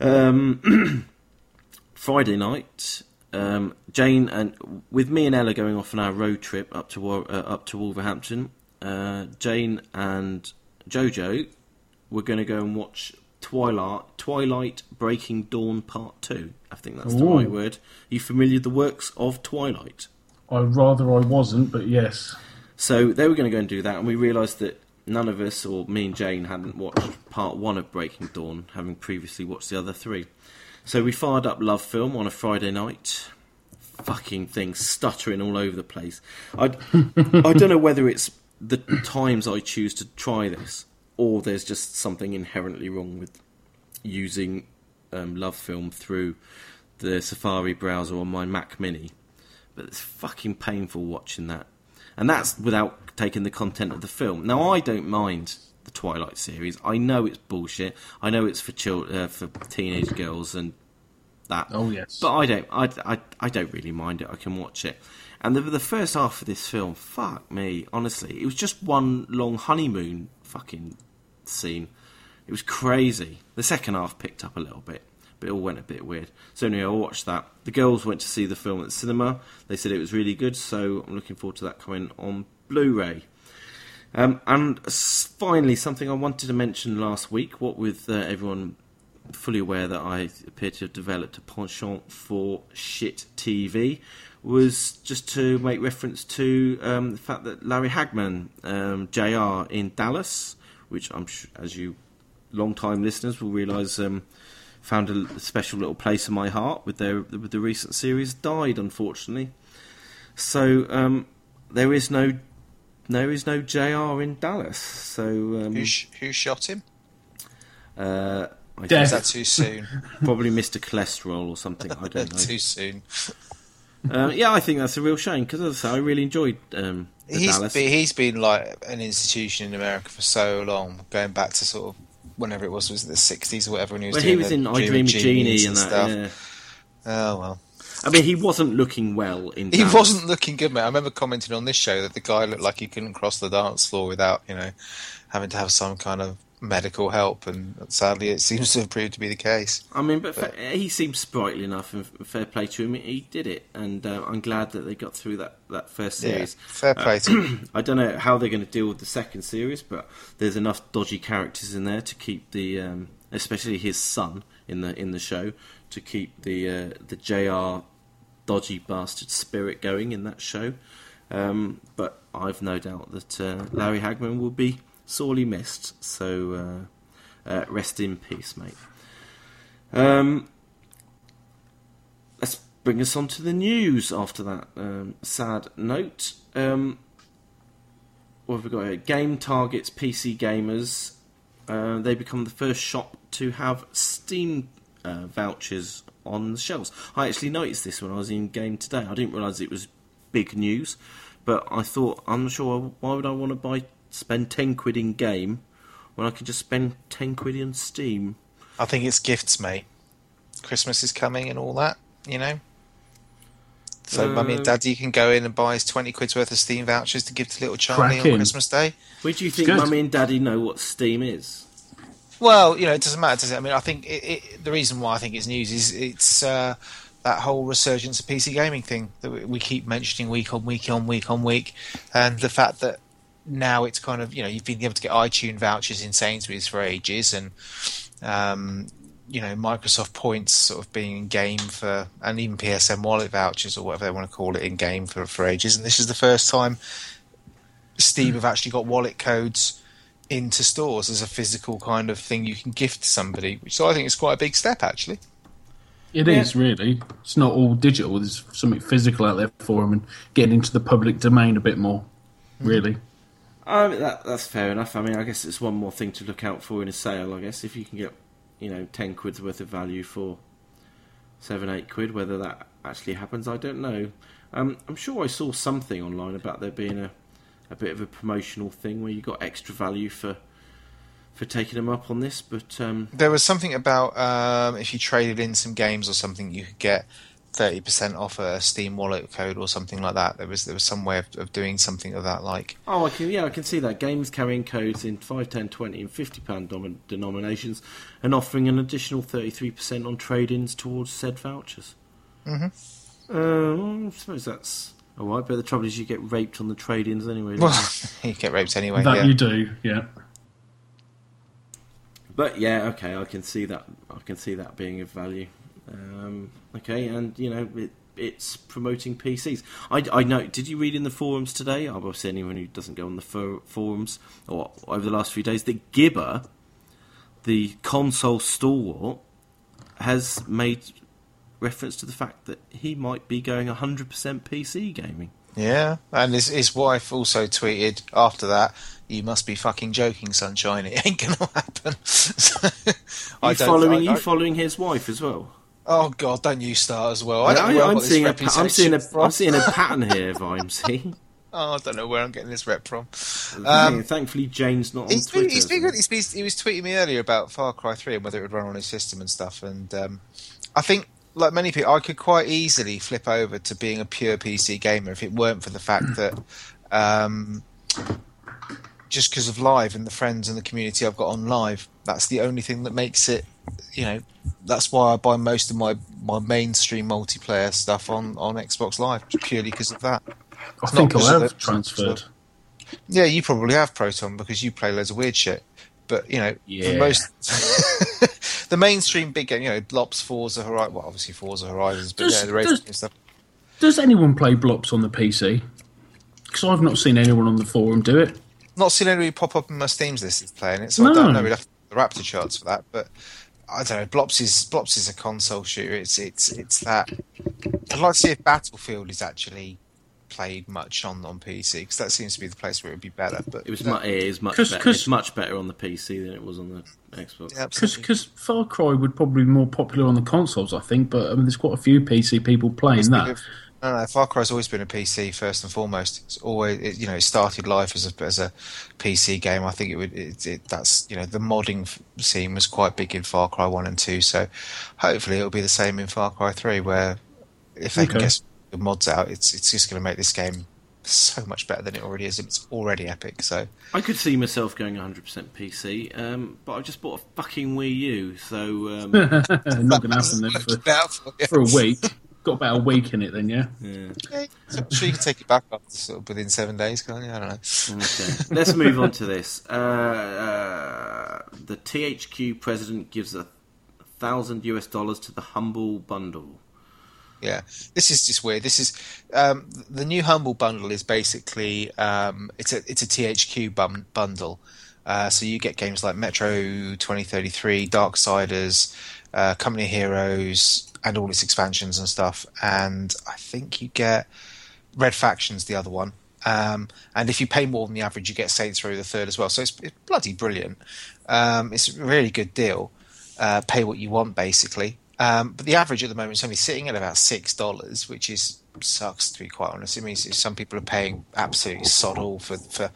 Um, Friday night, um, Jane and with me and Ella going off on our road trip up to uh, up to Wolverhampton. Uh, Jane and Jojo were going to go and watch Twilight Twilight Breaking Dawn Part Two. I think that's the right word. Are you familiar with the works of Twilight? I rather I wasn't, but yes. So they were going to go and do that, and we realised that none of us, or me and Jane, hadn't watched part one of Breaking Dawn, having previously watched the other three. So we fired up LoveFilm on a Friday night. Fucking thing stuttering all over the place. I I don't know whether it's the times I choose to try this, or there's just something inherently wrong with using um, LoveFilm through the Safari browser on my Mac Mini. But it's fucking painful watching that, and that's without taking the content of the film. Now I don't mind the Twilight series. I know it's bullshit. I know it's for chil- uh, for teenage girls and that. Oh, yes. But I don't. I, I, I don't really mind it. I can watch it. And the, the first half of this film, fuck me, honestly, it was just one long honeymoon fucking scene. It was crazy. The second half picked up a little bit, but it all went a bit weird. So anyway, I watched that. The girls went to see the film at the cinema. They said it was really good, so I'm looking forward to that coming on Blu-ray. Um, and finally, something I wanted to mention last week, what with uh, everyone fully aware that I appear to have developed a penchant for shit TV, was just to make reference to um, the fact that Larry Hagman, um, JR in Dallas, which I'm sh- as you long-time listeners will realise um, found a special little place in my heart with their with the recent series, died unfortunately. So um, there is no there is no JR in Dallas. So um, Who, sh- who shot him? uh, I Death. Is guess that too soon? probably Mr. Cholesterol or something. I don't know. too soon. um, yeah, I think that's a real shame because, as I say, I really enjoyed um, the He's Dallas. been, he's been like an institution in America for so long, going back to sort of whenever it was, was it the sixties or whatever when he was well, doing he was the in I Dream of Genies Genie and that. stuff. Yeah. Oh well, I mean, he wasn't looking well in. he Dallas. wasn't looking good, mate. I remember commenting on this show that the guy looked like he couldn't cross the dance floor without, you know, having to have some kind of medical help, and sadly, it seems to have proved to be the case. I mean, but fa- he seemed sprightly enough, and fair play to him. He did it, and uh, I'm glad that they got through that, that first Yeah, series. fair play to him. I don't know how they're going to deal with the second series, but there's enough dodgy characters in there to keep the, um, especially his son in the in the show, to keep the uh, the Jr. dodgy bastard spirit going in that show. Um, but I've no doubt that uh, Larry Hagman will be sorely missed. So uh, uh, rest in peace, mate. Um, let's bring us on to the news after that um, sad note. Um, what have we got here? Game Targets PC gamers. Uh, they become the first shop to have Steam uh, vouchers on the shelves. I actually noticed this when I was in game today. I didn't realise it was big news, but I thought I'm not sure why would I want to buy spend ten quid in game when I can just spend ten quid in Steam. I think it's gifts, mate. Christmas is coming and all that, you know. So, mummy and daddy can go in and buy his twenty quid's worth of Steam vouchers to give to little Charlie Cracking. on Christmas Day. Where do you think. Mummy and Daddy know what Steam is? Well, you know, it doesn't matter, does it? I mean, I think it, it, the reason why I think it's news is it's uh, that whole resurgence of PC gaming thing that we- keep mentioning week on week on week on week, and the fact that now it's kind of you know you've been able to get iTunes vouchers in Sainsbury's for ages, and um, you know Microsoft points sort of being in game for, and even PSN wallet vouchers or whatever they want to call it in game for for ages, and this is the first time Steam have actually got wallet codes into stores as a physical kind of thing you can gift to somebody, which so I think is quite a big step actually. It is really. It's not all digital. There's something physical out there for them and getting into the public domain a bit more. Really. Oh, that, that's fair enough. I mean, I guess it's one more thing to look out for in a sale. I guess if you can get, you know, ten quid's worth of value for seven, eight quid, whether that actually happens, I don't know. Um, I'm sure I saw something online about there being a, a bit of a promotional thing where you got extra value for for taking them up on this, but um, There was something about um, if you traded in some games or something, you could get thirty percent off a Steam wallet code or something like that. There was there was some way of, of doing something of that like. Oh, I can yeah, I can see that games carrying codes in 5, 10, 20 and 50 pound dom- denominations and offering an additional 33% on trade-ins towards said vouchers. Mhm. Um, I suppose that's all right, but the trouble is you get raped on the trade-ins anyway. Well, you? you get raped anyway. that yeah. you do, yeah. But yeah, okay, I can see that. I can see that being of value. Um, okay, and you know it, it's promoting PCs. I, I know. Did you read in the forums today? Obviously, anyone who doesn't go on the for, forums or over the last few days, that Gibber, the console stalwart, has made reference to the fact that he might be going 100% PC gaming. Yeah, and his his wife also tweeted after that, "You must be fucking joking, sunshine. It ain't gonna happen." So, you following you following his wife as well? Oh God, don't you start as well. I, I don't know I am seeing a I'm seeing a from. I'm seeing a pattern here, Vimesy. Oh, I don't know where I'm getting this rep from. Um, thankfully, Jane's not on He's Twitter. he's been. He's been, he was tweeting me earlier about Far Cry 3 and whether it would run on his system and stuff. And um, I think, like many people, I could quite easily flip over to being a pure PC gamer if it weren't for the fact that um, just because of live and the friends and the community I've got on live, that's the only thing that makes it. You know, that's why I buy most of my, my mainstream multiplayer stuff on, on Xbox Live, purely because of that. I It's think I have transferred. Yeah, you probably have Proton because you play loads of weird shit. But you know, for Yeah. most the mainstream big game, you know, Blops, Forza Horizon, well, obviously Forza Horizons, but Does- yeah, the racing does- stuff. Does anyone play Blops on the PC? Because I've not seen anyone on the forum do it. Not seen anybody pop up in my Steam's list that's playing it, so I No. don't know. We'd have to the Raptr charts for that, but I don't know. Blops is Blops is a console shooter. It's it's it's that. I'd like to see if Battlefield is actually played much on on PC because that seems to be the place where it would be better. But It was mu- it is much 'Cause- better. 'cause- It's much better on the PC than it was on the Xbox. Yeah, absolutely. Because Far Cry would probably be more popular on the consoles, I think. But I mean, there's quite a few PC people playing that. been a- No, no. Far Cry's always been a PC first and foremost. It's always, it, you know, it started life as a as a PC game. I think it would. It, it, that's you know, the modding f- scene was quite big in Far Cry One and Two. So hopefully it'll be the same in Far Cry Three, where if they can Okay. get some good mods out, it's it's just going to make this game so much better than it already is. It's already epic. So I could see myself going 100% PC, um, but I just bought a fucking Wii U, so um, not going to happen then for, for you. for a week. Got about a week in it then, yeah. yeah. Yeah, so I'm sure you can take it back up sort of within seven days, can't you? I don't know. Okay, let's move on to this. Uh, uh, the THQ president gives a thousand US dollars to the Humble Bundle. Yeah, this is just weird. This is um, the new Humble bundle is basically um, it's a it's a THQ bum- bundle. Uh, so you get games like Metro 2033, Darksiders, uh, Company Heroes, and all its expansions and stuff. And I think you get Red Faction's the other one. Um, and if you pay more than the average, you get Saints Row the third as well. So it's, it's bloody brilliant. Um, it's a really good deal. Uh, pay what you want, basically. Um, but the average at the moment is only sitting at about six dollars, which is sucks to be quite honest. It means some people are paying absolutely sod all for for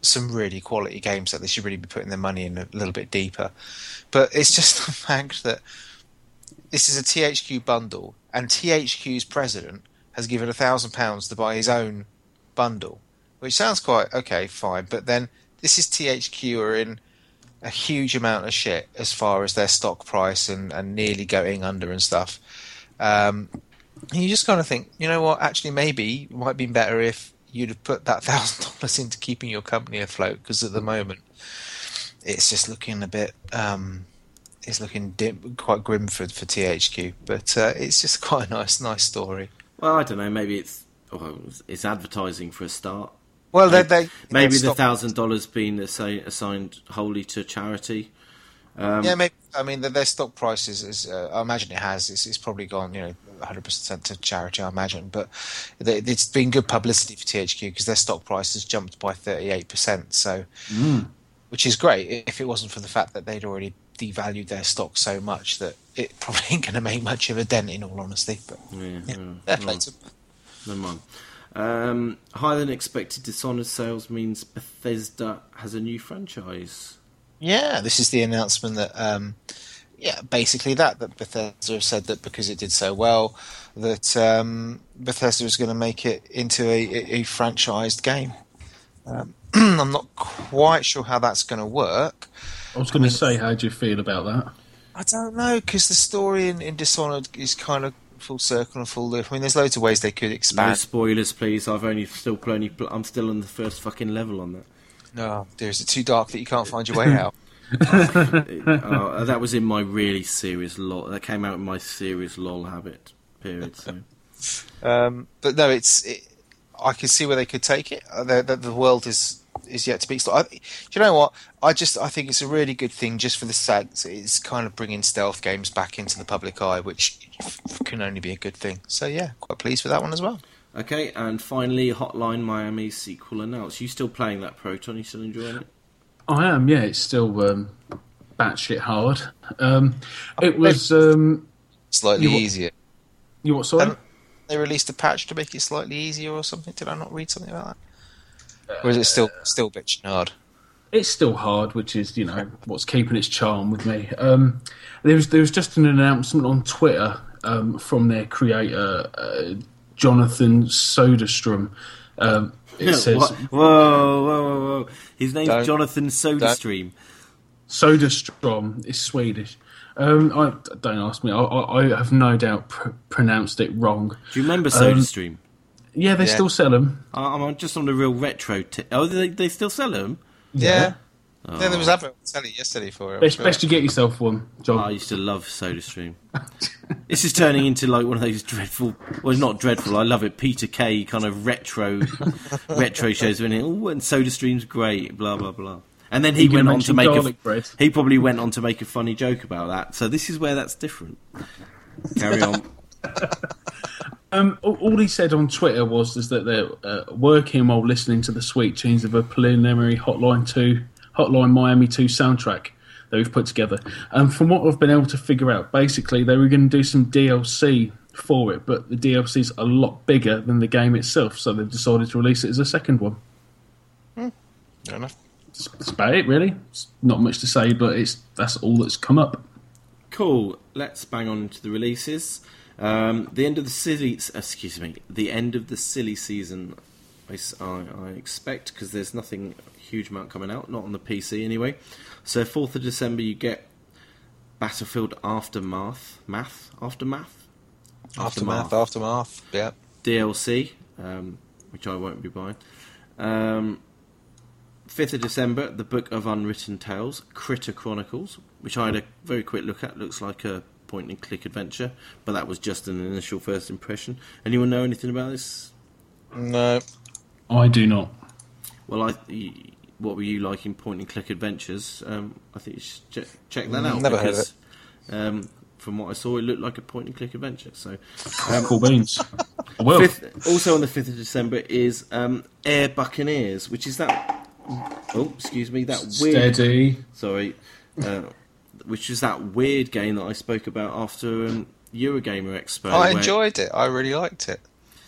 some really quality games that they should really be putting their money in a little bit deeper. But it's just the fact that this is a THQ bundle, and THQ's president has given a thousand pounds to buy his own bundle, which sounds quite okay, fine. But then this is THQ are in a huge amount of shit as far as their stock price and, and nearly going under and stuff. Um, and you just kind of think, you know what? Actually, maybe it might have been better if you'd have put that thousand dollars into keeping your company afloat. Because at the moment, it's just looking a bit. Um, it's looking dim, quite grim for for THQ, but uh, it's just quite a nice, nice story. Well, I don't know. Maybe it's well, it's advertising for a start. Well, they, they Maybe the thousand dollars being assi- assigned wholly to charity. Um, yeah, maybe. I mean, their, their stock price is, is uh, I imagine it has. It's, it's probably gone, you know, 100% to charity, I imagine. But they, it's been good publicity for THQ because their stock price has jumped by 38%. So, which is great. If it wasn't for the fact that they'd already devalued their stock so much that it probably ain't going to make much of a dent, in all honesty. But yeah, yeah, yeah. fair Well, play to them. Never mind. Um, higher than expected Dishonored sales means Bethesda has a new franchise. Yeah, this is the announcement that um, yeah, basically that that Bethesda have said that because it did so well, that um, Bethesda is going to make it into a, a, a franchised game. Um, I'm not quite sure how that's going to work. I was going to say, how do you feel about that? I don't know because the story in, in Dishonored is kind of full circle and full loop. I mean, there's loads of ways they could No expand. spoilers, please. I've only still only I'm still on the first fucking level on that. No, dear, is it too dark that you can't find your way out? Uh, that was in my really serious lol. That came out in my serious lol habit period. So Um, but no, it's. It, I can see where they could take it. Uh, The, the, the world is is yet to be explored. I, do you know what? I just I think it's a really good thing just for the sake. It's kind of bringing stealth games back into the public eye, which can only be a good thing. So yeah, quite pleased with that one as well. okay, and finally, Hotline Miami sequel announced. You still playing that Proton? You still enjoying it? I am, yeah. It's still um, batshit hard. Um, it was. Um, Slightly You- easier. you what? Sorry. Haven't they released a patch to make it slightly easier or something? Did I not read something about that? Or is it still still bitching hard? it's still hard, which is you know what's keeping its charm with me. Um, there was there was just an announcement on Twitter um, from their creator uh, Jonatan Söderström. Um, it says Whoa, whoa, whoa, whoa! His name's Don't- Jonathan SodaStream. Söderström is Swedish. Um, I don't ask me. I, I, I have no doubt pr- pronounced it wrong. Do you remember SodaStream? Yeah, they Yeah. still sell them. I I'm just on the real retro. T- oh, they they still sell them. Yeah. Oh. Yeah, there was advert on telly yesterday for it. Best, best you get yourself one, John. I used to love SodaStream. this is turning into like one of those dreadful. Well, it's not dreadful. I love it. Peter Kay kind of retro, retro shows. When it, oh, and SodaStream's great. Blah blah blah. And then he You went on to make a. bread. He probably went on to make a funny joke about that. So this is where that's different. Carry on. Um, all, all he said on Twitter was is that they're uh, working while listening to the sweet tunes of a preliminary Hotline Two, Hotline Miami Two soundtrack that we've put together. And from what I've been able to figure out, basically they were going to do some DLC for it, but the DLC is a lot bigger than the game itself, so they've decided to release it as a second one. Fair enough. That's, that's about it, really. It's not much to say, but it's that's all that's come up. Cool. Let's bang on to the releases. Um, the end of the silly, excuse me, the end of the silly season. I, I- I expect because there's nothing huge amount coming out, not on the PC anyway. So fourth of December, you get Battlefield Aftermath, math, aftermath, Aftermath, aftermath. Yeah. DLC, um, which I won't be buying. Um, 5th of December, The Book of Unwritten Tales, Critter Chronicles, which I had a very quick look at. Looks like a point and click adventure, but that was just an initial first impression. Anyone know anything about this? No. I do not. Well, I. What were you like in point and click adventures? Um, I think you should check, check that out. Never heard of because, Um, from what I saw, it looked like a point and click adventure. So, cool beans. Well, Fifth, also on the fifth of December is um, Air Buccaneers, which is that. Oh, excuse me, that weird. steady. Sorry, uh, which is that weird game that I spoke about after um, Eurogamer Expo. I where- enjoyed it. I really liked it.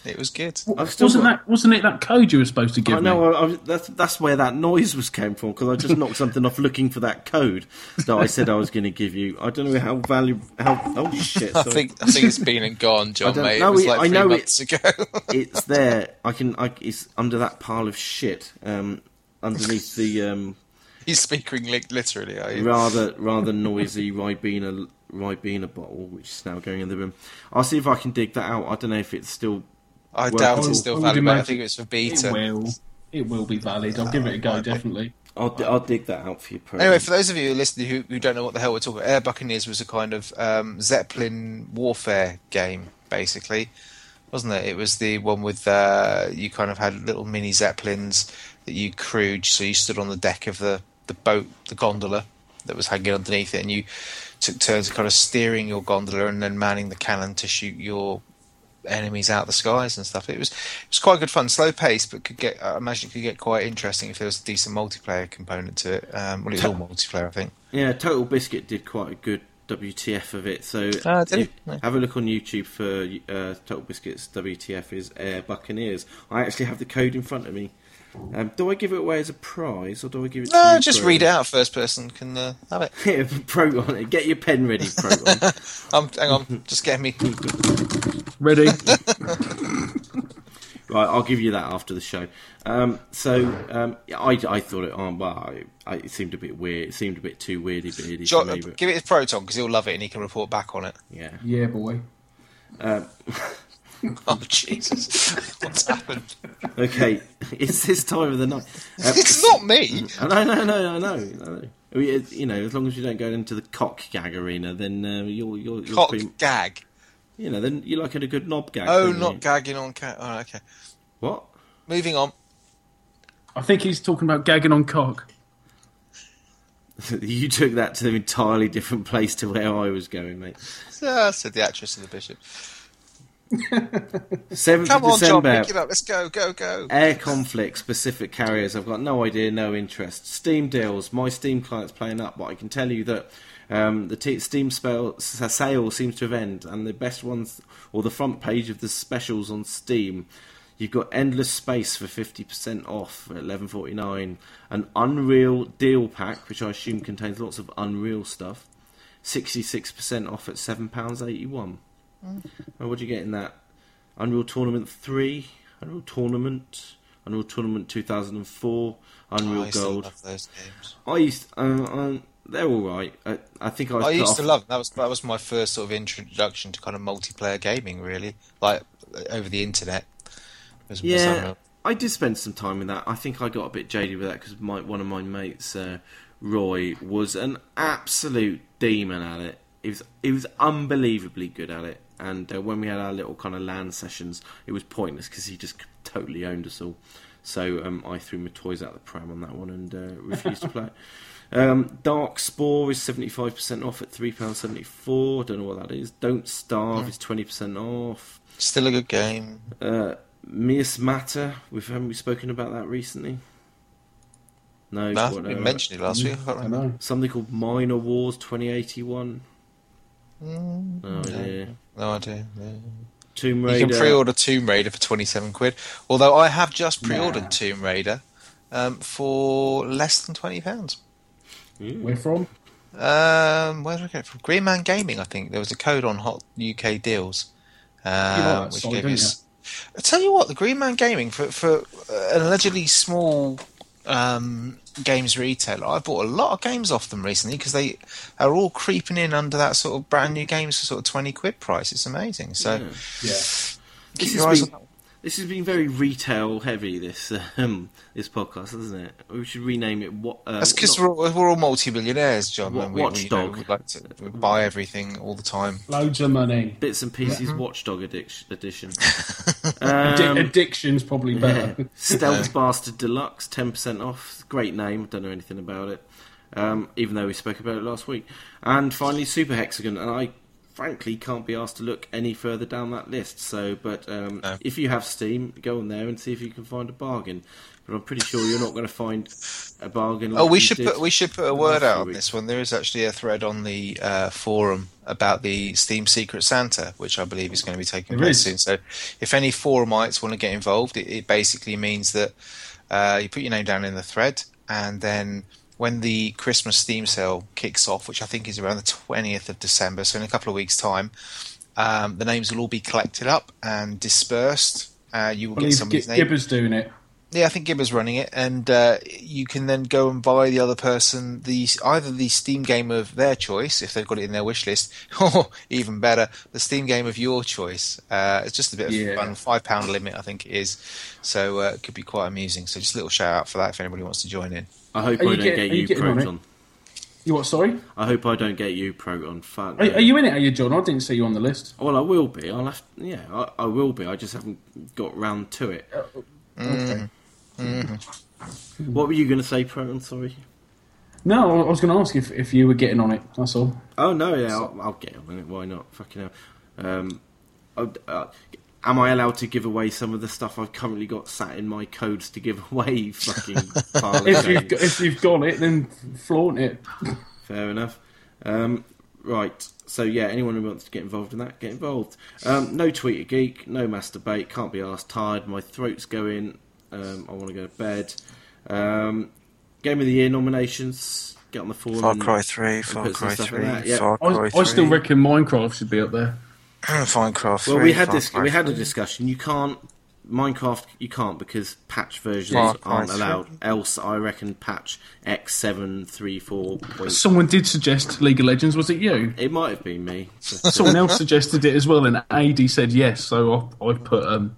It was good. I've still Wasn't got- that wasn't it that code you were supposed to give I know. me? I, I, that's that's where that noise was came from because I just knocked something off looking for that code that I said I was going to give you. I don't know how valuable. How oh shit! I think I think it's been and gone, John. don't Mate, know it was it- like I three know months ago. it's there. I can. I, it's under that pile of shit. Um, underneath the um, He's speaking li- literally. Are you? rather rather noisy Ribena Ribena bottle, which is now going in the room. I'll see if I can dig that out. I don't know if it's still. I Well, doubt it's still valid. mate. I imagine think it's for beta. It beta. will. It will be valid. I'll give it a go, definitely. I'll I'll dig that out for you. Pro. Anyway, for those of you listening who, who don't know what the hell we're talking about, Air Buccaneers was a kind of um, Zeppelin warfare game, basically, wasn't it? It was the one with uh, you kind of had little mini zeppelins that you crewed. So you stood on the deck of the, the boat, the gondola that was hanging underneath it, and you took turns kind of steering your gondola and then manning the cannon to shoot your enemies out the skies and stuff. It was it was quite good fun, slow pace, but could get I imagine it could get quite interesting if there was a decent multiplayer component to it. Um, well, it was all multiplayer, I think. Yeah, Total Biscuit did quite a good WTF of it. So Ah, did if- have a look on YouTube for uh, Total Biscuit's WTF is Air Buccaneers. I actually have the code in front of me. Um, do I give it away as a prize, or do I give it? to No, you, just read it out. First person can uh, have it. Yeah, Proton, get your pen ready, Proton. Um, hang on, just get me. Ready? right, I'll give you that after the show. Um, so um, yeah, I, I thought it. Um, well, I, I, it seemed a bit weird. It seemed a bit too weirdy, beardy Jo- me. But, give it to Proton because he'll love it and he can report back on it. yeah. yeah, boy. Oh Jesus, what's happened? Okay, it's this time of the night. Uh, It's not me. No, know, no, no, I know. I know. I mean, it- you know, as long as you don't go into the cock gag arena, then uh, you're you're, you're Cock pretty, gag. you know, then you're like in a good knob gag. Oh, don't you? gagging on cat. Oh, okay. what? Moving on. I think he's talking about gagging on cock. you took that to an entirely different place to where I was going, mate. Ah, said the actress of the bishop. Seventh Come of on, December. John, pick it up. Let's go, go, go. Air Conflicts, Pacific Carriers. I've got no idea, no interest. Steam deals. My Steam client's playing up, but I can tell you that um, the t- Steam spell, sale seems to have ended, and the best ones, or the front page of the specials on Steam, you've got endless space for 50% off at 11.49 an unreal deal pack which i assume contains lots of unreal stuff 66% off at £7.81 Mm. What did you get in that? Unreal Tournament 3, Unreal Tournament, Unreal Tournament 2004, Unreal oh, Gold. I used to, um, um, they're all right. I, I think I, I used off. to love that was that was my first sort of introduction to kind of multiplayer gaming, really, like over the internet. Was, yeah, was I did spend some time in that. I think I got a bit jaded with that because my one of my mates, uh, Roy, was an absolute demon at it. He was he was unbelievably good at it. And uh, when we had our little kind of LAN sessions, it was pointless because he just totally owned us all. So um, I threw my toys out the pram on that one and uh, refused to play. Um, Darkspore is 75% off at £3.74. Don't know what that is. Don't Starve is 20% off. Still a good game. Uh, Miasmata, we've haven't we spoken about that recently? No, No, I think we mentioned it last week. I can't remember. something called Miner Wars 2081. Mm, No idea. no idea. no. Tomb Raider. You can pre-order Tomb Raider for twenty-seven quid. Although I have just pre-ordered Nah. Tomb Raider um, for less than twenty pounds. Mm. Where from? Um, where did I get it from? Green Man Gaming, I think. There was a code on Hot UK Deals. Um, that which site, gave don't you s- I tell you what, the Green Man Gaming for for uh, an allegedly small um, games retailer, I bought a lot of games off them recently because they are all creeping in under that sort of brand new games for sort of twenty quid price. It's amazing. So Yeah. Yeah. keep This your has eyes been- on that. This has been very retail heavy. This um, this podcast, hasn't it? We should rename it. What? Uh, That's because we're, all- we're all multi-millionaires, John. Wa- and we, we, you know, Watchdog. we like to buy everything all the time. Loads of money. bits and pieces Watchdog addic- edition. Addi- Um, addiction's probably Yeah. better. Stealth Bastard Deluxe, ten percent off. Great name. Don't know anything about it. Um, even though we spoke about it last week. And finally, Super Hexagon. And I frankly can't be asked to look any further down that list. So, but um, No. if you have Steam, go on there and see if you can find a bargain. But I'm pretty sure you're not going to find a bargain. Like Oh, we should put we should put a word out on this one. There is actually a thread on the uh, forum about the Steam Secret Santa, which I believe is going to be taking There place is. soon. So, if any forumites want to get involved, it, it basically means that uh, you put your name down in the thread, and then when the Christmas Steam sale kicks off, which I think is around the twentieth of December, so in a couple of weeks' time, um, the names will all be collected up and dispersed. Uh, you will get somebody's Gi- name. Gibber's doing it. Yeah, I think Gibber's running it, and uh, you can then go and buy the other person the either the Steam game of their choice if they've got it in their wish list, or even better, the Steam game of your choice. Uh, it's just a bit of Yeah. fun, five pound limit, I think it is, so uh, it could be quite amusing. So just a little shout out for that if anybody wants to join in. I hope Are I you don't get- get you you, getting on? Proton. You what? Sorry. I hope I don't get you, Proton. Fuck. Are, are you in it? Are you, John? I didn't see you on the list. Well, I will be. I'll have. Yeah, I, I will be. I just haven't got round to it. Okay. What were you going to say, Proton? Sorry. No, I was going to ask if, if you were getting on it. That's all. Oh no, yeah, I'll, I'll get on it. Why not? Fucking hell. Um, oh, uh, am I allowed to give away some of the stuff I've currently got sat in my codes to give away? Fucking If you've got, if you've got it, then flaunt it. Fair enough. Um, right. So yeah, anyone who wants to get involved in that, get involved. Um, no tweet a geek, no masturbate. Can't be asked. Tired. My throat's going. Um, I want to go to bed. Um, Game of the Year nominations. Get on the forum. Far and- Cry 3, Far Cry 3, that, yeah. Far I, Cry 3. I still reckon Minecraft should be up there. Minecraft 3. Well, we had this. We had a discussion. You can't Minecraft. You can't because patch versions Far aren't 3. allowed. Else, I reckon patch X seven three four point. Someone did suggest League of Legends. Was it you? It might have been me. Someone else suggested it as well, and AD said yes. So I, I put um,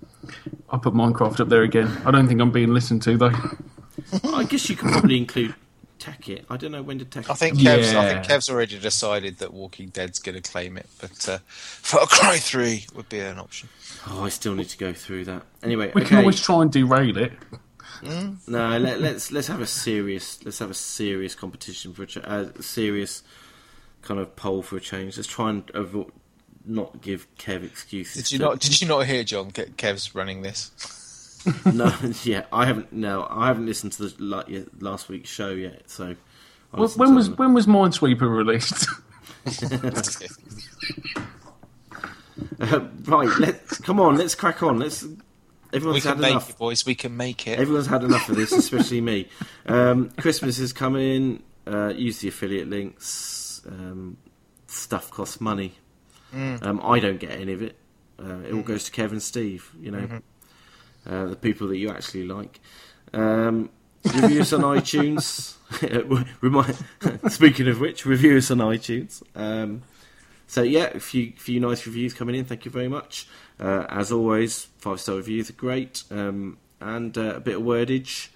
I put Minecraft up there again. I don't think I'm being listened to though. I guess you could probably include Tekkit. I don't know when did Tekkit. I think Kev's, I think Kev's already decided that Walking Dead's going to claim it, but uh, Far Cry 3 would be an option. Oh, I still need to go through that. Anyway, We okay. can always try and derail it. No, let, let's let's have a serious let's have a serious competition for a, ch- uh, a serious kind of poll for a change. Let's try and avo- not give Kev excuses. Did you to- not? Did you not hear John? Kev's running this. No, yeah, I haven't. No, I haven't listened to the last week's show yet. So, I'll When, listen when to was them. when was Minesweeper released? Uh, right? Let's come on. Let's crack on. Let's. we Everyone's can had make enough. it, boys. We can make it. Everyone's had enough of this, especially me. Um, Christmas is coming. Uh, use the affiliate links. Um, stuff costs money. Um, I don't get any of it. Uh, it all goes to Kevin, Steve. You know, uh, the people that you actually like. Um, review us on iTunes. Remind, speaking of which, review us on iTunes. Um, so yeah, a few few nice reviews coming in. Thank you very much. Uh, as always, five star reviews are great, um, and uh, a bit of wordage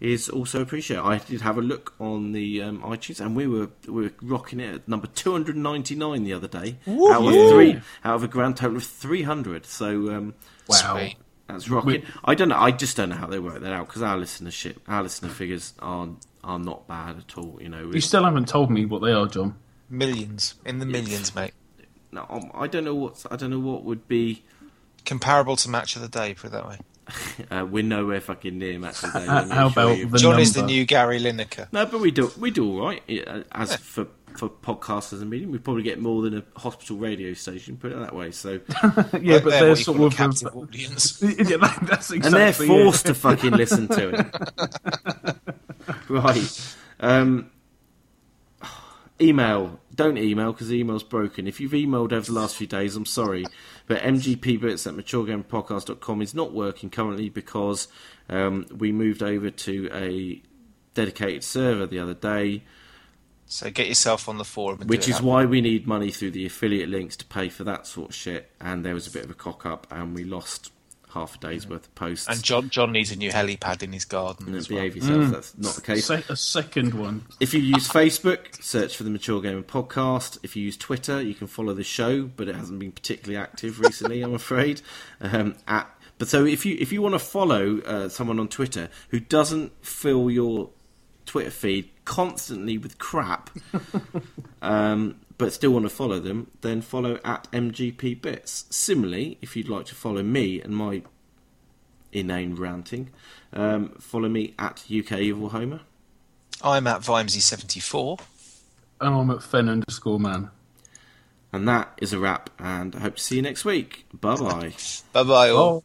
is also appreciated. I did have a look on the um, iTunes, and we were we were rocking it at number two hundred ninety nine the other day out of three out of a grand total of three hundred. So um, Wow. Sweet. That's rocking. I don't know. I just don't know how they work that out because our listenership, our listener figures are are not bad at all. You know, You still haven't told me what they are, John. Millions in the millions, mate. no, um, I don't know what I don't know what would be. Comparable to Match of the Day, put it that way. Uh, we're nowhere fucking near match of the day. How- let me how assure about you. the John is the new Gary Lineker. No, but we do we do all right. Yeah, As for for podcasters and medium, we probably get more than a hospital radio station. Put it that way. So, yeah, but They're they're sort call a of captive audience. yeah, that- that's exactly and they're forced to fucking listen to it. right. Um, email. Don't email because email's broken. If you've emailed over the last few days, I'm sorry. But mgpbits at maturegamepodcast.com is not working currently because um, we moved over to a dedicated server the other day. So get yourself on the forum. Which is why we need money through the affiliate links to pay for that sort of shit. And there was a bit of a cock up, and we lost half a day's worth of posts. And John John needs a new helipad in his garden And as well. behave yourself. That's not the case. Se- a second one. If you use Facebook, search for the Mature Gamer Podcast. If you use Twitter, you can follow the show, but it hasn't been particularly active recently, I'm afraid. Um, at, but so if you if you want to follow uh, someone on Twitter who doesn't fill your Twitter feed constantly with crap, um, but still want to follow them, then follow at MGP Bits. Similarly, if you'd like to follow me and my inane ranting, um, follow me at UK Evil Homer. I'm at Vimesy74. And I'm at Fen underscore man. And that is a wrap, and I hope to see you next week. Bye bye. Bye bye all.